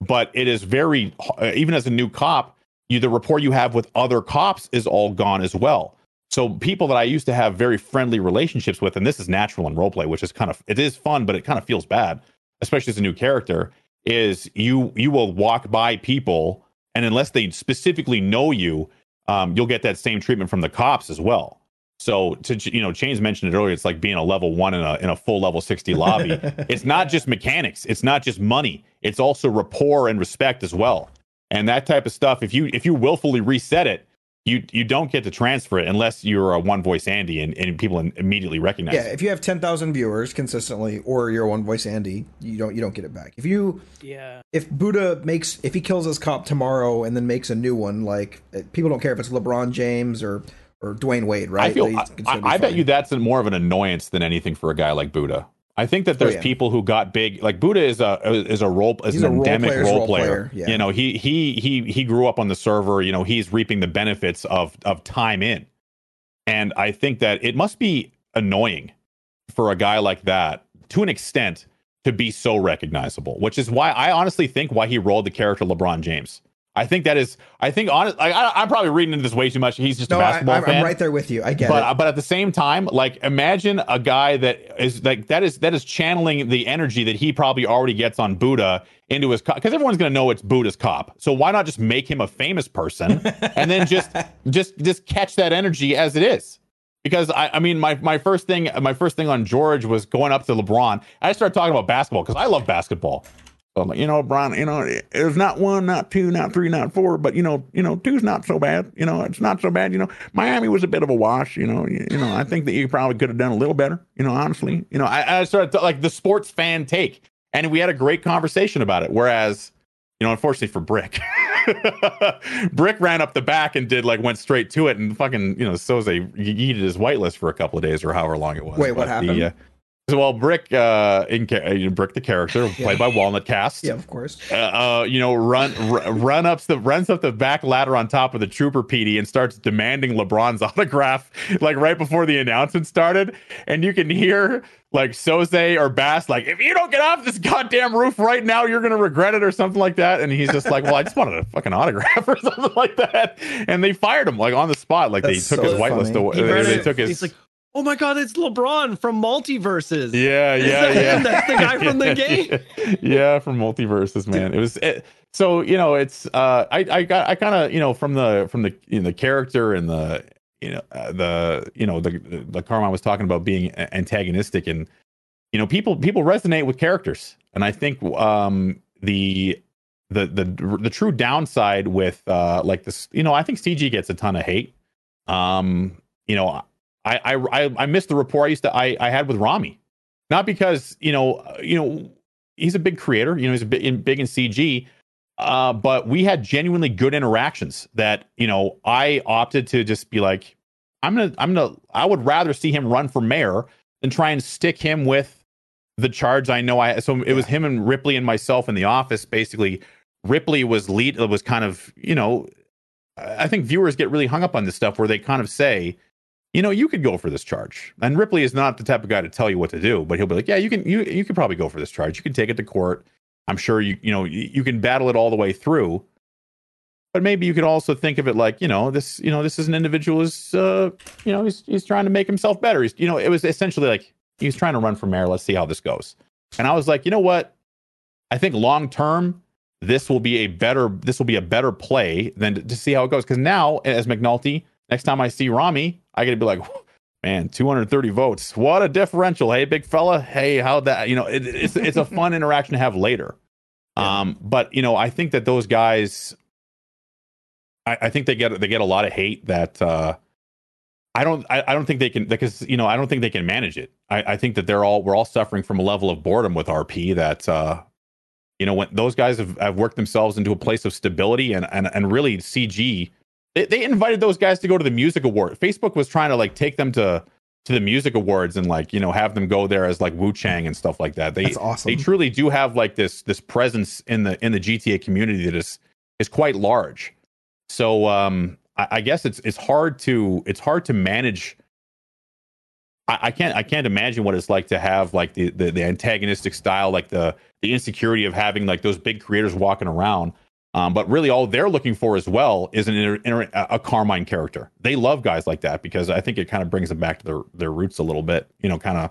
Speaker 3: but it is very uh, even as a new cop you the rapport you have with other cops is all gone as well so people that i used to have very friendly relationships with and this is natural in roleplay which is kind of it is fun but it kind of feels bad especially as a new character is you you will walk by people and unless they specifically know you um, you'll get that same treatment from the cops as well. So to you know Chains mentioned it earlier it's like being a level one in a in a full level 60 lobby. It's not just mechanics. It's not just money. It's also rapport and respect as well. And that type of stuff if you if you willfully reset it you you don't get to transfer it unless you're a one voice andy and, and people immediately recognize
Speaker 1: Yeah,
Speaker 3: it.
Speaker 1: if you have ten thousand viewers consistently, or you're one voice Andy, you don't you don't get it back. If you
Speaker 4: Yeah,
Speaker 1: if Buddha makes if he kills his cop tomorrow and then makes a new one, like uh, people don't care if it's LeBron James or or Dwyane Wade, right?
Speaker 3: I feel
Speaker 1: Like,
Speaker 3: I,
Speaker 1: it's
Speaker 3: I bet you that's more of an annoyance than anything for a guy like Buddha. I think that oh, there's
Speaker 1: Oh, yeah.
Speaker 3: people who got big. Like Buddha is a is a role is
Speaker 1: He's
Speaker 3: an
Speaker 1: role
Speaker 3: endemic role,
Speaker 1: role
Speaker 3: player.
Speaker 1: player, yeah.
Speaker 3: You know, he he he he grew up on the server. You know, he's reaping the benefits of of time in, and I think that it must be annoying for a guy like that to an extent to be so recognizable. Which is why I honestly think why he rolled the character LeBron James. I think that is. I think honest. I, I, I'm probably reading into this way too much. He's just
Speaker 1: No,
Speaker 3: a
Speaker 1: I,
Speaker 3: basketball
Speaker 1: I'm,
Speaker 3: fan
Speaker 1: I'm right there with you. I get
Speaker 3: but
Speaker 1: it.
Speaker 3: but at the same time, like imagine a guy that is like that is that is channeling the energy that he probably already gets on Buddha into his cop because everyone's gonna know it's Buddha's cop. So why not just make him a famous person and then just just just catch that energy as it is? Because I, I mean my my first thing my first thing on George was going up to LeBron. I started talking about basketball because I love basketball. So I'm like, you know, Brian, you know, it's not one, not two, not three, not four, but you know, you know, two's not so bad. You know, it's not so bad. You know, Miami was a bit of a wash. You know, you, you know, I think that you probably could have done a little better. You know, honestly, you know, I, I started to, like the sports fan take, and we had a great conversation about it. Whereas, you know, unfortunately for Brick, Brick ran up the back and did like went straight to it, and fucking, you know, Soze yeeted his whitelist for a couple of days or however long it was.
Speaker 1: Wait, what
Speaker 3: But the,
Speaker 1: happened?
Speaker 3: uh, so, well, Brick, uh, in ca- uh, Brick the character played by Walnut Cast,
Speaker 1: Yeah, of course.
Speaker 3: uh, uh, you know, run r- run up the runs up the back ladder on top of the Trooper PD and starts demanding LeBron's autograph, like right before the announcement started, and you can hear like Soze or Bass like, if you don't get off this goddamn roof right now, you're gonna regret it or something like that, and he's just like, well, I just wanted a fucking autograph or something like that, and they fired him like on the spot, like
Speaker 1: That's
Speaker 3: they took
Speaker 1: so
Speaker 3: his whitelist away,
Speaker 2: He
Speaker 3: they, they took his.
Speaker 2: He's like, oh my god, it's LeBron from Multiverses.
Speaker 3: Yeah, yeah,
Speaker 2: that
Speaker 3: yeah.
Speaker 2: him? That's the guy from the game.
Speaker 3: yeah, from multiverses, man. It was it, so you know it's uh I I got I kind of you know from the from the you know, the character and the you know uh, the you know the the Carmine was talking about being antagonistic and you know people people resonate with characters and I think um the the the the true downside with uh like this you know I think CG gets a ton of hate um you know I I I, I missed the rapport I used to I I had with Ramee. Not because you know uh, you know he's a big creator you know he's a big in, big in cg uh, but we had genuinely good interactions that you know i opted to just be like i'm gonna i'm gonna i would rather see him run for mayor than try and stick him with the charge i know i so it was him and ripley and myself in the office basically. Ripley was lead was kind of you know i think viewers get really hung up on this stuff where they kind of say you know, you could go for this charge. And Ripley is not the type of guy to tell you what to do, but he'll be like, yeah, you can, you, you could probably go for this charge. You can take it to court. I'm sure you, you know, you, you can battle it all the way through. But maybe you could also think of it like, you know, this, you know, this is an individual who's, uh, you know, he's, he's trying to make himself better. He's, you know, it was essentially like, he's trying to run for mayor. Let's see how this goes. And I was like, you know what? I think long term, this will be a better, this will be a better play than to, to see how it goes. Cause now as McNulty, next time I see Ramee, I gotta be like, man, 230 votes. What a differential. Hey, big fella. Hey, how that, you know, it, it's, it's a fun interaction to have later. Um, but you know, I think that those guys, I, I think they get, they get a lot of hate that, uh, I don't, I, I don't think they can, because, you know, I don't think they can manage it. I, I think that they're all, we're all suffering from a level of boredom with RP that, uh, you know, when those guys have, have worked themselves into a place of stability and, and, and really CG, they, they invited those guys to go to the music award. Facebook was trying to like take them to to the music awards and like you know have them go there as like Wu Chang and stuff like that. They
Speaker 1: That's awesome.
Speaker 3: they truly do have like this this presence in the in the GTA community that is is quite large. So um I, I guess it's it's hard to it's hard to manage. I, I can't I can't imagine what it's like to have like the, the the antagonistic style, like the the insecurity of having like those big creators walking around. Um, but really, all they're looking for as well is an inter, inter, a Carmine character. They love guys like that because I think it kind of brings them back to their their roots a little bit. You know, kind of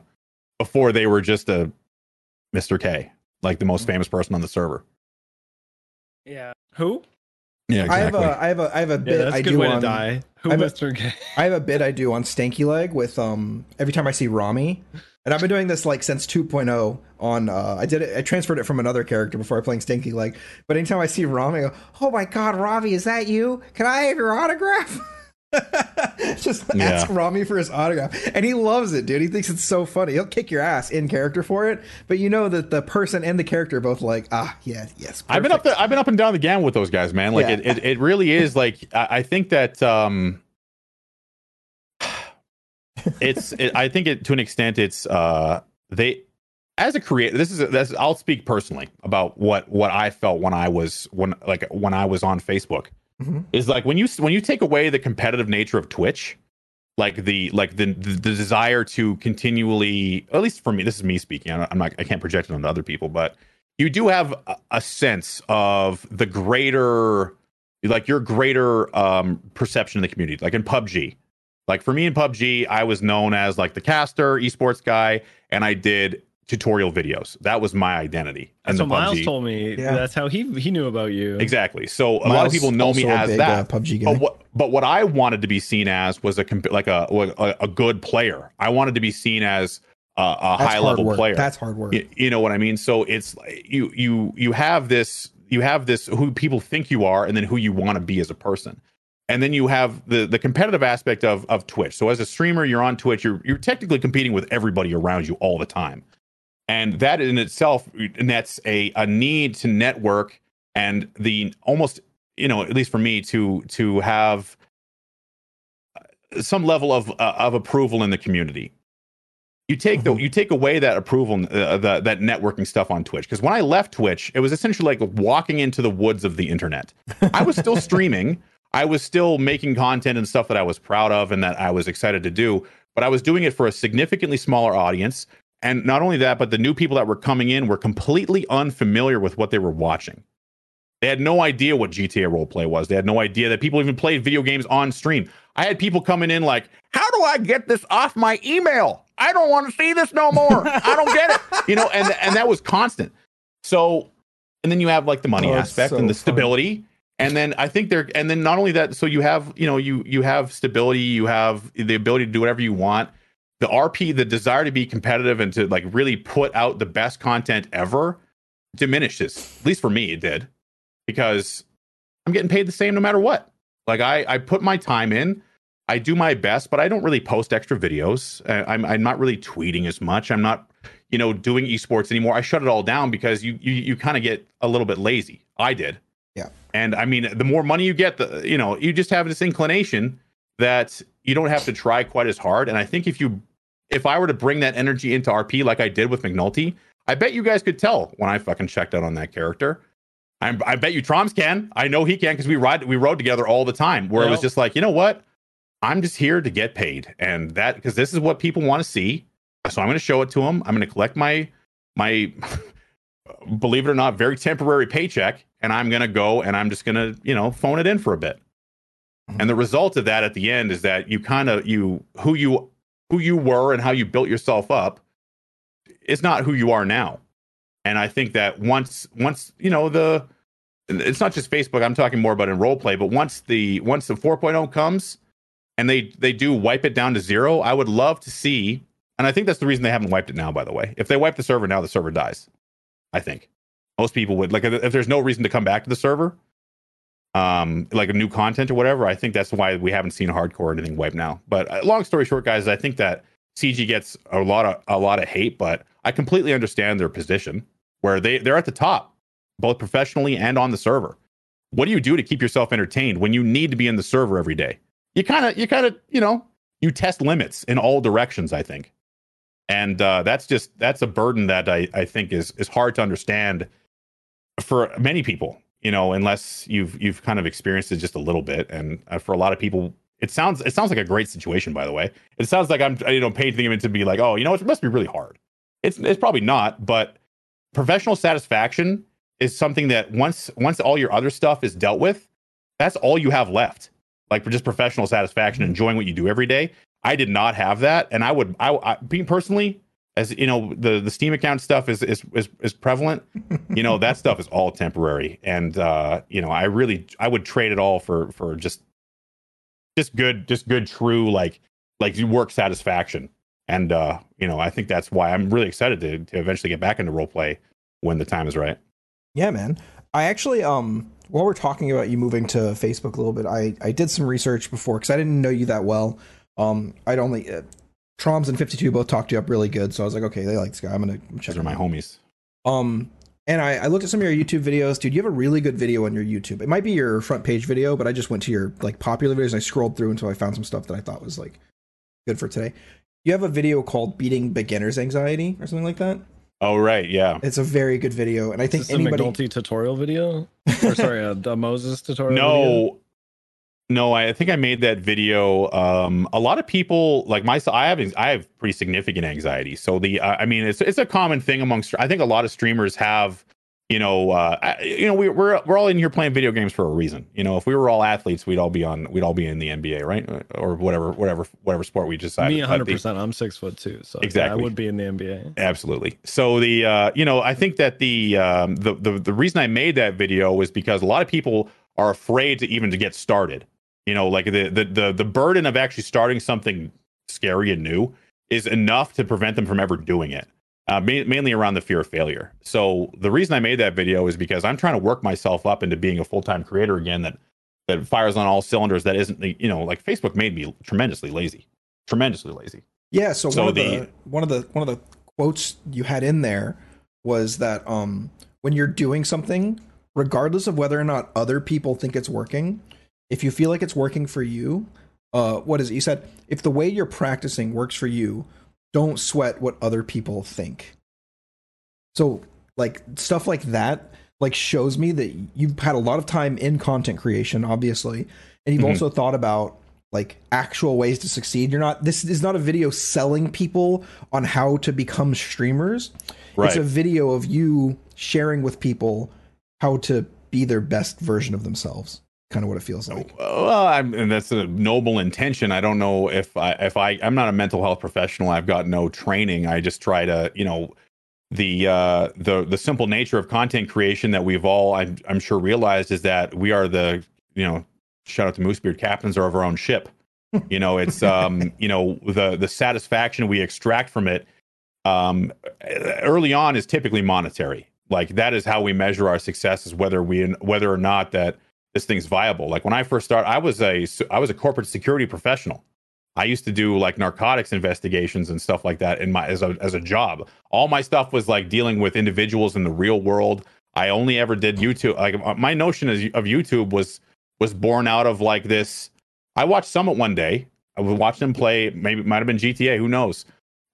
Speaker 3: before they were just a Mr. K, like the most famous person on the server.
Speaker 4: Yeah.
Speaker 2: Who?
Speaker 3: Yeah,
Speaker 1: I have
Speaker 3: exactly.
Speaker 1: a I have a I have a
Speaker 2: Yeah,
Speaker 1: bit
Speaker 2: that's
Speaker 1: I
Speaker 2: a good
Speaker 1: do
Speaker 2: way
Speaker 1: on
Speaker 2: to die. Who,
Speaker 1: I'm a-
Speaker 2: Mr. K?
Speaker 1: I have a bit I do on Stanky Leg with um every time I see Ramee. And I've been doing this like since 2.0 on uh I did it I transferred it from another character before playing Stinky Leg. But anytime I see Ramee, I go, Oh my god, Ramee, is that you? Can I have your autograph? Just
Speaker 3: Yeah.
Speaker 1: ask Ramee for his autograph. And he loves it, dude. He thinks it's so funny. He'll kick your ass in character for it. But you know that the person and the character are both like, ah, yeah, yes.
Speaker 3: I've been up
Speaker 1: perfect."
Speaker 3: there. I've been up and down the gamut with those guys, man. Like
Speaker 1: Yeah.
Speaker 3: it, it, it really is. Like I, I think that um, it's. It, I think it to an extent. It's uh, they as a creator. This is. This, I'll speak personally about what what I felt when I was when like when I was on Facebook.
Speaker 1: Mhm.
Speaker 3: Is like when you when you take away the competitive nature of Twitch, like the like the the, desire to continually at least for me this is me speaking I'm, not i can't project it on other people but you do have a, a sense of the greater like your greater um perception in the community like in pubg like for me in pubg i was known as like the caster esports guy and i did tutorial videos that was my identity in
Speaker 2: That's
Speaker 3: the
Speaker 2: what Miles
Speaker 3: PUBG.
Speaker 2: told me.
Speaker 1: Yeah.
Speaker 2: That's how he he knew about you.
Speaker 3: exactly so a lot of people know me as
Speaker 1: big,
Speaker 3: that
Speaker 1: uh, PUBG guy.
Speaker 3: but what but what I wanted to be seen as was a like a, a a good player. I wanted to be seen as a, a high level
Speaker 1: work.
Speaker 3: player.
Speaker 1: That's hard work.
Speaker 3: you, you know what I mean? So it's you you you have this you have this who people think you are, and then who you want to be as a person. And then you have the the competitive aspect of of Twitch. So as a streamer, you're on Twitch. You're you're technically competing with everybody around you all the time, and that in itself nets a a need to network and the almost you know at least for me to to have uh, some level of uh, of approval in the community you take the
Speaker 1: Mhm.
Speaker 3: you take away that approval uh, the, that networking stuff on twitch because when i left twitch it was essentially like walking into the woods of the internet i was still streaming i was still making content and stuff that i was proud of and that i was excited to do but i was doing it for a significantly smaller audience and not only that but the new people that were coming in were completely unfamiliar with what they were watching they had no idea what GTA roleplay was. They had no idea that people even played video games on stream. I had people coming in like, "How do I get this off my email? I don't want to see this no more. I don't get it." You know, and and that was constant. So, and then you have like the money
Speaker 1: Oh,
Speaker 3: aspect
Speaker 1: so
Speaker 3: and the
Speaker 1: funny.
Speaker 3: And then I think they're and then not only that, so you have, you know, you you have stability, you have the ability to do whatever you want. The RP, the desire to be competitive and to like really put out the best content ever diminishes. At least for me, it did because I'm getting paid the same no matter what. Like I, I put my time in, I do my best, but I don't really post extra videos. Uh, I'm, I'm not really tweeting as much. I'm not, you know, doing esports anymore. I shut it all down because you, you, you kind of get a little bit lazy. I did. And I mean, the more money you get, the, you know, you just have this inclination that you don't have to try quite as hard. And I think if you, if I were to bring that energy into RP like I did with McNulty, I bet you guys could tell when I fucking checked out on that character. I'm, I bet you Troms can. I know he can because we ride we rode together all the time. Where it was just like, you know what? I'm just here to get paid, and that because this is what people want to see. So I'm going to show it to them. I'm going to collect my my believe it or not, very temporary paycheck, and I'm going to go and I'm just going to you know phone it in for a bit. And the mm-hmm. result of that at the end is that you kind of you who you who you were and how you built yourself up is not who you are now. And I think that once once you know the it's not just Facebook, I'm talking more about in role play, but once the once the 4.0 comes and they they do wipe it down to zero, I would love to see and I think that's the reason they haven't wiped it now by the way. If they wipe the server now, the server dies. I think. Most people would like if there's no reason to come back to the server, um like a new content or whatever, I think that's why we haven't seen hardcore or anything wiped now. But uh, long story short guys, I think that CG gets a lot of a lot of hate, but I completely understand their position where they they're at the top, both professionally and on the server. What do you do to keep yourself entertained when you need to be in the server every day? You kind of you kind of you know you test limits in all directions. I think, and uh, that's just that's a burden that I I think is is hard to understand for many people. You know, unless you've you've kind of experienced it just a little bit, and uh, for a lot of people, it sounds it sounds like a great situation. By the way, it sounds like I'm you know painting them to be like, oh, you know, it must be really hard. It's it's probably not, but professional satisfaction is something that once once all your other stuff is dealt with, that's all you have left. Like for just professional satisfaction, enjoying what you do every day. I did not have that, and I would I, I being personally as you know the the Steam account stuff is is is, is prevalent. you know that stuff is all temporary, and uh, you know I really I would trade it all for for just just good just good true like like work satisfaction. And uh, you know, I think that's why I'm really excited to, to eventually get back into role play when the time is right.
Speaker 1: Yeah, man. I actually, um, while we're talking about you moving to Facebook a little bit, I I did some research before because I didn't know you that well. Um, I'd only uh, Troms and 52 both talked you up really good, so I was like, okay, they like this guy. I'm gonna check
Speaker 3: Those are
Speaker 1: him
Speaker 3: my
Speaker 1: out.
Speaker 3: homies.
Speaker 1: Um, and I, I looked at some of your YouTube videos, dude. You have a really good video on your YouTube. It might be your front page video, but I just went to your like popular videos and I scrolled through until I found some stuff that I thought was like good for today. You have a video called "Beating Beginner's Anxiety" or something like that.
Speaker 3: Oh right, yeah.
Speaker 1: It's a very good video, and I think
Speaker 2: Is this
Speaker 1: anybody.
Speaker 2: a McNulty tutorial video? Or sorry, a, a Moses tutorial video?
Speaker 3: No. I think I made that video. Um, a lot of people like myself. I have I have pretty significant anxiety. So the uh, I mean it's it's a common thing amongst. I think a lot of streamers have. You know, uh, I- you know, we, we're we're all in here playing video games for a reason. You know, if we were all athletes, we'd all be on, we'd all be in the NBA, right, or whatever, whatever, whatever sport we decided.
Speaker 2: Me 100. percent I'm six foot two, so yeah, I
Speaker 3: Exactly.
Speaker 2: would be in the NBA.
Speaker 3: Absolutely. So the uh, you know, I think that the um, the the the reason I made that video was because a lot of people are afraid to even to get started. You know, like the the the the burden of actually starting something scary and new is enough to prevent them from ever doing it. Uh, ma- mainly around the fear of failure. So the reason I made that video is because I'm trying to work myself up into being a full time creator again that that fires on all cylinders. That isn't you know like Facebook made me tremendously lazy, tremendously lazy.
Speaker 1: Yeah, so,
Speaker 3: So
Speaker 1: one of
Speaker 3: the-
Speaker 1: the one of the one of the quotes you had in there was that um when you're doing something, regardless of whether or not other people think it's working, if you feel like it's working for you, uh what is it? You said if the way you're practicing works for you, don't sweat what other people think. So like stuff like that like shows me that you've had a lot of time in content creation obviously and you've
Speaker 3: Mhm.
Speaker 1: also thought about like actual ways to succeed you're not this is not a video selling people on how to become streamers
Speaker 3: Right.
Speaker 1: it's a video of you sharing with people how to be their best version of themselves kind of what it feels like
Speaker 3: Well, I'm, and that's a noble intention. I don't know if I, if I, I'm not a mental health professional. I've got no training. I just try to, you know, the uh, the the simple nature of content creation that we've all, I'm, I'm sure, realized is that we are the, you know, shout out to Moosebeard, captains are of our own ship. You know, it's, um, you know, the the satisfaction we extract from it, um, early on is typically monetary. Like that is how we measure our success is whether we whether or not that this thing's viable. Like when I first started, I was a I was a corporate security professional. I used to do like narcotics investigations and stuff like that in my as a as a job. All my stuff was like dealing with individuals in the real world. I only ever did YouTube. Like my notion of of YouTube was was born out of like this. I watched Summit one day. I was watching him play. Maybe it might have been GTA. Who knows?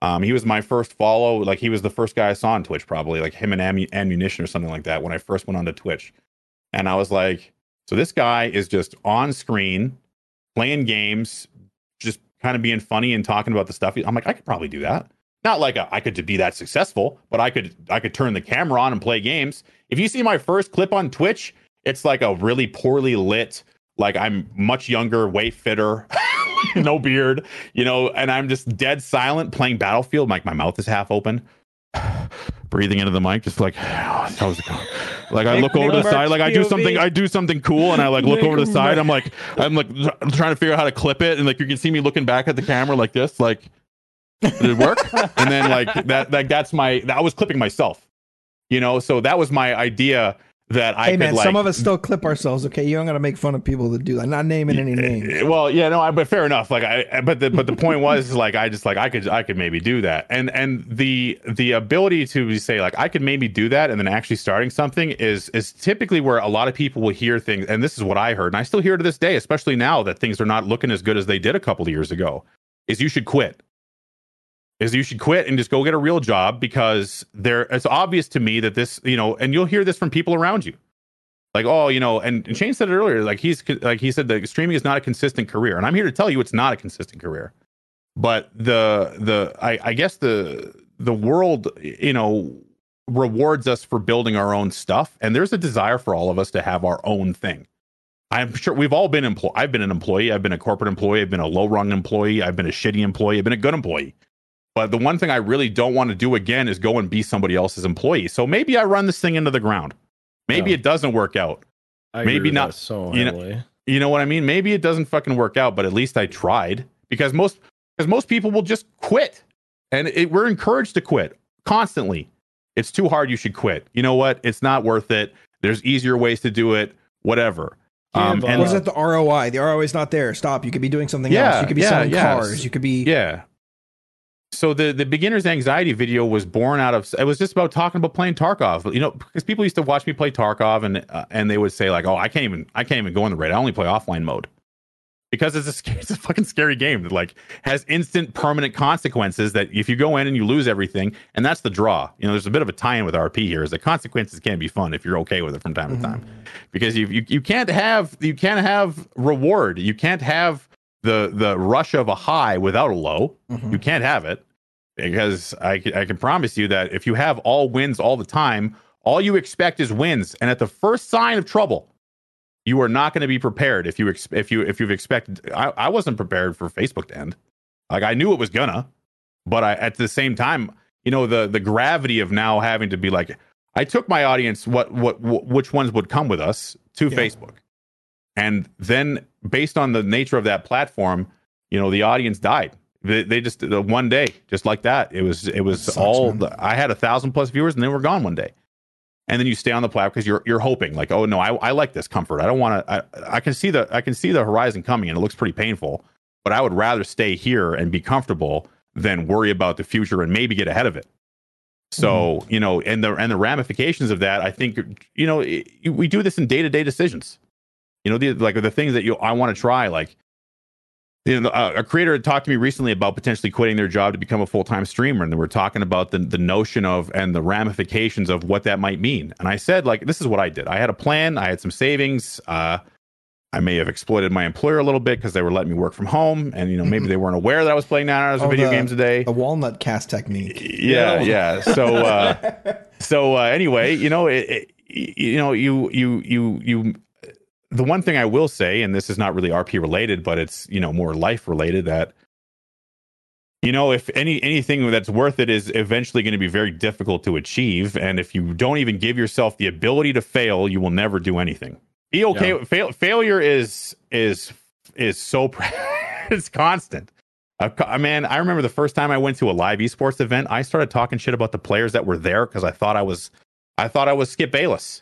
Speaker 3: Um, he was my first follow. Like he was the first guy I saw on Twitch, probably like him and Ammu- ammunition or something like that when I first went onto Twitch. And I was like, so this guy is just on screen playing games, just kind of being funny and talking about the stuff. I'm like, I could probably do that. Not like a, I could be that successful, but I could I could turn the camera on and play games. If you see my first clip on Twitch, it's like a really poorly lit, like I'm much younger, way fitter, no beard, you know, and I'm just dead silent playing Battlefield. Like my mouth is half open, breathing into the mic, just like how's it going? Like I
Speaker 4: Make-
Speaker 3: look over to the side, like I do something, I do something cool, and I like look over to the side. I'm like, I'm like tr- trying to figure out how to clip it, and like you can see me looking back at the camera like this, like did it work? and then like that, like that's my. I was clipping myself, you know. So that was my idea that I
Speaker 1: hey
Speaker 3: could
Speaker 1: man
Speaker 3: like.
Speaker 1: some of us still clip ourselves okay you don't gotta make fun of people that do that not naming any names
Speaker 3: Well, yeah, no, I, but fair enough. Like, I, but the but the point was, like, I just like I could I could maybe do that, and and the the ability to say like I could maybe do that, and then actually starting something is is typically where a lot of people will hear things, and this is what I heard, and I still hear to this day, especially now that things are not looking as good as they did a couple of years ago, is you should quit. Is you should quit and just go get a real job because there it's obvious to me that this you know, and you'll hear this from people around you. Like oh you know and, and shane said it earlier like he's like he said that streaming is not a consistent career and i'm here to tell you it's not a consistent career. But the the i, I guess the the world you know rewards us for building our own stuff and there's a desire for all of us to have our own thing. I'm sure we've all been employed i've been an employee i've been a corporate employee i've been a low rung employee i've been a shitty employee i've been a good employee but the one thing i really don't want to do again is go and be somebody else's employee so maybe i run this thing into the ground maybe
Speaker 2: Yeah.
Speaker 3: it doesn't work out
Speaker 2: I
Speaker 3: Maybe not-
Speaker 2: so
Speaker 3: you know-
Speaker 2: heavily.
Speaker 3: you know what I mean? Maybe it doesn't fucking work out, but at least I tried because most because most people will just quit, and it, we're encouraged to quit constantly. It's too hard. You should quit. You know what? It's not worth it. There's easier ways to do it. Whatever. Um,
Speaker 2: Give
Speaker 3: and
Speaker 1: what is it the roi the roi is not there stop you could be doing something
Speaker 3: Yeah,
Speaker 1: else you could be
Speaker 3: yeah,
Speaker 1: selling
Speaker 3: yes.
Speaker 1: cars you could be
Speaker 3: yeah. So the the beginner's anxiety video was born out of it was just about talking about playing Tarkov. You know, because people used to watch me play Tarkov and uh, and they would say like, "Oh, I can't even I can't even go in the raid. I only play offline mode." Because it's a it's a fucking scary game that like has instant permanent consequences that if you go in and you lose everything, and that's the draw. You know, there's a bit of a tie-in with RP here is the consequences can be fun if you're okay with it from time
Speaker 1: Mhm.
Speaker 3: to time. Because you, you you can't have you can't have reward. You can't have the the rush of a high without a low.
Speaker 1: Mhm.
Speaker 3: You can't have it because I, can- I can promise you that if you have all wins all the time, all you expect is wins. And at the first sign of trouble, you are not going to be prepared. If you ex- if you if you've expected, I, I wasn't prepared for Facebook to end. Like I knew it was gonna, but I at the same time, you know the the gravity of now having to be like, I took my audience what what, what which ones would come with us to
Speaker 1: Yeah.
Speaker 3: Facebook, and then based on the nature of that platform, you know the audience died They, they just the one day, just like that. It was it was
Speaker 1: sucks,
Speaker 3: all. The, I had a thousand plus viewers, and they were gone one day. And then you stay on the platform because you're you're hoping like, oh no, I, I like this comfort. I don't want to. I, I can see the I can see the horizon coming, and it looks pretty painful. But I would rather stay here and be comfortable than worry about the future and maybe get ahead of it. So mm-hmm. you know, and the and the ramifications of that, I think you know, it, we do this in day to day decisions. You know, the, like the things that you I want to try, like you know, a, a creator had talked to me recently about potentially quitting their job to become a full time streamer, and they were talking about the the notion of and the ramifications of what that might mean. And I said, like, this is what I did. I had a plan. I had some savings. Uh, I may have exploited my employer a little bit because they were letting me work from home, and you know, maybe they weren't aware that I was playing nine hours of
Speaker 1: Oh,
Speaker 3: video
Speaker 1: the-
Speaker 3: games a day.
Speaker 1: The walnut cast technique.
Speaker 3: Yeah, yeah. So, uh, so uh, anyway, you know, it, it, you know, you, you, you, you. The one thing I will say, and this is not really RP related, but it's you know more life related. That you know, if any anything that's worth it is eventually going to be very difficult to achieve, and if you don't even give yourself the ability to fail, you will never do anything. Be okay.
Speaker 2: Yeah.
Speaker 3: Fail, failure is is is so it's constant. Co- man, I remember the first time I went to a live esports event, I started talking shit about the players that were there because I thought I was, I thought I was Skip Bayless.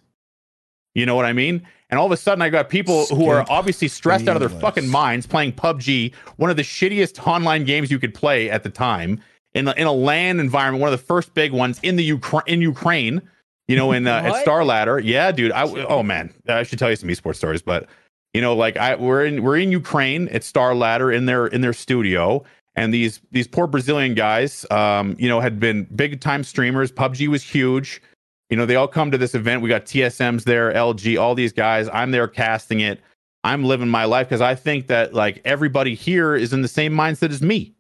Speaker 3: You know what I mean? And all of a sudden, I got people who are obviously stressed out of their fucking minds playing PUBG, one of the shittiest online games you could play at the time, in a, in a LAN environment, one of the first big ones in the Ukra- in Ukraine. You know, in uh, at Star Ladder. Yeah, dude. I oh man, I should tell you some esports stories, but you know, like I we're in we're in Ukraine at Star Ladder in their in their studio, and these these poor Brazilian guys, um, you know, had been big time streamers. PUBG was huge. You know, they all come to this event. We got TSMs there, LG, all these guys. I'm there casting it. I'm living my life because I think that like everybody here is in the same mindset as me.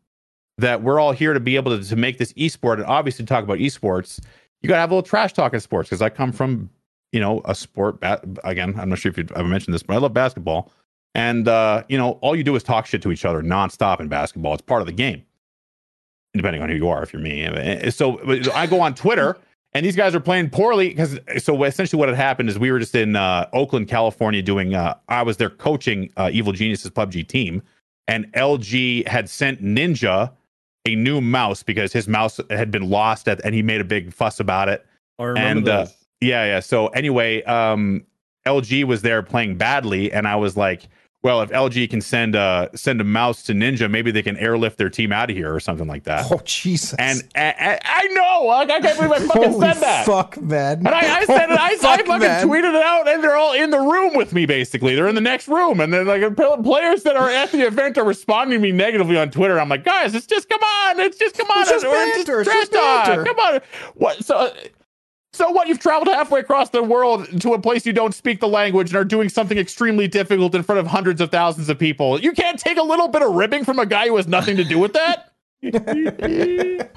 Speaker 3: That we're all here to be able to, to make this esport and obviously talk about esports. You gotta have a little trash talk in sports because I come from, you know, a sport. Ba- again, I'm not sure if you've ever mentioned this, but I love basketball. And uh, you know, all you do is talk shit to each other nonstop in basketball. It's part of the game, depending on who you are. If you're me, so I go on Twitter, and these guys are playing poorly because. So essentially, what had happened is we were just in uh, Oakland, California, doing. Uh, I was there coaching uh, Evil Geniuses PUBG team, and LG had sent Ninja a new mouse because his mouse had been lost, at, and he made a big fuss about it.
Speaker 2: I remember
Speaker 3: And, uh. Yeah, yeah. So anyway, um, LG was there playing badly, and I was like, "Well, if LG can send a send a mouse to Ninja, maybe they can airlift their team out of here or something like that."
Speaker 1: Oh Jesus!
Speaker 3: And, and, and I know, like, I can't believe I fucking
Speaker 1: Holy
Speaker 3: said that.
Speaker 1: fuck, man!
Speaker 3: And I, I said it. I, I fucking
Speaker 1: man.
Speaker 3: tweeted it out, and they're all in the room with me. Basically, they're in the next room, and then like players that are at the event are responding to me negatively on Twitter. I'm like, guys, it's just come on, it's just come on,
Speaker 1: It's just banter, it's
Speaker 3: trash
Speaker 1: just
Speaker 3: talk. Come on, what? So, uh, so what? You've traveled halfway across the world to a place you don't speak the language and are doing something extremely difficult in front of hundreds of thousands of people. You can't take a little bit of ribbing from a guy who has nothing to do with that.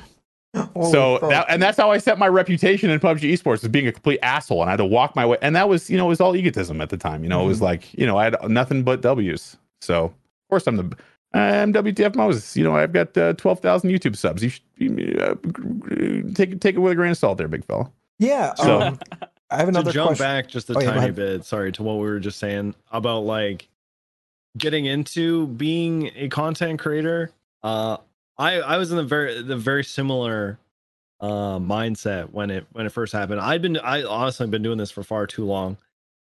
Speaker 3: So that, and that's how I set my reputation in PUBG esports as being a complete asshole, and I had to walk my way. And that was, you know, it was all egotism at the time. You know, it was like, you know, I had nothing but W's. So of course I'm the I'm WTF Moses. You know, I've got uh, twelve thousand YouTube subs. You should uh, take take it with a grain of salt, there, big fella.
Speaker 1: Yeah.
Speaker 3: so-
Speaker 1: um, I have
Speaker 2: to
Speaker 1: another
Speaker 2: jump
Speaker 1: question.
Speaker 2: back just a
Speaker 1: Oh,
Speaker 2: tiny
Speaker 1: ahead.
Speaker 2: bit sorry to what we were just saying about like getting into being a content creator uh i i was in the very the very similar uh mindset when it when it first happened i'd been i honestly been doing this for far too long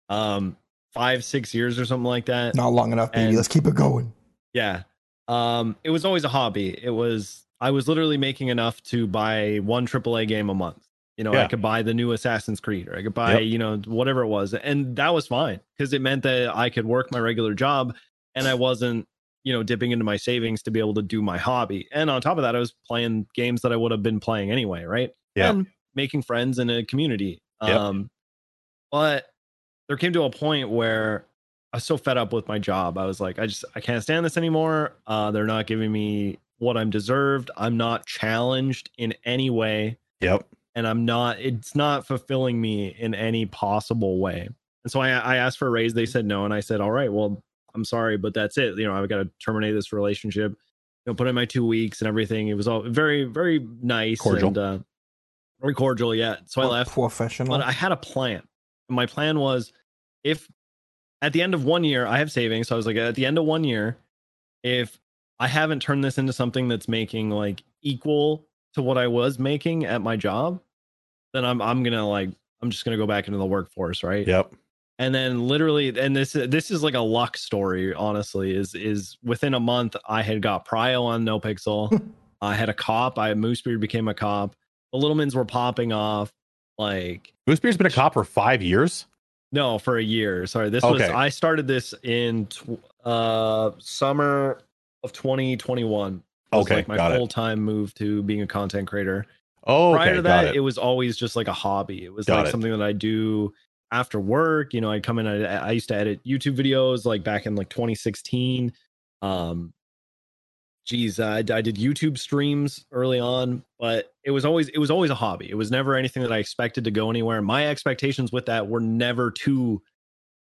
Speaker 2: um five six years or something like that
Speaker 1: Not long enough, baby.
Speaker 2: And-
Speaker 1: Let's keep it going.
Speaker 2: yeah. Um, it was always a hobby. It was I was literally making enough to buy one AAA game a month. You know, I could buy the new Assassin's Creed or I could buy,
Speaker 3: Yep.
Speaker 2: you know, whatever it was. And that was fine because it meant that I could work my regular job and I wasn't, you know, dipping into my savings to be able to do my hobby. And on top of that, I was playing games that I would have been playing anyway, right?
Speaker 3: Yeah.
Speaker 2: And making friends in a community.
Speaker 3: Yep.
Speaker 2: Um, but there came to a point where I was so fed up with my job. I was like, I just I can't stand this anymore. Uh, they're not giving me what I'm deserved. I'm not challenged in any way,
Speaker 3: Yep.
Speaker 2: And I'm not. It's not fulfilling me in any possible way. And so I, I asked for a raise. They said no, and I said, all right, well, I'm sorry, but that's it. You know, I've got to terminate this relationship. You know, put in my two weeks and everything. It was all very, very nice,
Speaker 3: Cordial.
Speaker 2: and uh, very cordial. Yeah. So I left
Speaker 1: Professional.
Speaker 2: but I had a plan. My plan was if at the end of one year I have savings, so I was like at the end of one year, if I haven't turned this into something that's making like equal to what I was making at my job, then I'm I'm gonna like I'm just gonna go back into the workforce, right?
Speaker 3: Yep.
Speaker 2: And then literally, and this this is like a luck story. Honestly, is is within a month I had got Prio on NoPixel. I had a cop. I Moosebeard became a cop. The Littlemans were popping off. Like
Speaker 3: Moosebeard's been a cop for five years.
Speaker 2: no, for a year. Sorry, this was I started this in tw- uh summer of 2021. was
Speaker 3: Okay,
Speaker 2: like my full time move to being a content creator.
Speaker 3: Oh,
Speaker 2: Prior
Speaker 3: okay,
Speaker 2: to that, it.
Speaker 3: it.
Speaker 2: was always just like a hobby. It was
Speaker 3: Got
Speaker 2: like
Speaker 3: it.
Speaker 2: something that I do after work. You know, I'd come in. I, I used to edit YouTube videos like back in like 2016. Um, geez, I, I did YouTube streams early on, but it was always it was always a hobby. It was never anything that I expected to go anywhere. My expectations with that were never too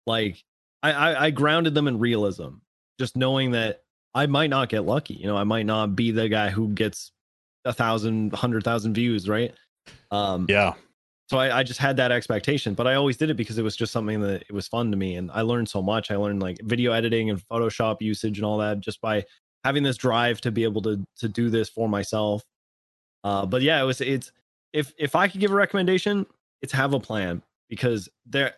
Speaker 2: like I, I, I grounded them in realism, just knowing that I might not get lucky. You know, I might not be the guy who gets a thousand, hundred thousand views, right? Um,
Speaker 3: Yeah.
Speaker 2: so I, I just had that expectation, but I always did it because it was just something that it was fun to me, and I learned so much. I learned like video editing and Photoshop usage and all that just by having this drive to be able to to do this for myself. Uh, but yeah, it was it's if if I could give a recommendation, it's have a plan because there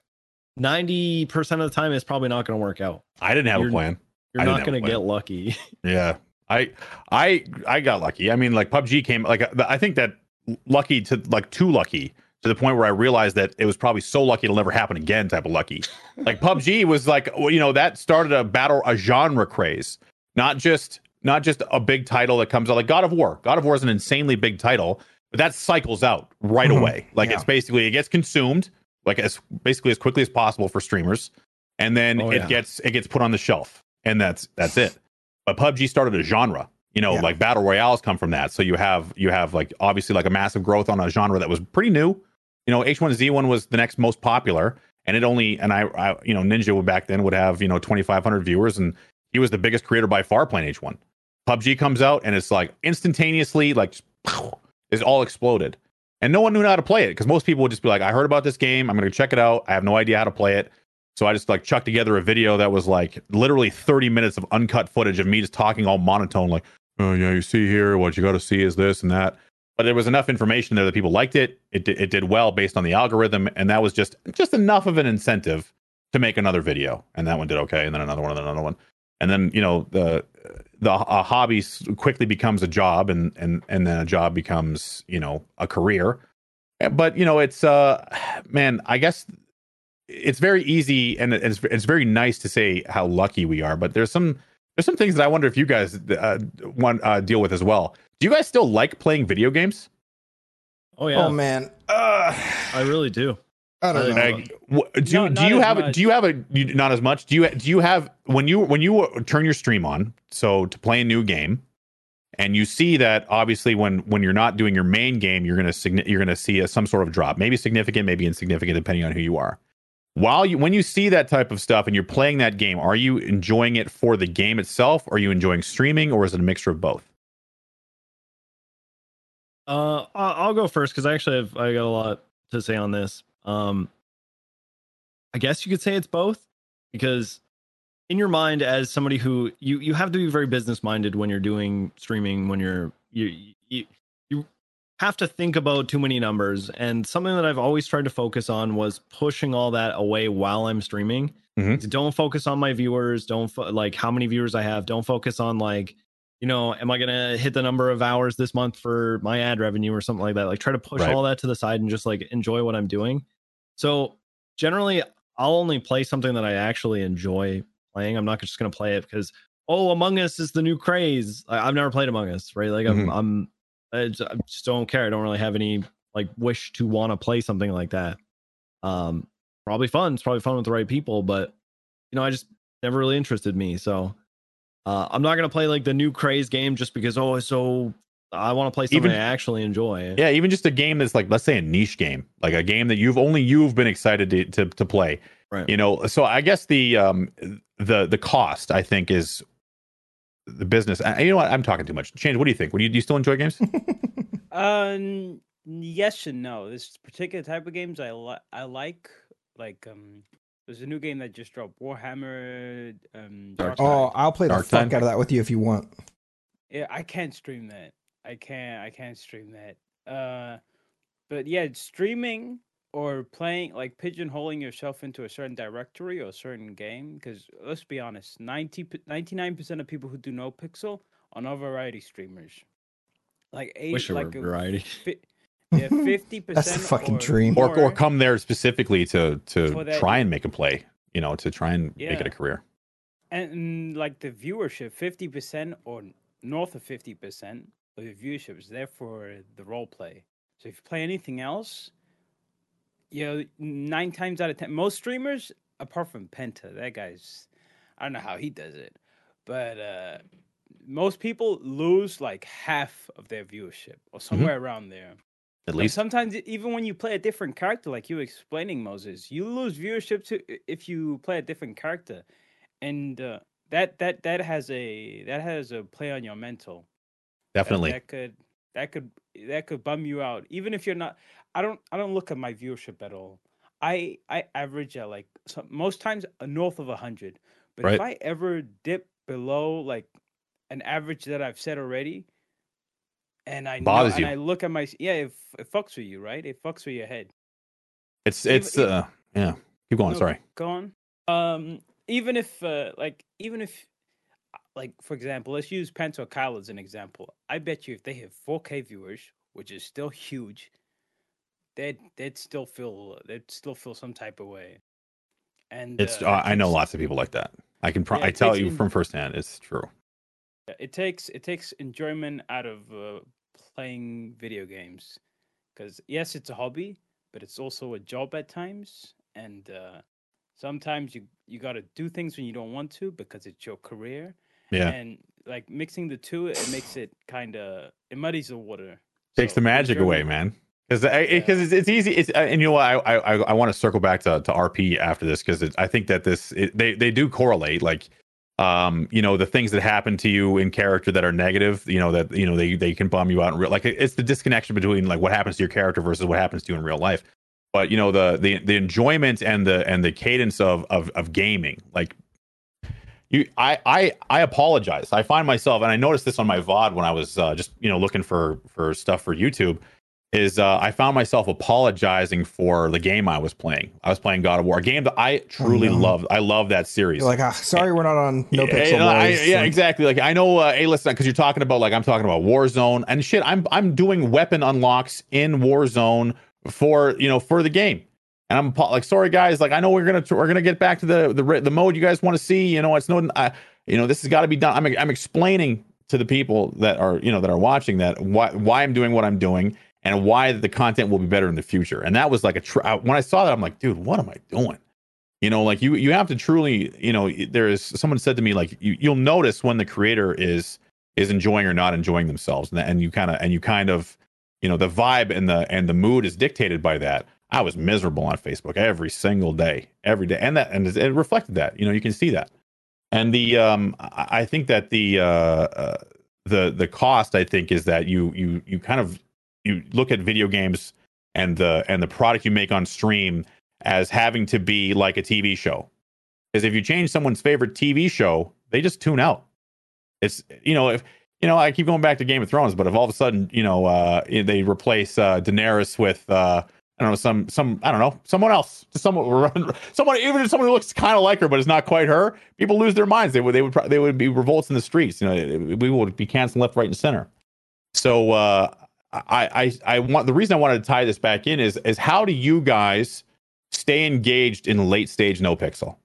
Speaker 2: ninety percent of the time it's probably not going to work out.
Speaker 3: I didn't have
Speaker 2: You're-
Speaker 3: a plan.
Speaker 2: You're
Speaker 3: I
Speaker 2: not going to get lucky.
Speaker 3: Yeah. I I I got lucky. I mean, like PUBG came like I think that lucky to like too lucky to the point where I realized that it was probably so lucky it'll never happen again type of lucky. Like PUBG was like well, you know that started a battle a genre craze, not just not just a big title that comes out like God of War. God of War is an insanely big title, but that cycles out right
Speaker 1: Mhm.
Speaker 3: away. Like
Speaker 1: Yeah.
Speaker 3: it's basically it gets consumed like as basically as quickly as possible for streamers, and then
Speaker 2: Oh,
Speaker 3: it
Speaker 2: yeah.
Speaker 3: gets it gets put on the shelf, and that's that's it. But PUBG started a genre. You know,
Speaker 1: Yeah.
Speaker 3: like battle royales come from that. So you have you have like obviously like a massive growth on a genre that was pretty new. You know, H1Z1 was the next most popular, and it only and I, I you know Ninja would back then would have you know 2,500 viewers, and he was the biggest creator by far playing H1. PUBG comes out and it's like instantaneously like is all exploded, and no one knew how to play it because most people would just be like, I heard about this game, I'm going to check it out. I have no idea how to play it. So I just like chucked together a video that was like literally 30 minutes of uncut footage of me just talking all monotone, like, oh yeah, you see here, what you got to see is this and that. But there was enough information there that people liked it. It it did well based on the algorithm, and that was just just enough of an incentive to make another video. And that one did okay, and then another one, and then another one, and then you know the the a hobby quickly becomes a job, and and and then a job becomes you know a career. But you know it's uh man, I guess it's very easy and it's it's very nice to say how lucky we are. But there's some there's some things that I wonder if you guys uh, want uh, deal with as well. Do you guys still like playing video games?
Speaker 2: oh yeah,
Speaker 1: Oh man, uh,
Speaker 2: I really do.
Speaker 1: I don't know.
Speaker 3: Like, wh- do
Speaker 4: No,
Speaker 3: do
Speaker 4: not
Speaker 3: you have
Speaker 4: much.
Speaker 3: do you have a you, not as much? Do you do you have when you when you turn your stream on so to play a new game and you see that obviously when when you're not doing your main game you're gonna signi- you're gonna see a, some sort of drop maybe significant maybe insignificant depending on who you are. While you when you see that type of stuff and you're playing that game, are you enjoying it for the game itself? Are you enjoying streaming, or is it a mixture of both?
Speaker 2: Uh, I'll go first because I actually have I got a lot to say on this. Um, I guess you could say it's both because in your mind, as somebody who you you have to be very business minded when you're doing streaming, when you're you you you have to think about too many numbers. And something that I've always tried to focus on was pushing all that away while I'm streaming.
Speaker 3: Mhm.
Speaker 2: Don't focus on my viewers. Don't fo- like how many viewers I have. Don't focus on like you know, am I gonna hit the number of hours this month for my ad revenue or something like that? Like try to push
Speaker 3: Right.
Speaker 2: all that to the side and just like enjoy what I'm doing. So generally I'll only play something that I actually enjoy playing. I'm not just gonna play it because oh Among Us is the new craze. I, I've never played Among Us, right? Like I'm
Speaker 3: Mhm.
Speaker 2: I'm I just, I just don't care. I don't really have any like wish to want to play something like that. Um probably fun. It's probably fun with the right people, but you know, I just never really interested me. So uh, I'm not gonna play like the new craze game just because oh it's so I want to play something
Speaker 3: Even-
Speaker 2: I actually enjoy.
Speaker 3: Yeah, even just a game that's like, let's say, a niche game, like a game that you've only you've been excited to to, to play.
Speaker 2: Right.
Speaker 3: You know, so I guess the um the the cost I think is the business. And you know what? I'm talking too much. Chains. What do you think? Would you do you still enjoy games?
Speaker 4: Um, yes and no. This particular type of games I li- I like. Like um, there's a new game that just dropped, Warhammer. Um,
Speaker 2: Dark
Speaker 4: Dark
Speaker 1: oh,
Speaker 4: Tide.
Speaker 1: I'll play the
Speaker 3: Dark
Speaker 1: fuck
Speaker 3: Tide.
Speaker 1: out of that with you if you want.
Speaker 4: Yeah, I can't stream that. I can't. I can't stream that. Uh, but yeah, streaming or playing like pigeonholing yourself into a certain directory or a certain game. Because let's be honest, 99 percent of people who do NoPixel are not variety streamers. Like eight,
Speaker 2: Wish
Speaker 4: like
Speaker 2: were
Speaker 4: a
Speaker 2: variety.
Speaker 4: fi- yeah, fifty percent.
Speaker 1: That's the fucking dream.
Speaker 3: or or come there specifically to to
Speaker 4: that-
Speaker 3: try and make a play. You know, to try and make it a career.
Speaker 4: and like the viewership, fifty percent or north of fifty percent of your viewership is there for the role play. So if you play anything else, you know, nine times out of ten, most streamers, apart from Penta, that guy's, I don't know how he does it, but uh most people lose like half of their viewership or somewhere around there.
Speaker 3: At least
Speaker 4: sometimes e- even when you play a different character, like you were explaining Moses, you lose viewership to if you play a different character, and uh, that that that has a that has a play on your mental. That-
Speaker 3: definitely.
Speaker 4: that, could that could that could bum you out, even if you're not. I don't I don't look at my viewership at all. I I average at like some, most times a north of hundred, but if I ever dip below like an average that I've set already, and I know, and. I look at my yeah, it, it fucks with you, right? It fucks with your head.
Speaker 3: It's it's
Speaker 4: even-
Speaker 3: uh yeah. Keep going.
Speaker 4: No,
Speaker 3: Sorry.
Speaker 4: Go on. Um, even if uh, like even if uh, like for example, let's use Penta or Kyle as an example. I bet you if they have 4K viewers, which is still huge, they'd they'd still feel they'd still feel some type of way. And
Speaker 3: It's
Speaker 4: uh,
Speaker 3: uh, I know lots of people like that. I can pro-
Speaker 4: Yeah,
Speaker 3: I tell you
Speaker 4: in-
Speaker 3: from firsthand. It's true.
Speaker 4: it takes it takes enjoyment out of uh, playing video games because yes it's a hobby but it's also a job at times and uh, sometimes you you got to do things when you don't want to because it's your career
Speaker 3: Yeah.
Speaker 4: and like mixing the two it makes it kind of it muddies the water
Speaker 3: Takes
Speaker 4: So,
Speaker 3: the magic away, man. Because because it's, it's easy. It's uh, and you know what, I I I want to circle back to, to RP after this because I think that this it, they they do correlate. Like um you know the things that happen to you in character that are negative you know that you know they they can bum you out in real like it's the disconnection between like what happens to your character versus what happens to you in real life but you know the the the enjoyment and the and the cadence of of of gaming like you i i i apologize i find myself and i noticed this on my vod when i was uh, just you know looking for for stuff for youtube is uh, i found myself apologizing for the game i was playing i was playing god of war a game that i truly
Speaker 1: no.
Speaker 3: love i love that series
Speaker 1: You're like, ah, sorry, we're not on no
Speaker 3: yeah,
Speaker 1: pixel.
Speaker 3: yeah, I- yeah, exactly. Like I know, uh, hey, listen, because you're talking about like I'm talking about Warzone and shit. I'm I'm doing weapon unlocks in Warzone for you know for the game, and I'm like, sorry guys, like I know we're gonna we're gonna get back to the the the mode you guys want to see. You know, it's no, I, you know, this has got to be done. I'm I'm explaining to the people that are you know that are watching that why why I'm doing what I'm doing and why the content will be better in the future. And that was like a tr- when I saw that, I'm like, dude, what am I doing? you know like you you have to truly you know there is someone said to me like you, you'll notice when the creator is is enjoying or not enjoying themselves and, and you kind of and you kind of you know the vibe and the and the mood is dictated by that i was miserable on facebook every single day every day and that and it reflected that you know you can see that and the um i I think that the uh, uh the the cost i think is that you you you kind of you look at video games and the and the product you make on stream as having to be like a TV show. Because if you change someone's favorite TV show, they just tune out. It's you know if you know I keep going back to Game of Thrones, but if all of a sudden you know uh, they replace uh, Daenerys with uh, I don't know some some I don't know someone else, someone someone even someone who looks kind of like her but is not quite her, people lose their minds. They would they would they would be revolts in the streets. You know we would be canceling left, right, and center. So uh, I I I want the reason I wanted to tie this back in is is how do you guys stay engaged in late stage NoPixel?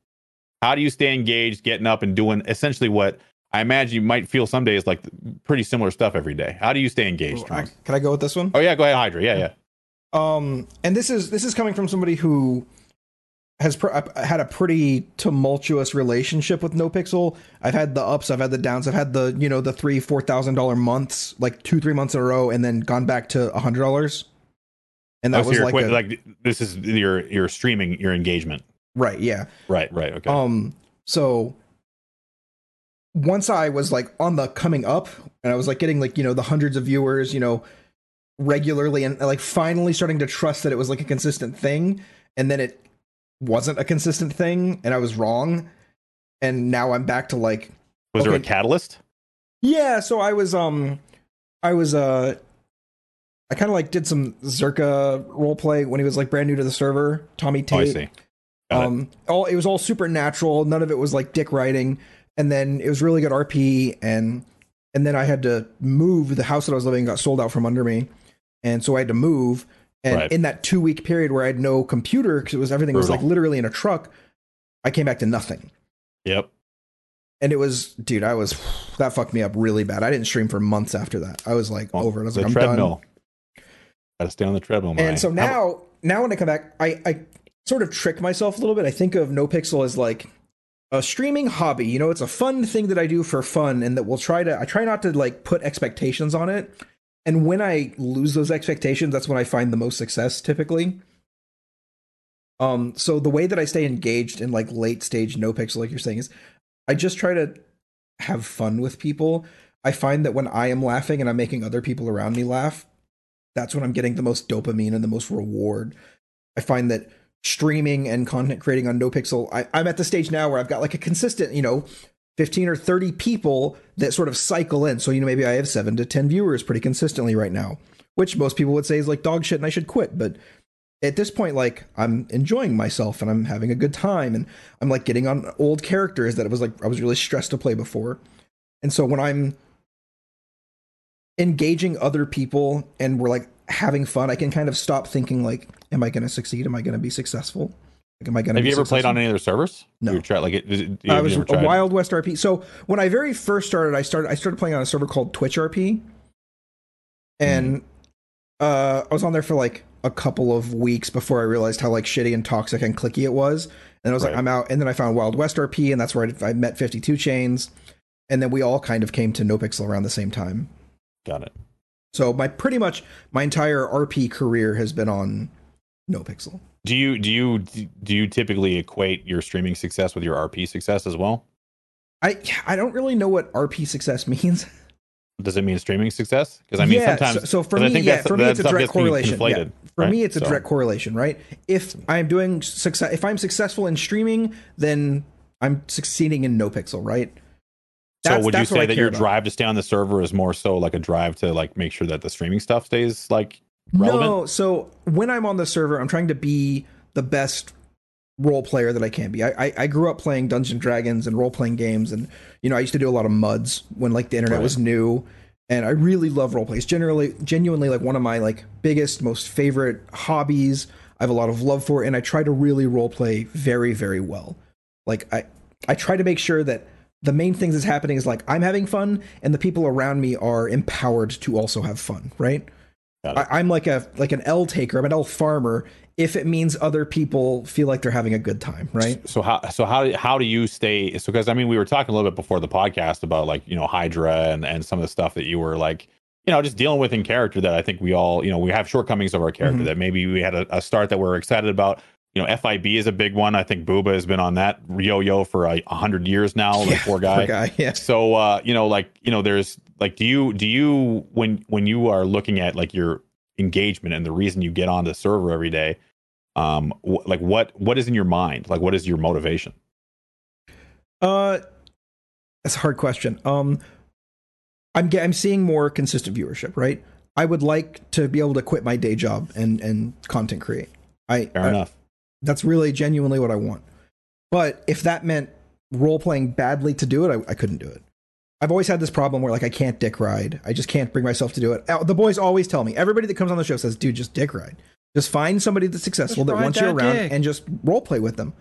Speaker 3: How do you stay engaged, getting up and doing essentially what I imagine you might feel some days like pretty similar stuff every day? How do you stay engaged?
Speaker 1: I- Can I go with this one?
Speaker 3: Oh yeah, go ahead, Hydra. Yeah, yeah.
Speaker 1: Um, and this is this is coming from somebody who has pr- uh, had a pretty tumultuous relationship with NoPixel. I've had the ups, I've had the downs, I've had the you know the three four thousand dollar months, like two three months in a row, and then gone back to a hundred dollars. And
Speaker 3: Oh,
Speaker 1: that
Speaker 3: so
Speaker 1: was like, a-
Speaker 3: like this is your your streaming your engagement.
Speaker 1: right, yeah.
Speaker 3: Right, right. Okay.
Speaker 1: Um, so once I was like on the coming up and I was like getting like, you know, the hundreds of viewers, you know, regularly and like finally starting to trust that it was like a consistent thing. And then it wasn't a consistent thing and I was wrong. And now I'm back to like,
Speaker 3: was there a catalyst?
Speaker 1: Yeah, so I was um I was uh I kind of like did some Zerka roleplay when he was like brand new to the server. Tommy
Speaker 3: Oh, I
Speaker 1: Tate.
Speaker 3: see. Got it.
Speaker 1: um all it was all supernatural. None of it was like dick writing. And then it was really good RP and and then I had to move the house that I was living got sold out from under me. And so I had to move. And
Speaker 3: Right.
Speaker 1: in that two week period where I had no computer because it was everything was like literally in a truck, I came back to nothing.
Speaker 3: Yep.
Speaker 1: And it was, dude, I was that fucked me up really bad. I didn't stream for months after that. I was like
Speaker 3: Well,
Speaker 1: over it. I was like, I'm done.
Speaker 3: Got to stay on the treadmill.
Speaker 1: And so
Speaker 3: How-
Speaker 1: now, now when I come back, I, I sort of trick myself a little bit. I think of NoPixel as like a streaming hobby. You know, it's a fun thing that I do for fun, and that we'll try to. I try not to like put expectations on it. And when I lose those expectations, that's when I find the most success typically. Um, so the way that I stay engaged in like late stage NoPixel, like you're saying, is I just try to have fun with people. I find that when I am laughing and I'm making other people around me laugh, that's when I'm getting the most dopamine and the most reward. I find that streaming and content creating on NoPixel, I, I'm at the stage now where I've got like a consistent, you know, 15 or 30 people that sort of cycle in. So, you know, maybe I have seven to 10 viewers pretty consistently right now, which most people would say is like dog shit and I should quit. But at this point, like I'm enjoying myself and I'm having a good time and I'm like getting on old characters that it was like I was really stressed to play before. And so when I'm engaging other people and we're like having fun, I can kind of stop thinking like, am I going to succeed? Am I going to be successful? Like, am I going to?
Speaker 3: have you ever played on any other servers?
Speaker 1: No.
Speaker 3: You tried like it. it-
Speaker 1: I was a Wild West RP. So when I very first started, I started I started playing on a server called Twitch RP, and uh, I was on there for like a couple of weeks before I realized how like shitty and toxic and clicky it was. And I was like, I'm out. And then I found Wild West RP, and that's where I, I met 52 Chains, and then we all kind of came to NoPixel around the same time.
Speaker 3: Got it.
Speaker 1: So my pretty much my entire RP career has been on NoPixel.
Speaker 3: Do you do you do you typically equate your streaming success with your RP success as well?
Speaker 1: I I don't really know what RP success means.
Speaker 3: Does it mean streaming success? Because I mean,
Speaker 1: Yeah,
Speaker 3: sometimes.
Speaker 1: so, so for me,
Speaker 3: think
Speaker 1: yeah, for me it's a direct correlation. Yeah. For
Speaker 3: right?
Speaker 1: me, it's a
Speaker 3: So-
Speaker 1: direct correlation, right? If I'm doing success, if I'm successful in streaming, then I'm succeeding in NoPixel, right?
Speaker 3: So
Speaker 1: That's-
Speaker 3: would you say that your
Speaker 1: about.
Speaker 3: drive to stay on the server is more so like a drive to like make sure that the streaming stuff stays like relevant?
Speaker 1: No, so when I'm on the server, I'm trying to be the best role player that I can be. I I, I grew up playing Dungeons and Dragons and role playing games, and you know I used to do a lot of muds when like the internet
Speaker 3: Right.
Speaker 1: was new, and I really love role plays. Generally, genuinely like one of my like biggest, most favorite hobbies. I have a lot of love for, it, and I try to really role play very, very well. Like I I try to make sure that the main things that's happening is like I'm having fun, and the people around me are empowered to also have fun, right? I, I'm like a like an L taker. I'm an L farmer. If it means other people feel like they're having a good time, right?
Speaker 3: So how so how how do you stay? So because I mean we were talking a little bit before the podcast about like you know Hydra and and some of the stuff that you were like you know just dealing with in character that I think we all you know we have shortcomings of our character
Speaker 1: Mhm.
Speaker 3: that maybe we had a, a start that we're excited about. You know FIB is a big one. I think Booba has been on that yo yo for a hundred years now. The
Speaker 1: Yeah,
Speaker 3: poor guy.
Speaker 1: Poor guy. Yes.
Speaker 3: So uh, you know, like you know, there's like, do you do you when when you are looking at like your engagement and the reason you get on the server every day, um, wh- like what what is in your mind? Like, what is your motivation?
Speaker 1: Uh, that's a hard question. Um, I'm I'm seeing more consistent viewership, right? I would like to be able to quit my day job and and content create. I
Speaker 3: Fair
Speaker 1: I-
Speaker 3: enough.
Speaker 1: That's really genuinely what I want. But if that meant role playing badly to do it, I, I couldn't do it. I've always had this problem where like I can't dick ride. I just can't bring myself to do it. The boys always tell me. Everybody that comes on the show says, "Dude, just dick ride. Just find somebody that's successful
Speaker 2: Just
Speaker 1: that
Speaker 2: ride
Speaker 1: wants you around
Speaker 2: dick."
Speaker 1: and just role play with them."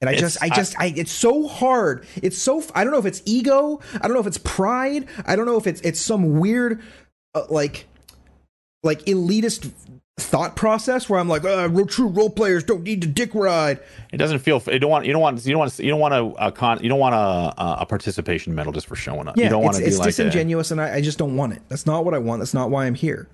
Speaker 1: And I
Speaker 3: It's-
Speaker 1: just, I just, I, it's so hard. It's so, I don't know if it's ego. I don't know if it's pride. I don't know if it's, it's some weird, uh, like, like elitist thought process where I'm like, uh, ro- true role players don't need to dick ride.
Speaker 3: It doesn't feel. You don't want. You don't want. You don't want. You don't want a, a con. You don't want a, a, a participation medal just for showing up.
Speaker 1: Yeah,
Speaker 3: you don't want
Speaker 1: it's,
Speaker 3: to be
Speaker 1: it's
Speaker 3: like. a-
Speaker 1: disingenuous, and I, I just don't want it. That's not what I want. That's not why I'm here.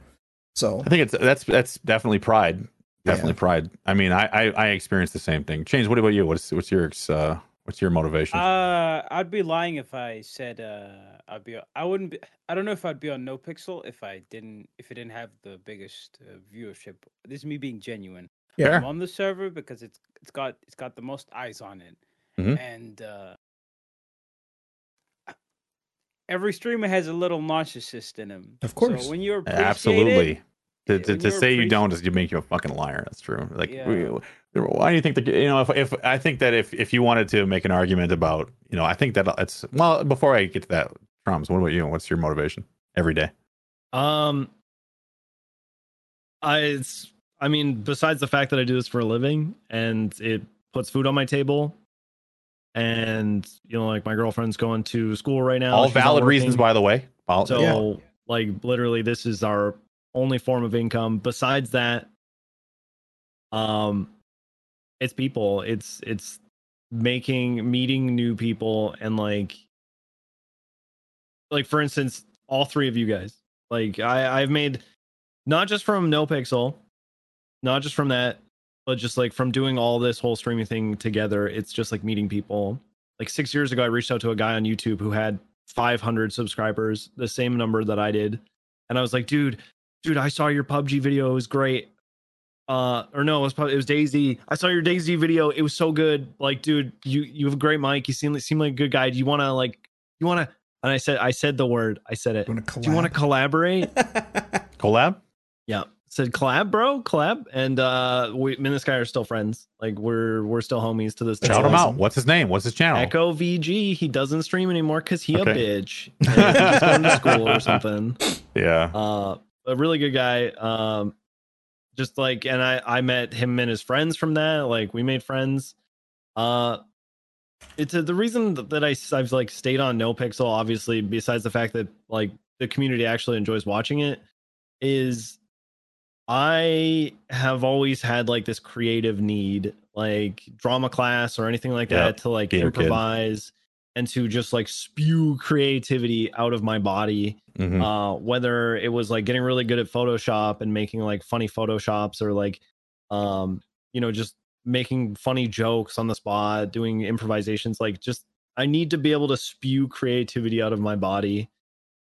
Speaker 1: So
Speaker 3: I think it's that's that's definitely pride.
Speaker 1: Yeah.
Speaker 3: Definitely pride. I mean, I, I I experienced the same thing. Chains. What about you? What's what's your uh what's your motivation?
Speaker 4: Uh, I'd be lying if I said uh, I'd be. I wouldn't be. I don't know if I'd be on NoPixel if I didn't. If it didn't have the biggest uh, viewership. This is me being genuine.
Speaker 1: yeah,
Speaker 4: I'm on the server because it's it's got it's got the most eyes on it,
Speaker 3: Mhm.
Speaker 4: and uh, every streamer has a little narcissist in him.
Speaker 1: Of course.
Speaker 4: So when you're
Speaker 3: Absolutely. To, to, to say you don't is to make you a fucking liar. That's true. Like,
Speaker 4: Yeah.
Speaker 3: we- why do you think that you know? If, if I think that if if you wanted to make an argument about, you know, I think that it's well. Before I get to that, What about you? What's your motivation every day?
Speaker 2: Um, I it's I mean, besides the fact that I do this for a living and it puts food on my table, and you know, like my girlfriend's going to school right now.
Speaker 3: All valid reasons, by the way. Val-
Speaker 2: So,
Speaker 1: Yeah.
Speaker 2: like, literally, this is our only form of income. Besides that, um, it's people. It's it's making meeting new people and like, like for instance, all three of you guys. Like, I I've made not just from NoPixel, not just from that, but just like from doing all this whole streaming thing together. It's just like meeting people. Like six years ago, I reached out to a guy on YouTube who had 500 subscribers, the same number that I did. And I was like, dude, dude, I saw your PUBG video. It was great. Uh, or no, it was probably, it was DayZ. I saw your DayZ video. It was so good. Like, dude, you you have a great mic. You seem seem like a good guy. Do you want to like you want to? And I said I said the word. I said it.
Speaker 1: You wanna
Speaker 2: Do you want to collaborate?
Speaker 3: collab.
Speaker 2: yeah. Said collab, bro, collab. And uh, we, me and this guy are still friends. Like we're we're still homies to this day.
Speaker 3: Shout him out. What's his name? What's his channel?
Speaker 2: Echo VG. He doesn't stream anymore because he
Speaker 3: Okay.
Speaker 2: a bitch. He's going to school or something.
Speaker 3: Yeah.
Speaker 2: Uh, a really good guy. Um, just like, and I I met him and his friends from that. Like we made friends. Uh, it's uh the reason that I I've like stayed on NoPixel. Obviously, besides the fact that like the community actually enjoys watching it, is I have always had like this creative need, like drama class or anything like
Speaker 3: Yep.
Speaker 2: that, to like
Speaker 3: Theater kid.
Speaker 2: improvise and to just like spew creativity out of my body
Speaker 3: Mhm.
Speaker 2: uh whether it was like getting really good at photoshop and making like funny photoshops or like um you know just making funny jokes on the spot doing improvisations like just i need to be able to spew creativity out of my body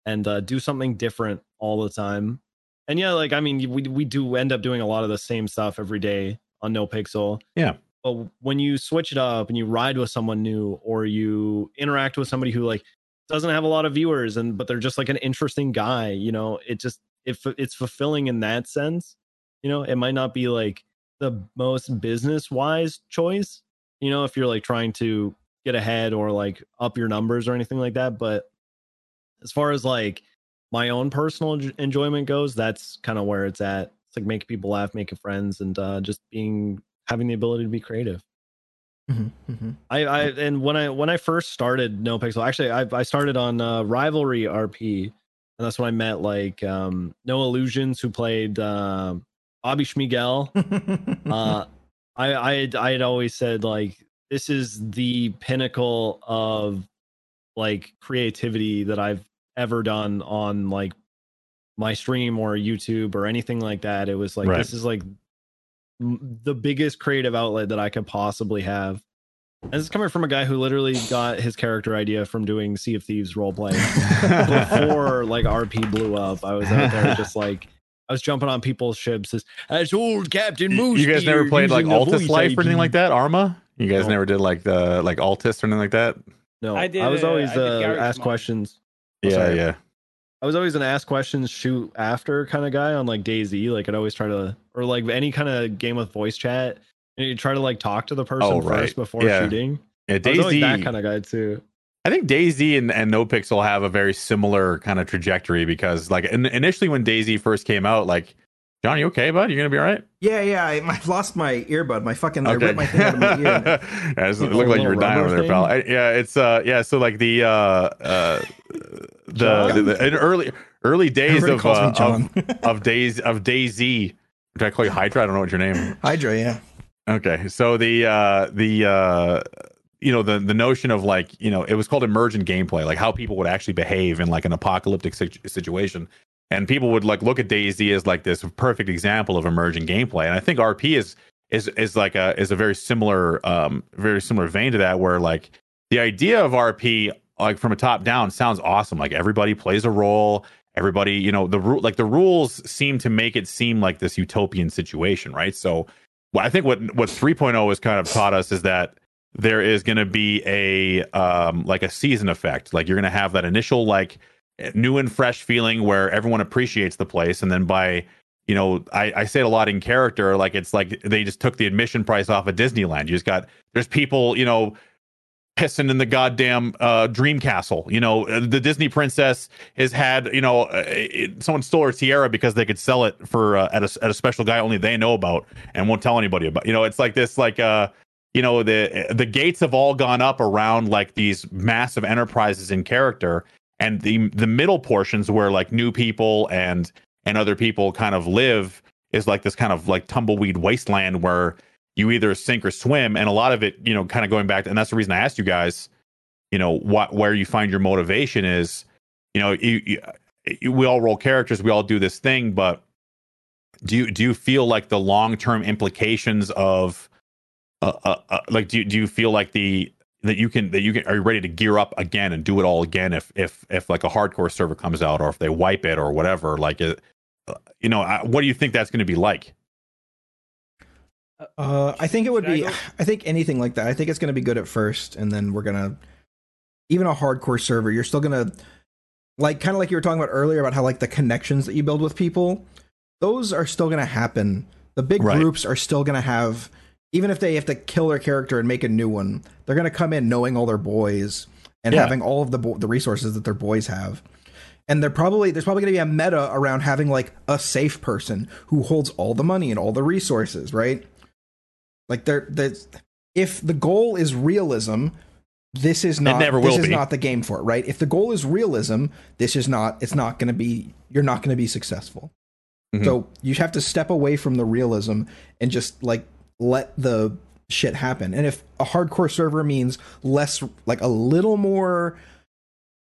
Speaker 2: and uh, do something different all the time. And yeah like i mean we, we do end up doing a lot of the same stuff every day on NoPixel
Speaker 3: Yeah.
Speaker 2: but when you switch it up and you ride with someone new or you interact with somebody who like doesn't have a lot of viewers and but they're just like an interesting guy you know it just if it's fulfilling in that sense. You know it might not be like the most business wise choice you know if you're like trying to get ahead or like up your numbers or anything like that but as far as like my own personal enjoyment goes that's kind of where it's at it's like making people laugh making friends and uh just being having the ability to be creative
Speaker 1: Mhm, mhm.
Speaker 2: I, I and when I when I first started NoPixel, actually I I started on uh, Rivalry RP, and that's when I met like um, No Illusions who played um Bobby Schmigel. Uh, I I had, I had always said like this is the pinnacle of like creativity that I've ever done on like my stream or YouTube or anything like that. It was like
Speaker 3: Right.
Speaker 2: this is like the biggest creative outlet that I could possibly have. And this is coming from a guy who literally got his character idea from doing Sea of Thieves roleplay before like RP blew up. I was out there just like I was jumping on people's ships as, as old Captain Moose.
Speaker 3: you guys never played like
Speaker 2: using the
Speaker 3: Altis
Speaker 2: voice
Speaker 3: Life or anything like that? Arma? You guys
Speaker 2: No.
Speaker 3: never did like the like Altis or anything like that?
Speaker 2: No,
Speaker 4: I did.
Speaker 2: I, was
Speaker 4: uh,
Speaker 2: always
Speaker 4: I did
Speaker 2: uh,
Speaker 4: Garry's
Speaker 2: ask questions. Oh,
Speaker 3: Yeah,
Speaker 2: sorry.
Speaker 3: yeah.
Speaker 2: I was always an ask questions, shoot after kind of guy on like DayZ. Like I'd always try to, or like any kind of game with voice chat. And you try to like talk to the person
Speaker 3: Oh,
Speaker 2: first before
Speaker 3: Yeah.
Speaker 2: shooting.
Speaker 3: Yeah,
Speaker 2: I
Speaker 3: DayZ.
Speaker 2: that kind of guy too.
Speaker 3: I think DayZ and, and NoPixel have a very similar kind of trajectory because, like, in, initially when DayZ first came out, like, John, you okay, bud? You gonna be all right?
Speaker 1: yeah, yeah. I, I've lost my earbud. My fucking I ripped my thing out of my ear.
Speaker 3: yeah, it looked like you were dying over
Speaker 2: rubber
Speaker 3: there, pal. I, yeah, it's uh, yeah. So like the uh, uh, the,
Speaker 2: John?
Speaker 3: the, in early early days of
Speaker 1: calls
Speaker 3: uh,
Speaker 1: John.
Speaker 3: of, of days of DayZ. Did I call you Hydra? I don't know what your name.
Speaker 1: Hydra, yeah.
Speaker 3: Okay, so the uh the uh you know the the notion of like you know it was called emergent gameplay, like how people would actually behave in like an apocalyptic situ- situation, and people would like look at DayZ as like this perfect example of emergent gameplay, and I think RP is is is like a is a very similar um very similar vein to that, where like the idea of RP like from a top down sounds awesome, like everybody plays a role. Everybody, you know, the rule like the rules seem to make it seem like this utopian situation, right? So well, I think what what 3.0 has kind of taught us is that there is going to be a um like a season effect. Like you're going to have that initial like new and fresh feeling where everyone appreciates the place, and then by you know, I, I say it a lot in character, like it's like they just took the admission price off of Disneyland. You just got there's people, you know, pissing in the goddamn uh, dream castle. You know, uh, the Disney princess has had, you know, uh, it, someone stole her tiara because they could sell it for uh, at a at a special guy only they know about and won't tell anybody about. You know, it's like this, like uh, you know, the the gates have all gone up around like these massive enterprises in character, and the the middle portions where like new people and and other people kind of live is like this kind of like tumbleweed wasteland where you either sink or swim and a lot of it you know kind of going back to, and that's the reason i asked you guys you know what where you find your motivation is you know you, you, we all roll characters we all do this thing but do you do you feel like the long-term implications of uh, uh, uh, like do you, do you feel like the that you can that you can are you ready to gear up again and do it all again if if if like a hardcore server comes out or if they wipe it or whatever like it, uh, you know what do you think that's going to be like
Speaker 1: uh, I think it would
Speaker 4: Should I
Speaker 1: be.
Speaker 4: go?
Speaker 1: I think anything like that. I think it's going to be good at first, and then we're gonna. Even a hardcore server, you're still gonna, like, kind of like you were talking about earlier about how like the connections that you build with people, those are still gonna happen. The big
Speaker 3: Right.
Speaker 1: groups are still gonna have, even if they have to kill their character and make a new one, they're gonna come in knowing all their boys and
Speaker 3: Yeah.
Speaker 1: having all of the bo- the resources that their boys have. And they're probably there's probably going to be a meta around having like a safe person who holds all the money and all the resources, right? Like there, there's if the goal is realism, this is not
Speaker 3: never
Speaker 1: this is
Speaker 3: be.
Speaker 1: not the game for it, right? If the goal is realism, this is not it's not going to be you're not going to be successful.
Speaker 3: Mhm.
Speaker 1: So you have to step away from the realism and just like let the shit happen. And if a hardcore server means less like a little more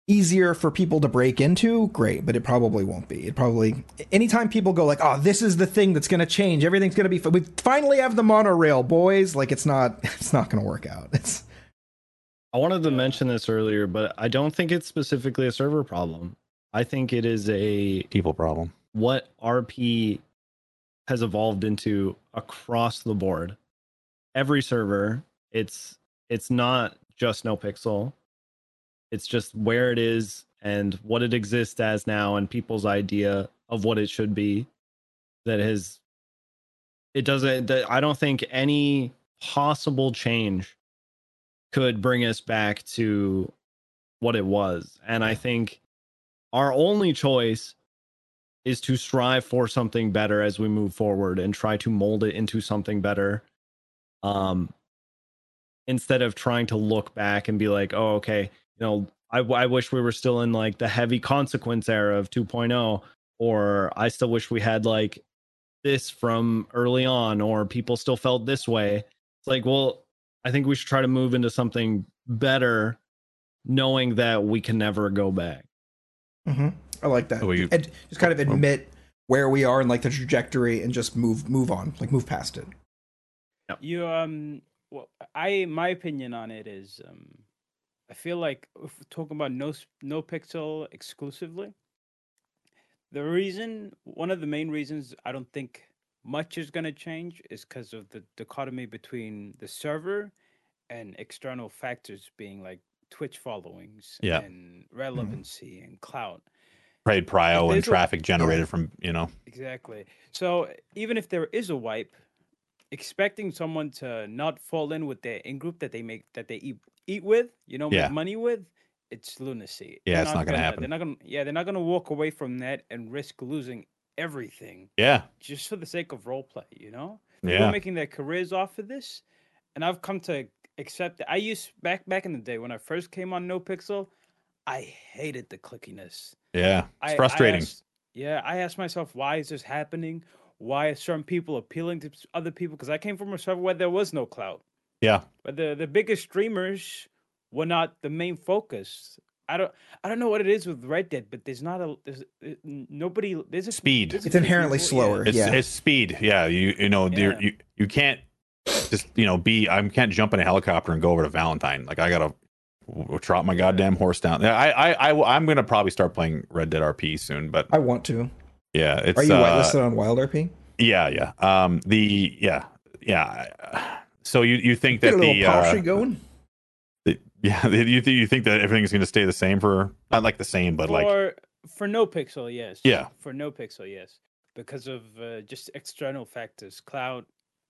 Speaker 1: easier for people to break into, great, but it probably won't be. It probably anytime people go like, "Oh, this is the thing that's going to change. Everything's going to be f- we finally have the monorail, boys." Like it's not it's not going to work out. It's
Speaker 2: I wanted to mention this earlier, but I don't think it's specifically a server problem. I think it is a
Speaker 3: people problem
Speaker 2: what RP has evolved into across the board. Every server, it's it's not just NoPixel. It's just where it is and what it exists as now and people's idea of what it should be that has it doesn't I don't think any possible change could bring us back to what it was. And I think our only choice is to strive for something better as we move forward and try to mold it into something better um instead of trying to look back and be like oh okay you know i, I wish we were still in like the heavy consequence era of 2.0 or i still wish we had like this from early on or people still felt this way it's like well i think we should try to move into something better knowing that we can never go back
Speaker 1: Mhm. I like that.
Speaker 3: Well, you-
Speaker 1: and just kind of admit where we are and like the trajectory and just move move on, like move past it.
Speaker 4: You um, well, I my opinion on it is um, I feel like if we're talking about no NoPixel exclusively, the reason one of the main reasons I don't think much is gonna change is because of the dichotomy between the server and external factors being like Twitch followings
Speaker 3: Yeah.
Speaker 4: and relevancy and clout.
Speaker 3: Trade prio and
Speaker 4: there's a-
Speaker 3: traffic generated from you know
Speaker 4: Exactly. So even if there is a wipe, expecting someone to not fall in with their in group that they make that they eat eat with, you know,
Speaker 3: Yeah.
Speaker 4: make money with, it's lunacy.
Speaker 3: Yeah,
Speaker 4: They're
Speaker 3: it's not gonna happen.
Speaker 4: They're not gonna. Yeah, they're not gonna walk away from that and risk losing everything
Speaker 3: yeah
Speaker 4: just for the sake of role play. You know, people
Speaker 3: yeah
Speaker 4: are making their careers off of this, and I've come to accept that. I used back back in the day when I first came on NoPixel, I hated the clickiness.
Speaker 3: Yeah it's
Speaker 4: I- I
Speaker 3: frustrating
Speaker 4: asked- yeah, I asked myself, why is this happening? Why are certain people appealing to other people? Because I came from a server where there was no clout,
Speaker 3: yeah
Speaker 4: but the, the biggest streamers were not the main focus. I don't I don't know what it is with Red Dead, but there's not a there's uh, nobody there's a
Speaker 3: Speed.
Speaker 4: there's a
Speaker 1: It's inherently
Speaker 4: few people- yeah.
Speaker 1: slower.
Speaker 3: it's
Speaker 1: Yeah.
Speaker 3: it's speed yeah you you know
Speaker 4: Yeah.
Speaker 3: you you can't just you know be i can't jump in a helicopter and go over to valentine like i gotta w- trot my goddamn horse down Yeah, I, I i i'm gonna probably start playing red dead rp soon but
Speaker 1: I want to.
Speaker 3: yeah it's
Speaker 1: Are you
Speaker 3: uh,
Speaker 1: whitelisted on Wild RP?
Speaker 3: Yeah, yeah. Um, the yeah, yeah. So you you think
Speaker 1: Get
Speaker 3: that
Speaker 1: a
Speaker 3: the,
Speaker 1: polish
Speaker 3: uh,
Speaker 1: going.
Speaker 3: the yeah you think you think that everything's going to stay the same for not like the same but like
Speaker 4: for for NoPixel, yes.
Speaker 3: Yeah.
Speaker 4: For NoPixel, yes. Because of uh, just external factors, cloud,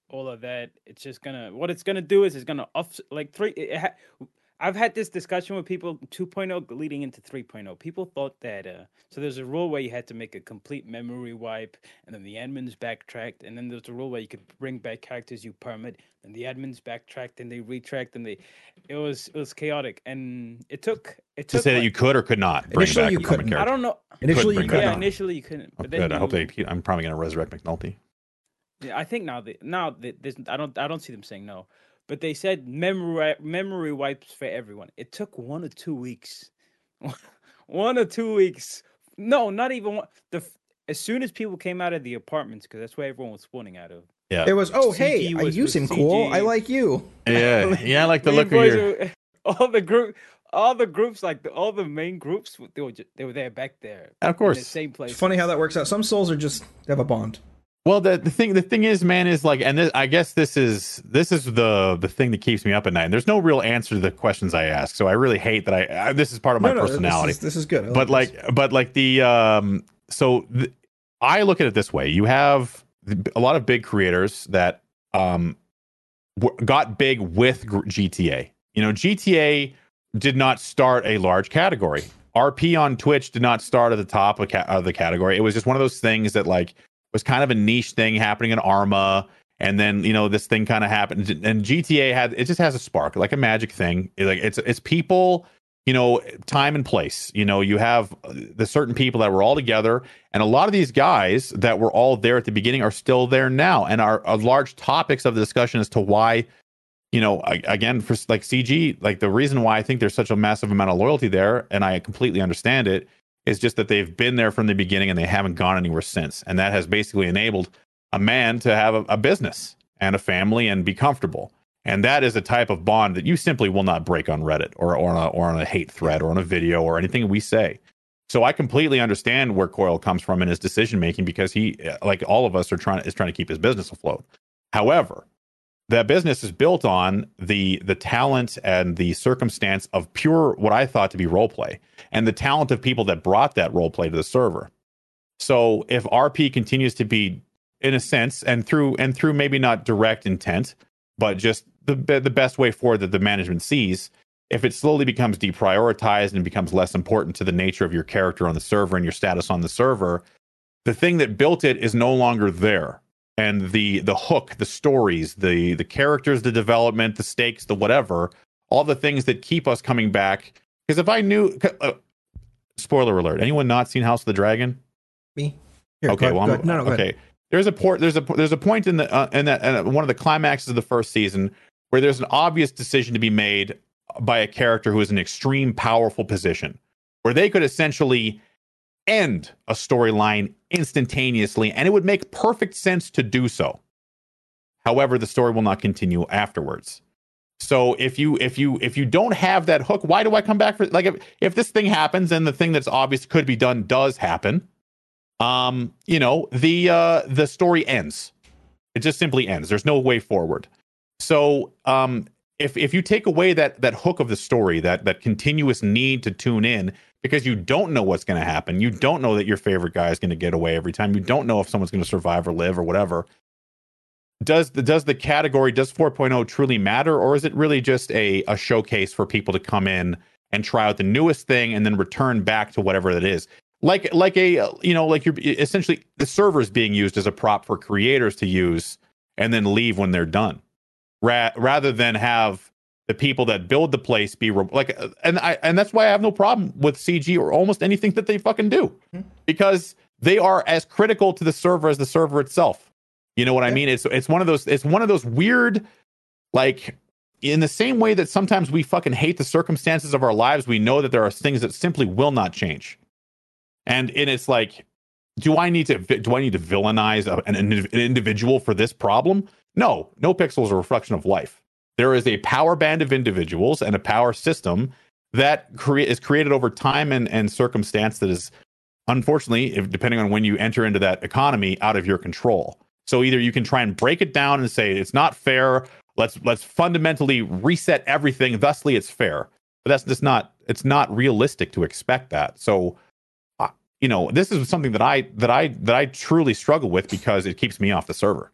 Speaker 4: all of that. It's just gonna what it's gonna do is it's gonna off like three. It ha- I've had this discussion with people 2.0 leading into 3.0. People thought that uh, so there's a rule where you had to make a complete memory wipe, and then the admins backtracked, and then there's a rule where you could bring back characters you permit, and the admins backtracked and they retracked and they it was it was chaotic, and it took it
Speaker 3: to
Speaker 4: took
Speaker 3: say that you could or could not bring
Speaker 1: Initially
Speaker 3: back
Speaker 1: you couldn't.
Speaker 4: I don't know.
Speaker 1: Initially, you could.
Speaker 4: Yeah, initially you couldn't,
Speaker 3: Oh,
Speaker 4: but then
Speaker 3: good. I hope
Speaker 4: you-
Speaker 3: they. I'm probably going to resurrect McNulty.
Speaker 4: Yeah, I think now that now that there's I don't I don't see them saying no, but they said memory memory wipes for everyone. It took one or two weeks, one or two weeks. No, not even one. The as soon as people came out of the apartments because that's where everyone was spawning out of.
Speaker 3: Yeah.
Speaker 1: It was, oh, hey,
Speaker 4: CG
Speaker 1: I
Speaker 4: was
Speaker 1: you seem cool. I like you.
Speaker 3: Yeah, yeah. I like the look of
Speaker 4: boys
Speaker 3: your.
Speaker 4: all the group, all the groups, like the, all the main groups, they were just, they were there back there.
Speaker 3: Of
Speaker 4: in the
Speaker 3: course.
Speaker 4: same place.
Speaker 1: It's funny how that works out. Some souls are just they have a bond.
Speaker 3: Well, the, the thing the thing is, man, is like, and this, I guess this is this is the the thing that keeps me up at night. And there's no real answer to the questions I ask, so I really hate that I. I this is part of my
Speaker 1: No, no,
Speaker 3: personality.
Speaker 1: This is, this is good. I
Speaker 3: but
Speaker 1: this.
Speaker 3: like but like the um so th- i look at it this way you have a lot of big creators that um w- got big with gta you know gta did not start a large category rp on twitch did not start at the top of, ca- of the category it was just one of those things that like was kind of a niche thing happening in arma. And then you know this thing kind of happened. And gta had it just has a spark like a magic thing. It- like it's it's people you know time and place. You know you have uh, the certain people that were all together. And a lot of these guys that were all there at the beginning are still there now. And are, are large topics of the discussion as to why you know again for like cg like the reason why i think there's such a massive amount of loyalty there and i completely understand it is just that they've been there from the beginning and they haven't gone anywhere since and that has basically enabled a man to have a, a business and a family and be comfortable and that is a type of bond that you simply will not break on Reddit or, or, on, a, or on a hate thread or on a video or anything we say. So I completely understand where Koil comes from in his decision making because he, uh, like all of us, are trying is trying to keep his business afloat. However, that business is built on the the talent and the circumstance of pure what I thought to be role play and the talent of people that brought that role play to the server. So if RP continues to be, in a sense, and through and through maybe not direct intent, but just the the best way forward that the management sees. If it slowly becomes deprioritized and becomes less important to the nature of your character on the server and your status on the server, the thing that built it is no longer there. And the the hook, the stories, the the characters, the development, the stakes, the whatever, all the things that keep us coming back. Because if I knew, uh, spoiler alert, anyone not seen House of the Dragon?
Speaker 1: me. Here,
Speaker 3: okay,
Speaker 1: go,
Speaker 3: well,
Speaker 1: go,
Speaker 3: I'm,
Speaker 1: no, no,
Speaker 3: okay. There's a port. There's a there's a point in the uh, in that uh, one of the climaxes of the first season where there's an obvious decision to be made by a character who is in an extreme powerful position, where they could essentially end a storyline instantaneously, and it would make perfect sense to do so. However, the story will not continue afterwards. So if you if you if you don't have that hook, why do I come back for like if, if this thing happens and the thing that's obvious could be done does happen, um, you know, the uh the story ends. It just simply ends. There's no way forward. So um if if you take away that that hook of the story, that that continuous need to tune in because you don't know what's going to happen, you don't know that your favorite guy is going to get away every time, you don't know if someone's going to survive or live or whatever. Does the does the category does 4.0 truly matter or is it really just a a showcase for people to come in and try out the newest thing and then return back to whatever it is? like like a you know like you're essentially the server is being used as a prop for creators to use and then leave when they're done Ra- rather than have the people that build the place be re- like uh, and i and that's why i have no problem with cg or almost anything that they fucking do
Speaker 1: Mhm.
Speaker 3: because they are as critical to the server as the server itself you know what i mean? It's it's one of those it's one of those weird like in the same way that sometimes we fucking hate the circumstances of our lives we know that there are things that simply will not change. And and it's like do i need to do i need to villainize an, an individual for this problem? No NoPixel is a reflection of life. There is a power band of individuals and a power system that crea- is created over time and, and circumstance that is unfortunately if, depending on when you enter into that economy out of your control so either you can try and break it down and say it's not fair let's let's fundamentally reset everything thusly it's fair. But that's just not it's not realistic to expect that. So uh, you know this is something that i that i that i truly struggle with because it keeps me off the server.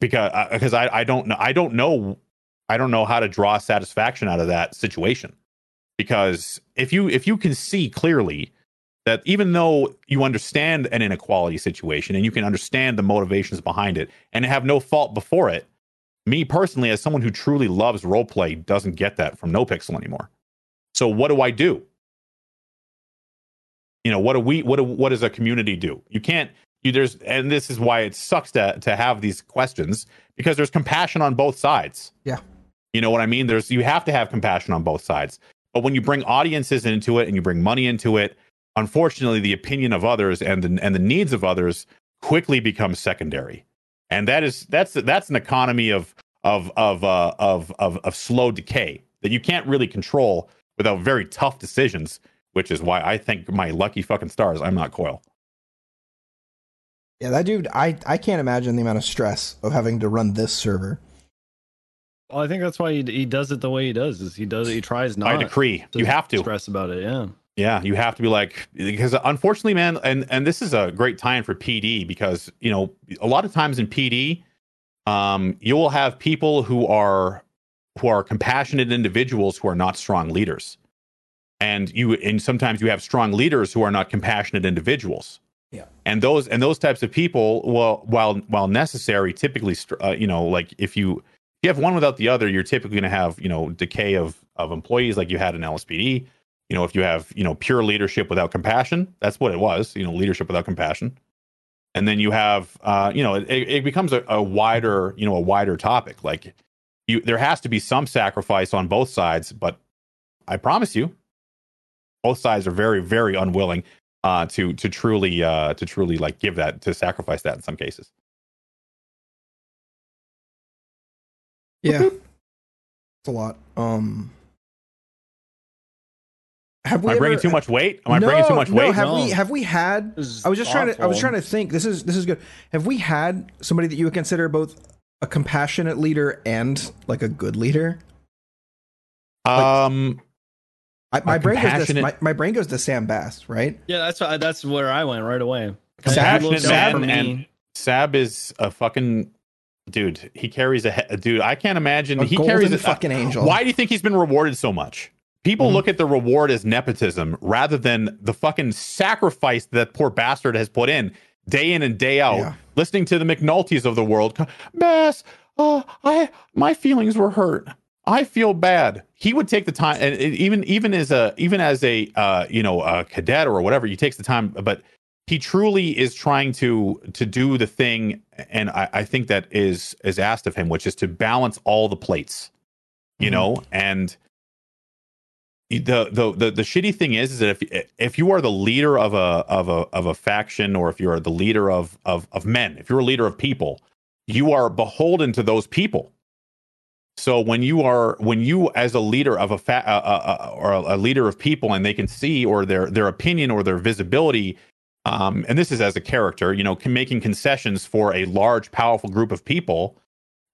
Speaker 3: Because uh, because I, I don't know i don't know i don't know how to draw satisfaction out of that situation. Because if you if you can see clearly that even though you understand an inequality situation and you can understand the motivations behind it and have no fault before it, me personally, as someone who truly loves roleplay, doesn't get that from NoPixel anymore. So what do I do? You know, what do we what do, what does a community do? You can't you there's and this is why it sucks to to have these questions because there's compassion on both sides.
Speaker 1: Yeah.
Speaker 3: You know what I mean? There's you have to have compassion on both sides. But when you bring audiences into it and you bring money into it, unfortunately the opinion of others and the, and the needs of others quickly becomes secondary and that is that's that's an economy of of of uh, of, of of slow decay that you can't really control without very tough decisions which is why i think my lucky fucking stars i'm not Koil
Speaker 1: Yeah, that dude, I, I can't imagine the amount of stress of having to run this server.
Speaker 2: Well, I think that's why he, he does it the way he does. Is he does it? He tries not.
Speaker 3: i decree
Speaker 2: to
Speaker 3: you have to
Speaker 2: stress about it. Yeah.
Speaker 3: Yeah, you have to be like because unfortunately, man, and and this is a great time for PD because you know a lot of times in PD, um, you will have people who are who are compassionate individuals who are not strong leaders, and you and sometimes you have strong leaders who are not compassionate individuals.
Speaker 1: Yeah,
Speaker 3: and those and those types of people, well, while while necessary, typically, uh, you know, like if you if you have one without the other, you're typically going to have you know decay of of employees like you had in LSPD you know if you have you know pure leadership without compassion that's what it was you know leadership without compassion and then you have uh you know it, it becomes a, a wider you know a wider topic like you there has to be some sacrifice on both sides but i promise you both sides are very very unwilling uh to to truly uh to truly like give that to sacrifice that in some cases
Speaker 1: Yeah. it's a lot. Um have
Speaker 3: am i bringing
Speaker 1: ever-
Speaker 3: too much weight am i bringing too much
Speaker 1: no,
Speaker 3: weight
Speaker 1: have
Speaker 2: No.
Speaker 1: we have we had I was just trying to I was trying to think. This is this is good. Have we had somebody that you would consider both a compassionate leader and like a good leader?
Speaker 3: um
Speaker 1: I, my brain goes to, my, my brain goes to Sam Bass, right?
Speaker 2: Yeah, that's why, that's where I went right away.
Speaker 3: Compassionate
Speaker 2: He looks
Speaker 3: man and- Sab is a fucking dude. He carries a he- dude. I can't imagine
Speaker 1: A
Speaker 3: he carries a
Speaker 1: fucking angel.
Speaker 3: Why do you think he's been rewarded so much? People
Speaker 1: Mhm.
Speaker 3: look at the reward as nepotism rather than the fucking sacrifice that poor bastard has put in day in and day out,
Speaker 1: Yeah.
Speaker 3: listening to the McNultys of the world. Bass, oh, I my feelings were hurt. I feel bad. He would take the time, and even even as a even as a uh, you know a cadet or whatever, he takes the time. But he truly is trying to to do the thing, and I, I think that is is asked of him, which is to balance all the plates, you
Speaker 1: Mhm.
Speaker 3: know. And the, the the the shitty thing is, is that if if you are the leader of a of a of a faction, or if you're the leader of of of men, if you're a leader of people, you are beholden to those people. So when you are when you as a leader of a fa- uh, uh, uh, or a leader of people, and they can see or their their opinion or their visibility, um, and this is as a character, you know, can making concessions for a large, powerful group of people.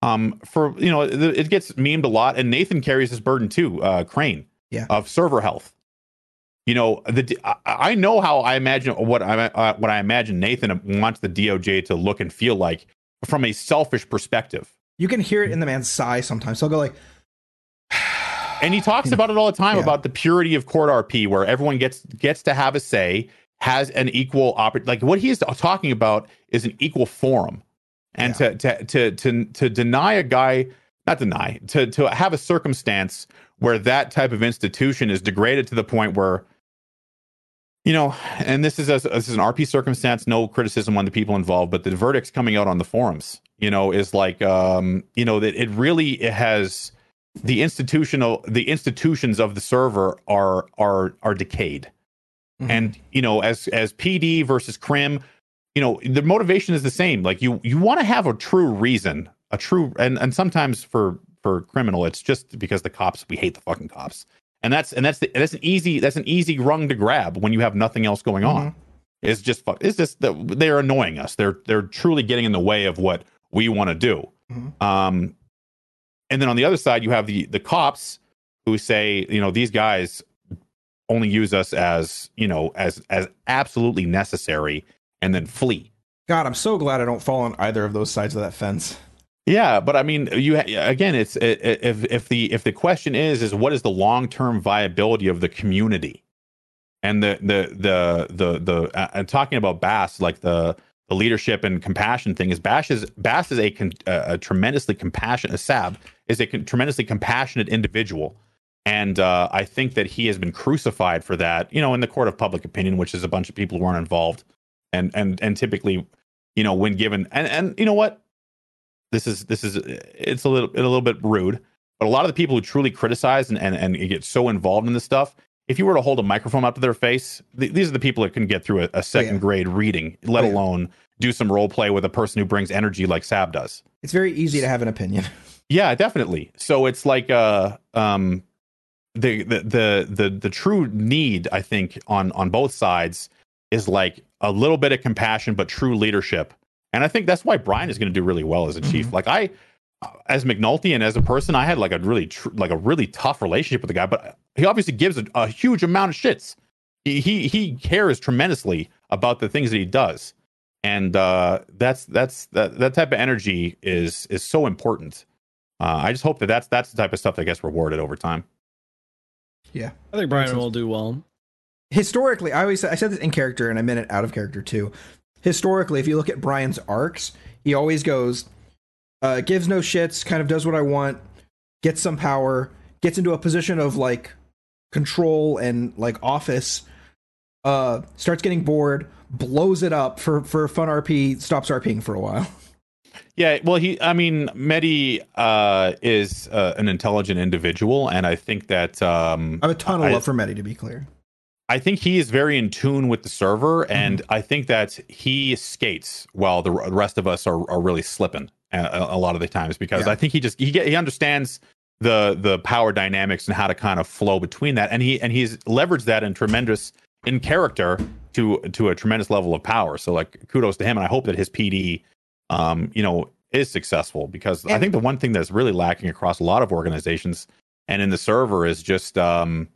Speaker 3: Um, for you know, it, it gets memed a lot, and Nathan carries this burden too. Uh, Crane,
Speaker 1: Yeah.
Speaker 3: of server health. You know, the I, know how I imagine what I uh, what I imagine Nathan wants the DOJ to look and feel like from a selfish perspective.
Speaker 1: You can hear it in the man's sigh sometimes. So I'll go like,
Speaker 3: and he talks about it all the time
Speaker 1: Yeah.
Speaker 3: about the purity of court RP, where everyone gets gets to have a say, has an equal oppor- Like what he's talking about is an equal forum, and to, to to to to deny a guy, not deny, to to have a circumstance where that type of institution is degraded to the point where. You know, and this is a, this is an RP circumstance. No criticism on the people involved, but the verdicts coming out on the forums, you know, is like, um, you know, that it really it has the institutional the institutions of the server are are are decayed
Speaker 1: Mhm.
Speaker 3: and you know as as pd versus crim you know the motivation is the same like you you want to have a true reason a true and and sometimes for for criminal it's just because the cops we hate the fucking cops and that's and that's the, that's an easy that's an easy rung to grab when you have nothing else going on
Speaker 1: Mhm.
Speaker 3: it's just fuck it's just that they're annoying us they're they're truly getting in the way of what we want to do
Speaker 1: Mhm.
Speaker 3: Um, and then on the other side, you have the the cops who say, you know, these guys only use us as you know as as absolutely necessary, and then flee.
Speaker 1: God, I'm so glad I don't fall on either of those sides of that fence.
Speaker 3: Yeah, but I mean, you again, it's if if the if the question is is what is the long term viability of the community, and the the the the the uh, and talking about Bass like the the leadership and compassion thing is Bash is Bass is a a, tremendously compassionate Sab is a tremendously compassionate individual, and uh, I think that he has been crucified for that, you know, in the court of public opinion, which is a bunch of people who aren't involved, and and and typically, you know, when given and and you know what this is this is it's a little a little bit rude but a lot of the people who truly criticize and and, and get so involved in this stuff if you were to hold a microphone up to their face th- these are the people that can get through a, a second
Speaker 1: yeah.
Speaker 3: grade reading let
Speaker 1: Oh, yeah.
Speaker 3: alone do some role play with a person who brings energy like sab does
Speaker 1: It's very easy to have an opinion.
Speaker 3: yeah definitely so it's like uh um the the the the, the true need i think on on both sides is like a little bit of compassion but true leadership and i think that's why brian is going to do really well as a chief
Speaker 1: Mhm.
Speaker 3: like i as mcnulty and as a person i had like a really tr- like a really tough relationship with the guy but he obviously gives a, a huge amount of shits he, he he cares tremendously about the things that he does and uh that's that's that that type of energy is is so important uh, I just hope that that's that's the type of stuff that gets rewarded over time.
Speaker 1: Yeah.
Speaker 2: I think Brian will do well.
Speaker 1: Historically, I always I said this in character and I meant it out of character too. Historically, if you look at Brian's arcs, he always goes, uh, gives no shits, kind of does what I want, gets some power, gets into a position of like control and like office, uh, starts getting bored, blows it up for for fun RP, stops RPing for a while.
Speaker 3: Yeah, well, he, I mean, Medi uh, is uh, an intelligent individual, and I think that um,
Speaker 1: I have a ton of
Speaker 3: I-
Speaker 1: love for Medi, to be clear.
Speaker 3: I think he is very in tune with the server, and I think that he skates while the rest of us are, are really slipping a, a- lot of the times because
Speaker 1: Yeah.
Speaker 3: I think he just he get, he understands the the power dynamics and how to kind of flow between that, and he and he's leveraged that in tremendous in character to to a tremendous level of power. So like kudos to him, and I hope that his PD, um, you know, is successful because I think the one thing that's really lacking across a lot of organizations and in the server is just um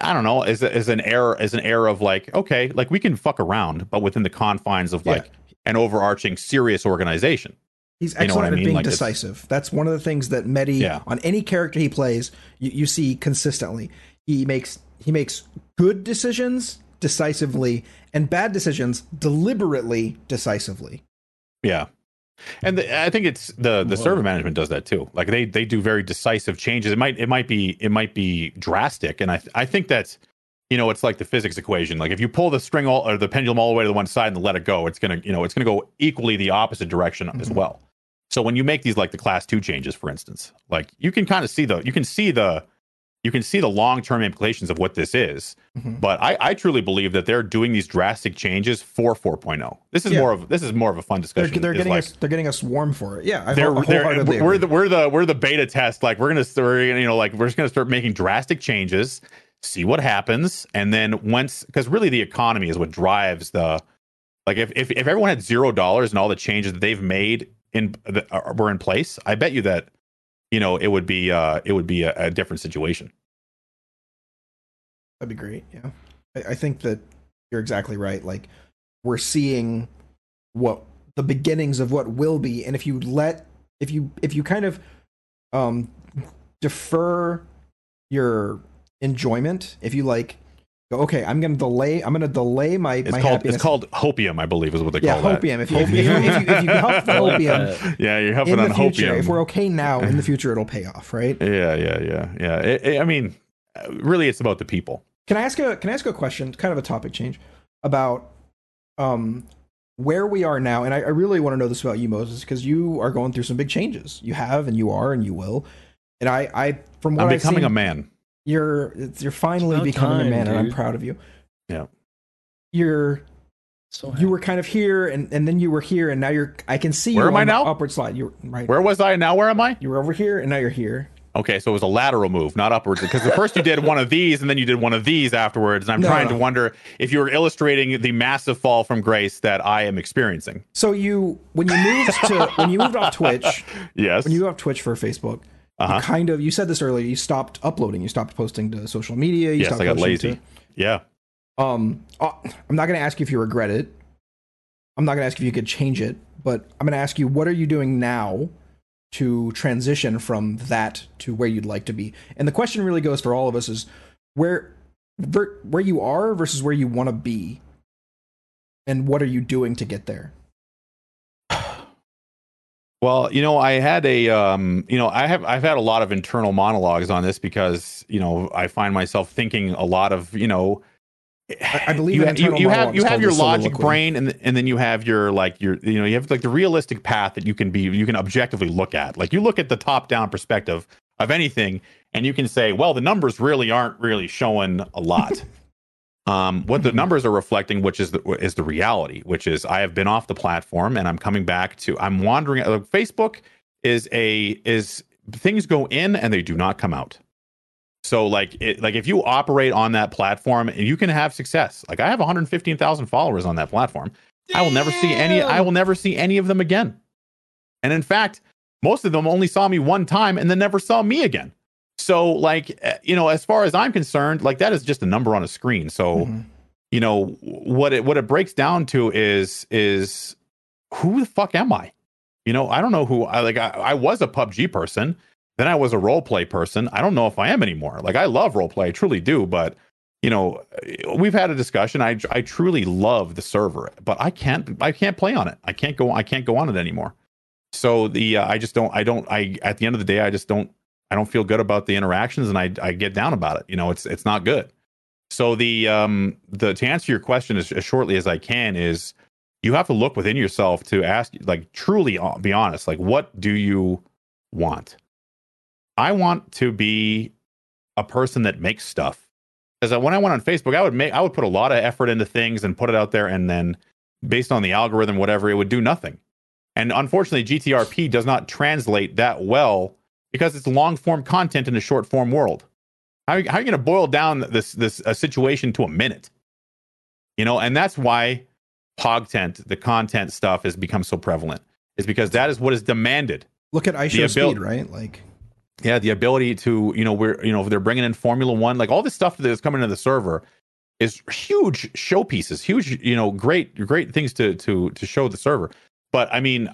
Speaker 3: I don't know, is is an air is an air of like, okay, like we can fuck around, but within the confines of
Speaker 1: Yeah.
Speaker 3: like an overarching serious organization.
Speaker 1: He's
Speaker 3: You know
Speaker 1: excellent
Speaker 3: I
Speaker 1: at
Speaker 3: mean?
Speaker 1: being
Speaker 3: Like,
Speaker 1: decisive. That's one of the things that Medi
Speaker 3: Yeah.
Speaker 1: on any character he plays, you, you see consistently. He makes he makes good decisions decisively and bad decisions deliberately decisively.
Speaker 3: Yeah. And the, I think it's the the
Speaker 2: Whoa.
Speaker 3: server management does that too. Like they they do very decisive changes. It might it might be it might be drastic, and I I think that's you know it's like the physics equation. Like if you pull the string all or the pendulum all the way to the one side and let it go, it's gonna you know it's gonna go equally the opposite direction as
Speaker 1: Mhm.
Speaker 3: well. So when you make these like the class two changes, for instance, like you can kind of see the you can see the you can see the long term implications of what this is.
Speaker 1: Mhm.
Speaker 3: But I, I truly believe that they're doing these drastic changes for 4.0. This is
Speaker 1: Yeah.
Speaker 3: more of this is more of a fun
Speaker 1: They're,
Speaker 3: discussion.
Speaker 1: they're getting
Speaker 3: like,
Speaker 1: us they're getting us warm for it. Yeah, I
Speaker 3: they're, they're we're the we're the we're the beta test. Like we're gonna start, you know, like we're just gonna start making drastic changes, see what happens, and then once because really the economy is what drives the like if if, if everyone had zero dollars and all the changes that they've made in are, were in place, I bet you that you know it would be uh it would be a, a different situation.
Speaker 1: That'd be great. Yeah, I, I think that you're exactly right. Like we're seeing what the beginnings of what will be, and if you let if you if you kind of um defer your enjoyment, if you like go, okay, I'm gonna delay. I'm gonna delay my
Speaker 3: It's
Speaker 1: my
Speaker 3: called
Speaker 1: happiness.
Speaker 3: it's called hopium, I believe, is what they
Speaker 1: yeah,
Speaker 3: call
Speaker 1: hopium. If you if you, if you, if you, if you help the hopium.
Speaker 3: Yeah, you're helping
Speaker 1: in
Speaker 3: on
Speaker 1: future,
Speaker 3: hopium.
Speaker 1: if we're okay now, in the future it'll pay off, right?
Speaker 3: Yeah, yeah, yeah, yeah. It- it- I mean, really, it's about the people.
Speaker 1: Can I ask a Can I ask a question? Kind of a topic change about um where we are now, and I, I really want to know this about you, Moses, because you are going through some big changes. You have, and you are, and you will. And I, I from what
Speaker 3: I'm
Speaker 1: I've
Speaker 3: becoming
Speaker 1: seen,
Speaker 3: a man.
Speaker 1: You're it's- you're finally becoming
Speaker 2: time,
Speaker 1: a man, and I'm proud of you.
Speaker 3: Yeah.
Speaker 1: You're
Speaker 2: So
Speaker 1: you were kind of here, and and then you were here, and now you're. I can see
Speaker 3: Where
Speaker 1: you
Speaker 3: am I now?
Speaker 1: Upward slide. You're right.
Speaker 3: Where was I? Now where am I?
Speaker 1: You were over here, and now you're here.
Speaker 3: Okay, so it was a lateral move, not upwards. Because the first you did one of these, and then you did one of these afterwards. And I'm
Speaker 1: No,
Speaker 3: trying
Speaker 1: no.
Speaker 3: to wonder if you were illustrating the massive fall from grace that I am experiencing.
Speaker 1: So you when you moved to when you moved off Twitch,
Speaker 3: Yes.
Speaker 1: when you moved off Twitch for Facebook,
Speaker 3: Uh-huh.
Speaker 1: you kind of you said this earlier. You stopped uploading. You stopped posting to social media. You
Speaker 3: yes,
Speaker 1: stopped
Speaker 3: I got lazy. Yeah.
Speaker 1: Um, uh, I'm not going to ask you if you regret it. I'm not going to ask if you could change it, but I'm going to ask you what are you doing now to transition from that to where you'd like to be. And the question really goes for all of us is where ver- where you are versus where you want to be, and what are you doing to get there.
Speaker 3: Well, you know, I had a, um, you know, I have, I've had a lot of internal monologues on this because, you know, I find myself thinking a lot of, you know,
Speaker 1: I- I believe
Speaker 3: you,
Speaker 1: an
Speaker 3: ha- you, you have you have your logic
Speaker 1: soliloquy.
Speaker 3: brain, and and then you have your like your, you know, you have like the realistic path that you can be, you can objectively look at. Like you look at the top down perspective of anything, and you can say, well, the numbers really aren't really showing a lot. um, what the numbers are reflecting, which is the is the reality, which is I have been off the platform and I'm coming back to, I'm wandering. Uh, Facebook is a is things go in and they do not come out. So like it, like if you operate on that platform and you can have success. Like I have 115,000 followers on that platform. I will never see any I will never see any of them again. And in fact, most of them only saw me one time and then never saw me again. So like eh, you know, as far as I'm concerned, like that is just a number on a screen. So
Speaker 1: Mhm.
Speaker 3: you know what it what it breaks down to is is who the fuck am I? You know, I don't know who I like. I, I was a PUBG person, then I was a role play person. I don't know if I am anymore. Like I love role play, I truly do. But you know, we've had a discussion. I I truly love the server, but I can't I can't play on it. I can't go I can't go on it anymore. So the uh, I just don't I don't I at the end of the day I just don't I don't feel good about the interactions and I I get down about it. You know, it's it's not good. So the um the to answer your question as, as shortly as I can is you have to look within yourself to ask like truly uh, be honest like what do you want i want to be a person that makes stuff because when i went on facebook i would make i would put a lot of effort into things and put it out there and then based on the algorithm whatever it would do nothing and unfortunately gtrp does not translate that well because it's long form content in a short form world how, how are you going to boil down this this a situation to a minute you know and that's why Pogtent, the content stuff has become so prevalent is because that is what is demanded.
Speaker 1: Look at IShowSpeed, right? Like
Speaker 3: Yeah, the ability to, you know, we're, you know, they're bringing in Formula One, like all this stuff that is coming into the server is huge showpieces, huge, you know, great, great things to to to show the server. But I mean,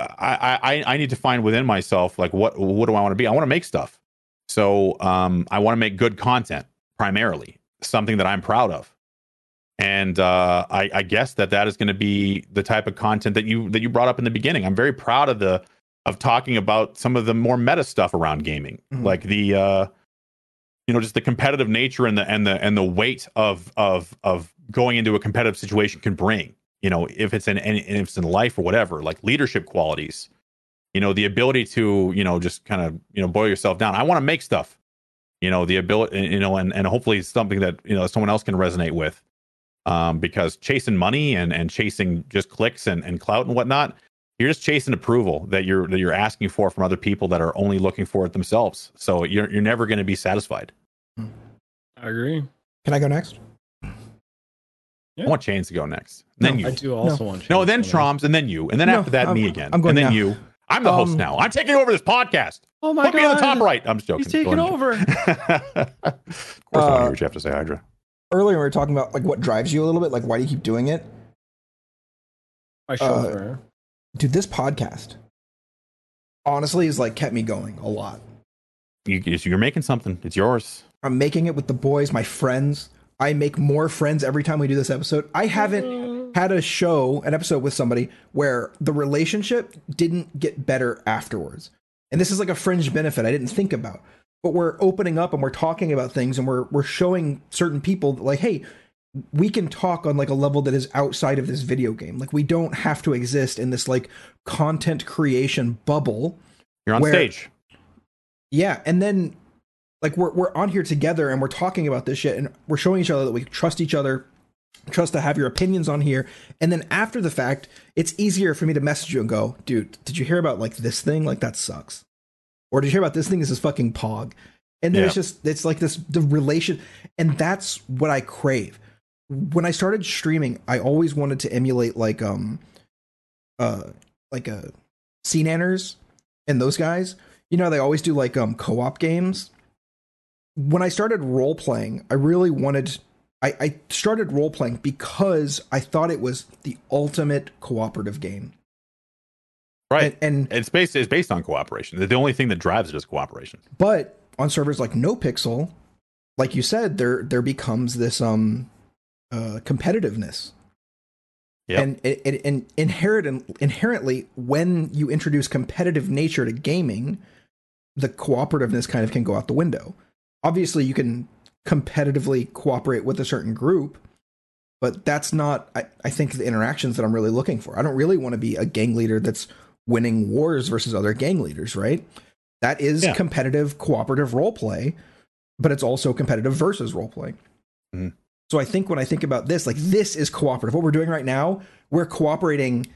Speaker 3: I I I need to find within myself like what what do I want to be? I want to make stuff. So um, I want to make good content primarily, something that I'm proud of and uh, I, I guess that that is going to be the type of content that you that you brought up in the beginning. I'm very proud of the of talking about some of the more meta stuff around gaming,
Speaker 1: Mhm.
Speaker 3: like the uh, you know just the competitive nature and the and the and the weight of of of going into a competitive situation can bring. You know, if it's in any if it's in life or whatever, like leadership qualities. You know, the ability to you know just kind of you know boil yourself down. I want to make stuff. You know, the ability you know, and and hopefully it's something that you know someone else can resonate with um, because chasing money and and chasing just clicks and, and clout and whatnot, you're just chasing approval that you're that you're asking for from other people that are only looking for it themselves. So you're you're never going to be satisfied.
Speaker 2: I agree.
Speaker 1: Can I go next?
Speaker 2: Yeah.
Speaker 3: I want Chains to go next, then
Speaker 1: No,
Speaker 2: I
Speaker 3: you.
Speaker 2: do also want.
Speaker 3: Chains
Speaker 2: no,
Speaker 3: then
Speaker 2: to go.
Speaker 3: Troms, and then you, and then
Speaker 1: No,
Speaker 3: after that,
Speaker 1: I'm-
Speaker 3: me again,
Speaker 1: I'm going
Speaker 3: and then
Speaker 1: now.
Speaker 3: you. I'm the host
Speaker 1: Um,
Speaker 3: now. I'm taking over this podcast.
Speaker 2: Oh my
Speaker 3: Put
Speaker 2: god!
Speaker 3: me on the top right. I'm just joking.
Speaker 2: He's taking over.
Speaker 3: of course, I want to
Speaker 1: Uh,
Speaker 3: hear what you have to say, Hydra.
Speaker 1: Earlier we were talking about like what drives you a little bit, like why do you keep doing it?
Speaker 2: My
Speaker 1: uh,
Speaker 2: chauffeur.
Speaker 1: Dude, this podcast honestly has like kept me going a lot.
Speaker 3: You, you're making something. It's yours.
Speaker 1: I'm making it with the boys, my friends. I make more friends every time we do this episode. I haven't mm-hmm. had a show, an episode with somebody where the relationship didn't get better afterwards. And this is like a fringe benefit I didn't think about. But we're opening up and we're talking about things and we're we're showing certain people that, like, hey, we can talk on like a level that is outside of this video game. Like we don't have to exist in this like content creation bubble
Speaker 3: You're on
Speaker 1: Where-
Speaker 3: stage.
Speaker 1: yeah, and then like we're we're on here together and we're talking about this shit and we're showing each other that we trust each other, trust to have your opinions on here, and then after the fact, it's easier for me to message you and go, dude, did you hear about like this thing? Like that sucks. or did you hear about this thing? This is fucking Pog. And then
Speaker 3: Yeah.
Speaker 1: just it's like this the relation, and that's what I crave. When I started streaming, I always wanted to emulate like um, uh, like a scene enters and those guys. You know, they always do like um co-op games. When I started role playing, I really wanted. I, I started role playing because I thought it was the ultimate cooperative game.
Speaker 3: Right.
Speaker 1: And, and
Speaker 3: it's based it's based on cooperation. The, only thing that drives it is cooperation.
Speaker 1: but on servers like NoPixel, like you said, there there becomes this um uh competitiveness.
Speaker 3: Yep.
Speaker 1: And it, it, and inherent, inherently, when you introduce competitive nature to gaming, the cooperativeness kind of can go out the window. Obviously, you can competitively cooperate with a certain group, but that's not, I, I think, the interactions that I'm really looking for. I don't really want to be a gang leader that's winning wars versus other gang leaders, right? That is
Speaker 3: Yeah.
Speaker 1: competitive, cooperative role play, but it's also competitive versus role play.
Speaker 3: Mhm.
Speaker 1: So I think when I think about this, like this is cooperative. What we're doing right now, we're cooperating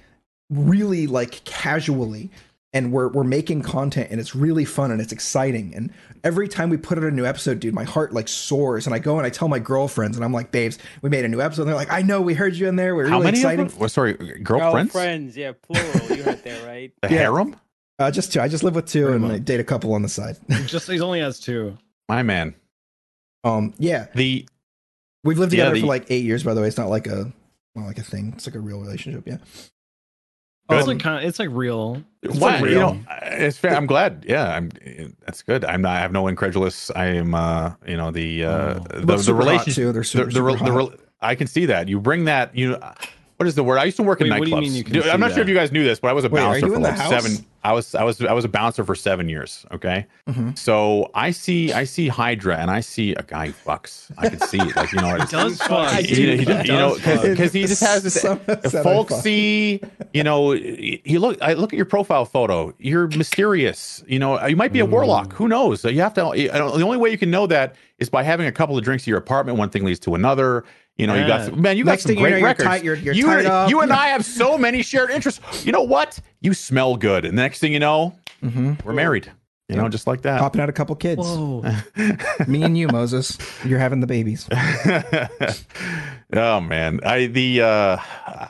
Speaker 1: really like casually and we're we're making content and it's really fun and it's exciting. And every time we put out a new episode, dude, my heart like soars and I go and I tell my girlfriends and I'm like, babes, we made a new episode. And they're like, I know, we heard you in there. We're
Speaker 3: How
Speaker 1: really
Speaker 3: many
Speaker 1: exciting.
Speaker 3: of them? Well, sorry, girlfriends?
Speaker 4: Girlfriends, yeah, plural. You heard that right.
Speaker 3: The
Speaker 1: Yeah.
Speaker 3: harem?
Speaker 1: Uh, just two. I just live with two
Speaker 2: Pretty
Speaker 1: and
Speaker 2: much.
Speaker 1: I date a couple on the side.
Speaker 2: Just he only has two.
Speaker 3: My man.
Speaker 1: um, yeah,
Speaker 3: The
Speaker 1: we've lived
Speaker 3: Yeah,
Speaker 1: together
Speaker 3: the-
Speaker 1: for like eight years. By the way, it's not like a not like a thing. It's like a real relationship. Yeah.
Speaker 2: It's
Speaker 1: Um,
Speaker 2: like kind of, it's like real. It's
Speaker 3: why,
Speaker 2: like
Speaker 3: you
Speaker 2: real.
Speaker 3: know, it's fair. I'm glad. Yeah, I'm. That's good. I'm not. I have no incredulous. I am. Uh, you know, the uh,
Speaker 2: Oh.
Speaker 3: the, the relationship.
Speaker 1: too. They're super,
Speaker 3: the, the,
Speaker 1: super
Speaker 3: re- the,
Speaker 1: hot.
Speaker 3: I can see that. You bring that. You. What is the word? I used to work in
Speaker 2: Wait, what do you
Speaker 3: nightclubs.
Speaker 2: mean you can
Speaker 3: Dude,
Speaker 2: see
Speaker 3: I'm not sure if you guys knew this, but I was a
Speaker 1: Wait,
Speaker 3: bouncer for like seven. I was. I was. I was a bouncer for seven years. Okay.
Speaker 1: Mhm.
Speaker 3: So I see. I see Hydra, and I see a guy who fucks. I can see it. Like you know.
Speaker 2: He does
Speaker 4: Fuck.
Speaker 2: fuck.
Speaker 3: you know, he,
Speaker 2: He
Speaker 3: you know, because he just has this
Speaker 1: Some said I
Speaker 3: folksy, you know. You look, I look at your profile photo. You're mysterious. You know, you might be a warlock. Who knows? You have to. The only way you can know that is by having a couple of drinks at your apartment. One thing leads to another. You know, you
Speaker 2: Yeah.
Speaker 3: got man. You got
Speaker 1: Next
Speaker 3: some
Speaker 1: thing you
Speaker 3: great
Speaker 1: know, you're
Speaker 3: records.
Speaker 1: you're- you're
Speaker 3: you,
Speaker 1: tied up.
Speaker 3: you and I have so many shared interests. You know what? You smell good, and the next thing you know,
Speaker 1: hmm
Speaker 3: we're married. You know, just like that.
Speaker 1: Popping out a couple kids.
Speaker 2: Whoa.
Speaker 1: Me and you, Moses. You're having the babies.
Speaker 3: oh man i the uh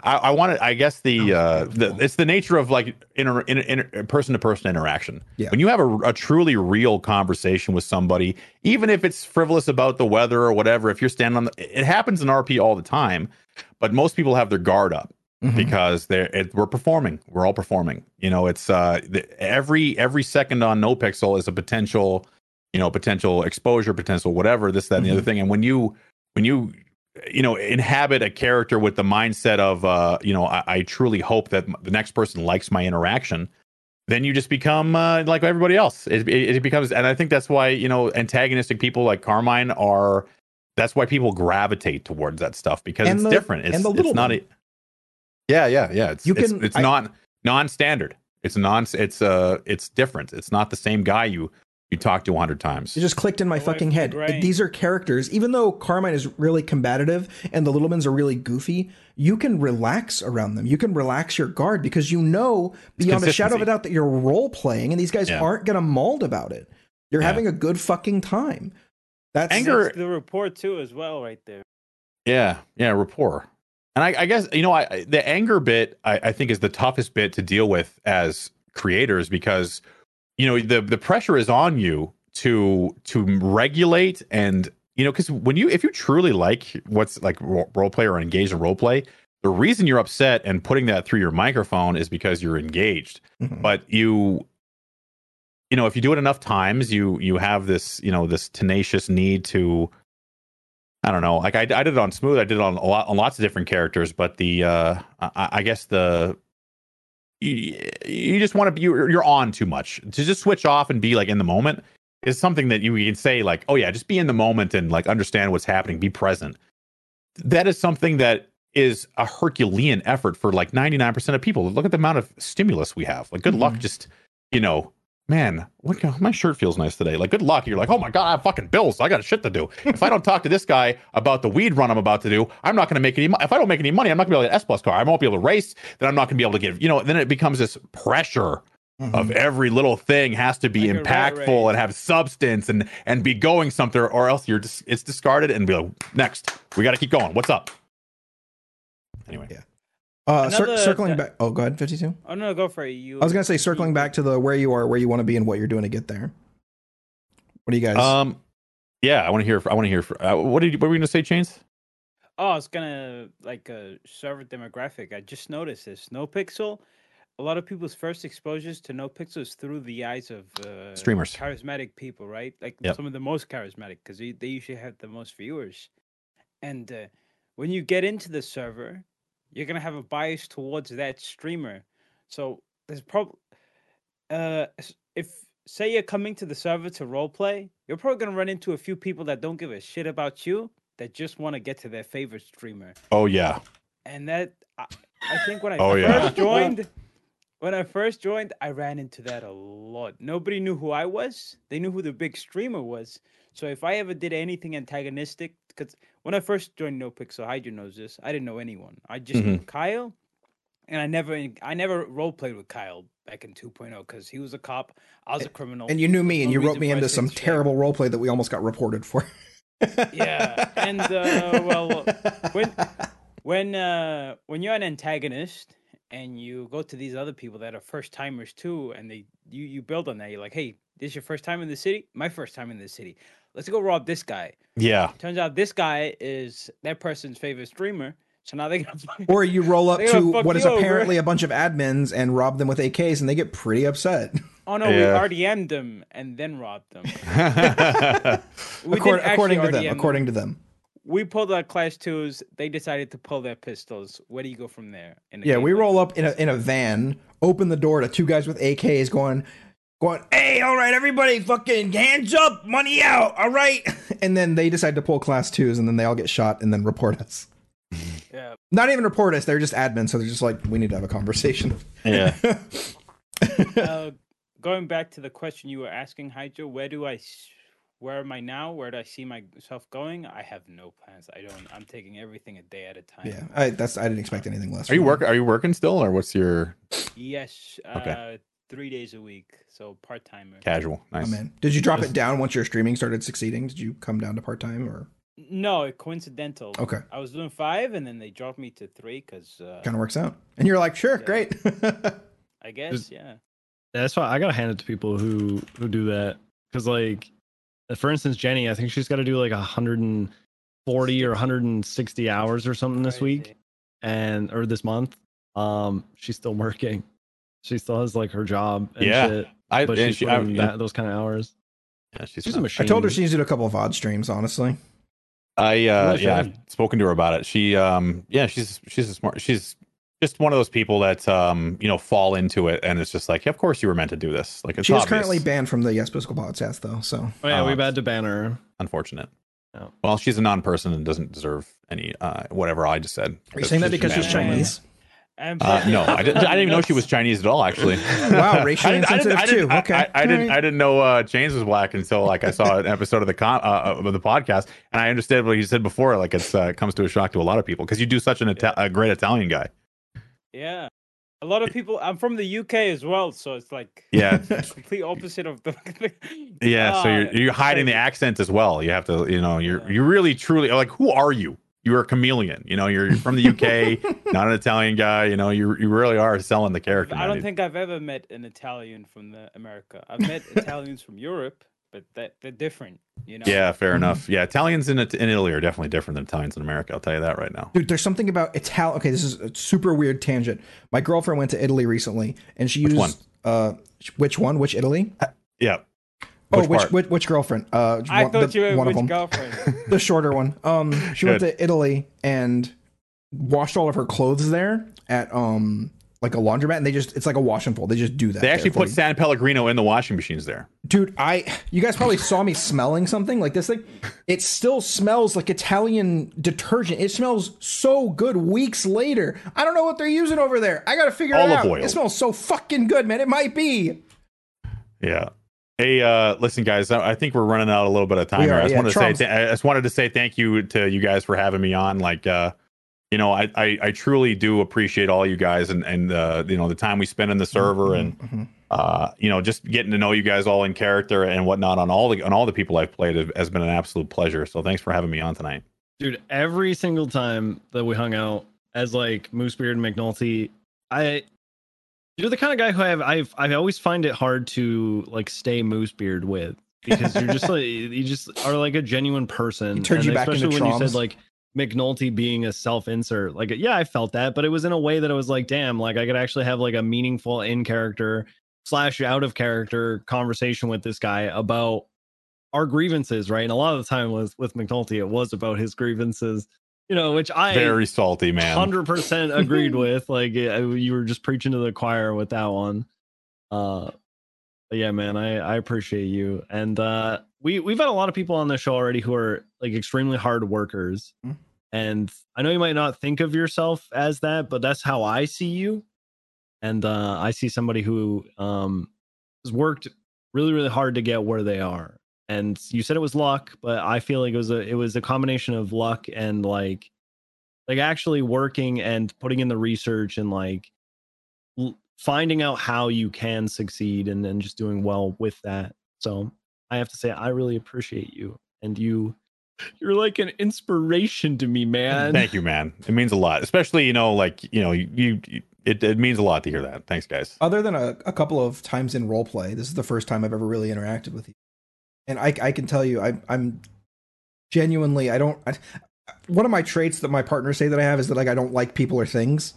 Speaker 3: i, I wanted i guess the uh the, it's the nature of like inter, inter, inter person to person interaction
Speaker 1: Yeah.
Speaker 3: when you have a, a truly real conversation with somebody even if it's frivolous about the weather or whatever if you're standing on the it happens in rp all the time but most people have their guard up
Speaker 1: Mhm.
Speaker 3: because they're it, we're performing. We're all performing. You know it's uh the, every every second on NoPixel is a potential you know potential exposure potential whatever this that and the other thing. And when you when you you know inhabit a character with the mindset of uh you know i, I truly hope that the next person likes my interaction then you just become uh, like everybody else. It, it, it becomes and i think that's why you know antagonistic people like carmine are that's why people gravitate towards that stuff because
Speaker 1: And
Speaker 3: it's
Speaker 1: the-
Speaker 3: different. it's,
Speaker 1: and the little
Speaker 3: it's not a yeah yeah yeah it's
Speaker 1: You
Speaker 3: it's,
Speaker 1: can-
Speaker 3: it's
Speaker 1: I-
Speaker 3: non non-standard it's non it's uh it's different it's not the same guy you you talk to a hundred times
Speaker 1: It just clicked in my
Speaker 4: Away
Speaker 1: fucking
Speaker 4: from the
Speaker 1: head.
Speaker 4: grain.
Speaker 1: These are characters. Even though Carmine is really combative and the Littlemans are really goofy, you can relax around them. You can relax your guard because you know beyond a shadow of a doubt that you're role playing and these guys
Speaker 3: Yeah.
Speaker 1: aren't gonna mauled about it. You're
Speaker 3: Yeah.
Speaker 1: having a good fucking time. That's
Speaker 3: Anger-
Speaker 4: That's the report too, as well, right there.
Speaker 3: Yeah, yeah, rapport. And I, I guess you know, I the anger bit I, I think is the toughest bit to deal with as creators because you know the the pressure is on you to to regulate and you know because when you if you truly like what's like ro- role play or engage in role play, the reason you're upset and putting that through your microphone is because you're engaged
Speaker 1: Mhm.
Speaker 3: but you you know if you do it enough times you you have this you know this tenacious need to i don't know. Like i, I did it on smooth. I did it on a lot on lots of different characters but the uh i, I guess the you, you just want to be you're, you're on too much. To just switch off and be like in the moment is something that you can say like oh yeah just be in the moment and like understand what's happening. Be present. That is something that is a herculean effort for like 99% of people. Look at the amount of stimulus we have. Like good luck
Speaker 1: Mhm.
Speaker 3: just you know man what my shirt feels nice today. Like good luck. You're like oh my god i have fucking bills. I got shit to do. If i don't talk to this guy about the weed run i'm about to do i'm not going to make any money if i don't make any money i'm not going to be able to get s plus car. I won't be able to race. Then i'm not going to be able to give you know then it becomes this pressure of every little thing has to be
Speaker 4: Like
Speaker 3: impactful and have substance and and be going somewhere or else you're just it's discarded and be like next. We got to keep going. What's up? Anyway.
Speaker 1: Yeah. Uh, cir-
Speaker 4: Another-
Speaker 1: circling back. Oh, go ahead. Fifty-two.
Speaker 4: Oh no, go for it. You.
Speaker 1: I was gonna say circling back to the where you are, where you want to be, and what you're doing to get there. What do you guys?
Speaker 3: um yeah i want to hear i want to hear uh, what did you, what were you gonna say chains
Speaker 4: Oh, it's gonna like a server demographic. I just noticed this. NoPixel. A lot of people's first exposures to NoPixel is through the eyes of uh,
Speaker 3: Streamers.
Speaker 4: charismatic people, right? Like
Speaker 3: Yep.
Speaker 4: some of the most charismatic, because they, they usually have the most viewers. And uh, when you get into the server, you're gonna have a bias towards that streamer. So there's probably uh, if say you're coming to the server to roleplay, you're probably gonna run into a few people that don't give a shit about you that just want to get to their favorite streamer.
Speaker 3: oh yeah
Speaker 4: And that I, I think when I
Speaker 3: Oh,
Speaker 4: first
Speaker 3: yeah.
Speaker 4: joined, when I first joined, I ran into that a lot. Nobody knew who I was. They knew who the big streamer was. So if I ever did anything antagonistic, because when I first joined NoPixel, Hydra knows this. I didn't know anyone. I just knew Kyle, and I never, I never role played with Kyle back in 2.0 because he was a cop, I was a criminal.
Speaker 1: and you knew me, and you wrote me into some terrible roleplay that we almost got reported for.
Speaker 4: Yeah, and uh, well, when when uh, when you're an antagonist and you go to these other people that are first timers too, and they you you build on that. You're like, hey, this is your first time in the city? My first time in the city. Let's go rob this guy.
Speaker 3: yeah
Speaker 4: Turns out this guy is that person's favorite streamer. So now they gonna fucking-
Speaker 1: or you roll up
Speaker 4: gonna
Speaker 1: what is
Speaker 4: over.
Speaker 1: apparently a bunch of admins and rob them with AKs, and they get pretty upset.
Speaker 4: oh no, we
Speaker 3: Yeah.
Speaker 4: RDM'd them and then robbed them. We
Speaker 1: according,
Speaker 4: didn't
Speaker 1: according to
Speaker 4: actually
Speaker 1: them, according to them.
Speaker 4: we pulled our class twos. They decided to pull their pistols. Where do you go from there? In a
Speaker 1: Yeah, we roll up in a in a van, open the door to two guys with AKs, going, going, "Hey, all right, everybody, fucking hands up, money out, all right." And then they decide to pull class twos, and then they all get shot, and then report us.
Speaker 4: Yeah.
Speaker 1: Not even report us; they're just admins, so they're just like, "We need to have a conversation." Yeah.
Speaker 4: uh, going back to the question you were asking, Hydra, where do I. where am I now? Where do I see myself going? I have no plans. I don't. I'm taking everything a day at a time.
Speaker 1: yeah, I that's I didn't expect anything less.
Speaker 3: are you
Speaker 1: from
Speaker 3: work are you working still or what's your
Speaker 4: Yes. Uh,
Speaker 3: Okay.
Speaker 4: Three days a week, so part timer.
Speaker 3: casual nice
Speaker 1: man, did you drop
Speaker 3: Just-
Speaker 1: it down once your streaming started succeeding? Did you come down to part time or
Speaker 4: No, coincidental.
Speaker 1: okay?
Speaker 4: I was doing five, and then they dropped me to three because uh,
Speaker 1: Kind of works out, and you're like, "Sure,
Speaker 4: Yeah.
Speaker 1: great."
Speaker 4: I guess yeah.
Speaker 2: Yeah, that's why I gotta hand it to people who who do that because like for instance jenny i think she's got to do like 140 or 160 hours or something this week and or this month um she's still working she still has like her job and
Speaker 3: Yeah.
Speaker 2: shit,
Speaker 3: i
Speaker 2: but
Speaker 3: and
Speaker 2: she's
Speaker 3: she, I,
Speaker 2: putting
Speaker 3: yeah,
Speaker 2: that, those kind of hours
Speaker 3: yeah, she's,
Speaker 2: she's a machine
Speaker 1: I told her she needs to do a couple of odd streams. Honestly,
Speaker 3: I uh
Speaker 2: Yeah,
Speaker 3: yeah, I've spoken to her about it. She um yeah, she's she's a smart she's just one of those people that um you know fall into it and it's just like, yeah, of course you were meant to do this. Like it's
Speaker 1: she is
Speaker 3: obvious.
Speaker 1: currently banned from the Yes Biscuit podcast, though. So
Speaker 2: oh yeah
Speaker 3: Uh,
Speaker 2: we've had to ban her
Speaker 3: unfortunate.
Speaker 2: Oh.
Speaker 3: Well, she's a non-person and doesn't deserve any uh whatever I just said.
Speaker 1: are you saying that because she's
Speaker 3: humanity.
Speaker 1: Chinese?
Speaker 4: I'm
Speaker 3: Uh, no, I didn't, I didn't even know she was Chinese at all. Actually,
Speaker 1: Wow, racially
Speaker 3: I I didn't-
Speaker 1: insensitive
Speaker 3: I didn't-
Speaker 1: too.
Speaker 3: I-
Speaker 1: Okay,
Speaker 3: I, I didn't.
Speaker 1: Alright.
Speaker 3: I didn't know uh, James was black until like I saw an episode of the con- uh, of the podcast, and I understood what you said before. Like it's uh, it comes to a shock to a lot of people because you do such an Ita- a great Italian guy.
Speaker 4: Yeah. A lot of people. I'm from the UK as well, so it's like
Speaker 3: Yeah.
Speaker 4: complete opposite of the.
Speaker 3: Yeah, so you're you're hiding the accent as well. You have to, you know, you're you really truly like who are you? You're a chameleon. You know, you're from the UK, not an Italian guy. You know, you you really are selling the character.
Speaker 4: I don't think I've ever met an Italian from the America. I've met Italians from Europe, but that they're different. You know.
Speaker 3: Yeah, fair
Speaker 1: Mhm.
Speaker 3: enough. Yeah, Italians in in Italy are definitely different than Italians in America. I'll tell you that right now.
Speaker 1: Dude, there's something about Italian. Okay, this is a super weird tangent. My girlfriend went to Italy recently, and she
Speaker 3: Which
Speaker 1: used
Speaker 3: one?
Speaker 1: uh, which one? Which Italy?
Speaker 3: Yeah.
Speaker 1: Oh,
Speaker 3: Which
Speaker 1: which which, which girlfriend? Uh,
Speaker 4: I
Speaker 1: one,
Speaker 4: thought
Speaker 1: the-
Speaker 4: you were
Speaker 1: one of
Speaker 4: which
Speaker 1: them,
Speaker 4: girlfriend.
Speaker 1: the shorter one. Um, she went to Italy and washed all of her clothes there at um like a laundromat, and they just it's like a wash and fold. They just do that.
Speaker 3: They actually put
Speaker 1: you.
Speaker 3: San Pellegrino in the washing machines there.
Speaker 1: dude i you guys probably saw me smelling something like this thing it still smells like italian detergent it smells so good weeks later i don't know what they're using over there i gotta figure it
Speaker 3: Olive
Speaker 1: out
Speaker 3: oil.
Speaker 1: it smells so fucking good man it might be
Speaker 3: Yeah. Hey, uh, listen, guys. I I think we're running out a little bit of time
Speaker 1: We
Speaker 3: here.
Speaker 1: are,
Speaker 3: I just
Speaker 1: yeah.
Speaker 3: wanted to
Speaker 1: Charles.
Speaker 3: say, th- I just wanted to say thank you to you guys for having me on. Like, uh, you know, I, I I truly do appreciate all you guys and and uh, you know the time we spend in the server and
Speaker 1: Mhm.
Speaker 3: uh, you know just getting to know you guys all in character and whatnot on all the on all the people I've played has- has been an absolute pleasure. So thanks for having me on tonight.
Speaker 2: dude every single time that we hung out as like moosebeard and mcnulty i you're the kind of guy who i've i've i always find it hard to like stay moosebeard with because you're just like you just are like a genuine person.
Speaker 1: He turned
Speaker 2: and
Speaker 1: you back
Speaker 2: especially
Speaker 1: into
Speaker 2: when you said like mcnulty being a self-insert like yeah i felt that but it was in a way that i was like damn like i could actually have like a meaningful in character slash out of character conversation with this guy about our grievances, right? And a lot of the time was with McNulty, it was about his grievances, you know, which I
Speaker 3: Very salty, man.
Speaker 2: hundred percent agreed with. Like you were just preaching to the choir with that one. Uh, yeah, man, I I appreciate you, and uh, we we've had a lot of people on the show already who are like extremely hard workers,
Speaker 1: Mhm.
Speaker 2: and I know you might not think of yourself as that, but that's how I see you, and uh, I see somebody who um has worked really really hard to get where they are and you said it was luck but i feel like it was a it was a combination of luck and like like actually working and putting in the research and like l- finding out how you can succeed and then just doing well with that so i have to say i really appreciate you and you you're like an inspiration to me man
Speaker 3: Thank you, man. It means a lot, especially you know, like you know, you, you it, it means a lot to hear that. Thanks, guys.
Speaker 1: Other than a, a couple of times in role play, this is the first time I've ever really interacted with you, and I I can tell you I I'm genuinely I don't. I, one of my traits that my partners say that I have is that like I don't like people or things.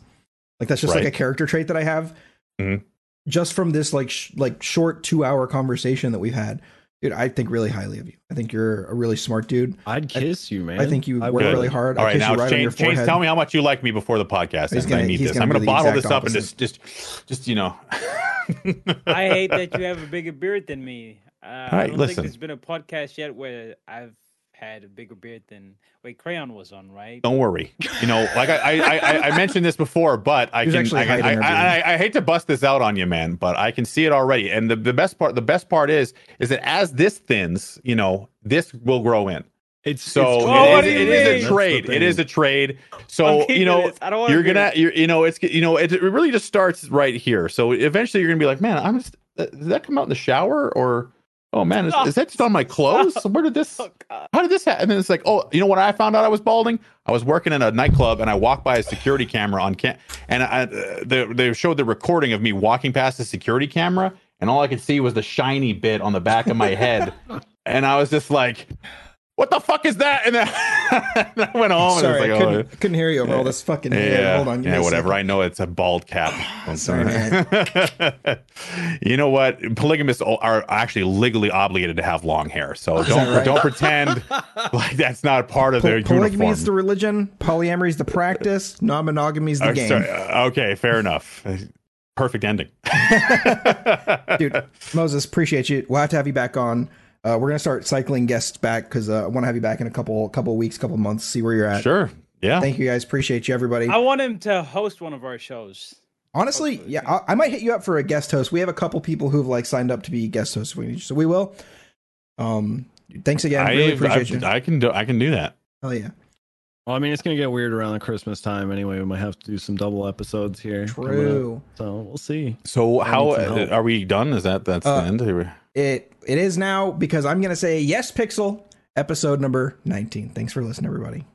Speaker 1: Like that's just like a character trait that I have.
Speaker 3: Mhm.
Speaker 1: Just from this like sh- like short two hour conversation that we've had, dude, I think really highly of you. I think you're a really smart dude.
Speaker 2: i'd kiss you man
Speaker 1: I think you
Speaker 2: I
Speaker 1: work
Speaker 2: would.
Speaker 1: really hard.
Speaker 3: All
Speaker 1: I'll
Speaker 3: right,
Speaker 1: kiss
Speaker 3: now
Speaker 1: you right on your
Speaker 3: James, James, tell me how much you like me before the podcast.
Speaker 1: He's gonna-
Speaker 3: I need
Speaker 1: he's
Speaker 3: this.
Speaker 1: gonna
Speaker 3: I'm going to bottle this up and just, just, just you know.
Speaker 4: I hate that you have a bigger beard than me. Uh, I
Speaker 3: right,
Speaker 4: don't
Speaker 3: listen.
Speaker 4: think there's been a podcast yet where I've had a bigger beard than wait Crayon was on, right?
Speaker 3: Don't worry. You know, like I, I, I, I mentioned this before, but I
Speaker 1: He's
Speaker 3: can.
Speaker 1: actually
Speaker 3: I, can- I, I. I, I hate to bust this out on you, man, but I can see it already. And the, the best part, the best part is, is that as this thins, you know, this will grow in.
Speaker 2: it's
Speaker 3: So
Speaker 2: it's-
Speaker 4: Oh, what
Speaker 3: it,
Speaker 4: do
Speaker 3: is,
Speaker 4: you
Speaker 3: it is a trade. It is a trade. So you know.
Speaker 4: I don't
Speaker 3: you're gonna, you're, you know, it's you know, it, it really just starts right here. So eventually, you're gonna be like, man, I'm just, uh, did that come out in the shower or? Oh man, is, is that just on my clothes? Where did this?
Speaker 4: Oh,
Speaker 3: how did this happen? And then it's like, oh, you know what? I found out I was balding. I was working in a nightclub and I walked by a security camera on cam, and I, uh, they, they showed the recording of me walking past the security camera, and all I could see was the shiny bit on the back of my head, and I was just like, what the fuck is that? And then I went home
Speaker 1: Sorry,
Speaker 3: and
Speaker 1: I
Speaker 3: it was
Speaker 1: couldn't,
Speaker 3: like,
Speaker 1: couldn't hear you over all this
Speaker 3: oh,
Speaker 1: fucking.
Speaker 3: yeah,
Speaker 1: hold on,
Speaker 3: yeah, whatever.
Speaker 1: second.
Speaker 3: I know it's a bald cap. I'm
Speaker 1: Sorry,
Speaker 3: you know what? Polygamists are actually legally obligated to have long hair, so don't
Speaker 1: right?
Speaker 3: don't pretend like that's not part of
Speaker 1: Po-
Speaker 3: their
Speaker 1: polygamy
Speaker 3: uniform.
Speaker 1: is the religion. Polyamory is the practice. Non-monogamy is the
Speaker 3: Uh,
Speaker 1: game.
Speaker 3: sorry, uh, okay, fair enough. Perfect ending.
Speaker 1: Dude, Moses, appreciate you. We'll have to have you back on. Uh, we're gonna start cycling guests back because uh, I want to have you back in a couple couple weeks, couple months, see where you're at.
Speaker 3: Sure. Yeah.
Speaker 1: Thank you guys. Appreciate you, everybody.
Speaker 4: I want him to host one of our shows.
Speaker 1: Honestly, yeah, I, I might hit you up for a guest host. We have a couple people who've like signed up to be guest hosts, we so we will. Um, thanks again.
Speaker 3: I,
Speaker 1: really appreciate
Speaker 3: I,
Speaker 1: you.
Speaker 3: I can do. I can do that.
Speaker 1: Hell yeah.
Speaker 2: well i mean it's gonna get weird around the christmas time anyway we might have to do some double episodes here.
Speaker 1: True.
Speaker 2: so we'll see
Speaker 3: So
Speaker 2: I
Speaker 3: how
Speaker 2: need some help.
Speaker 3: are we done? Is that that's
Speaker 1: Uh,
Speaker 3: the end?
Speaker 1: It it is now because I'm gonna say yes, Pixel episode number 19. Thanks for listening, everybody.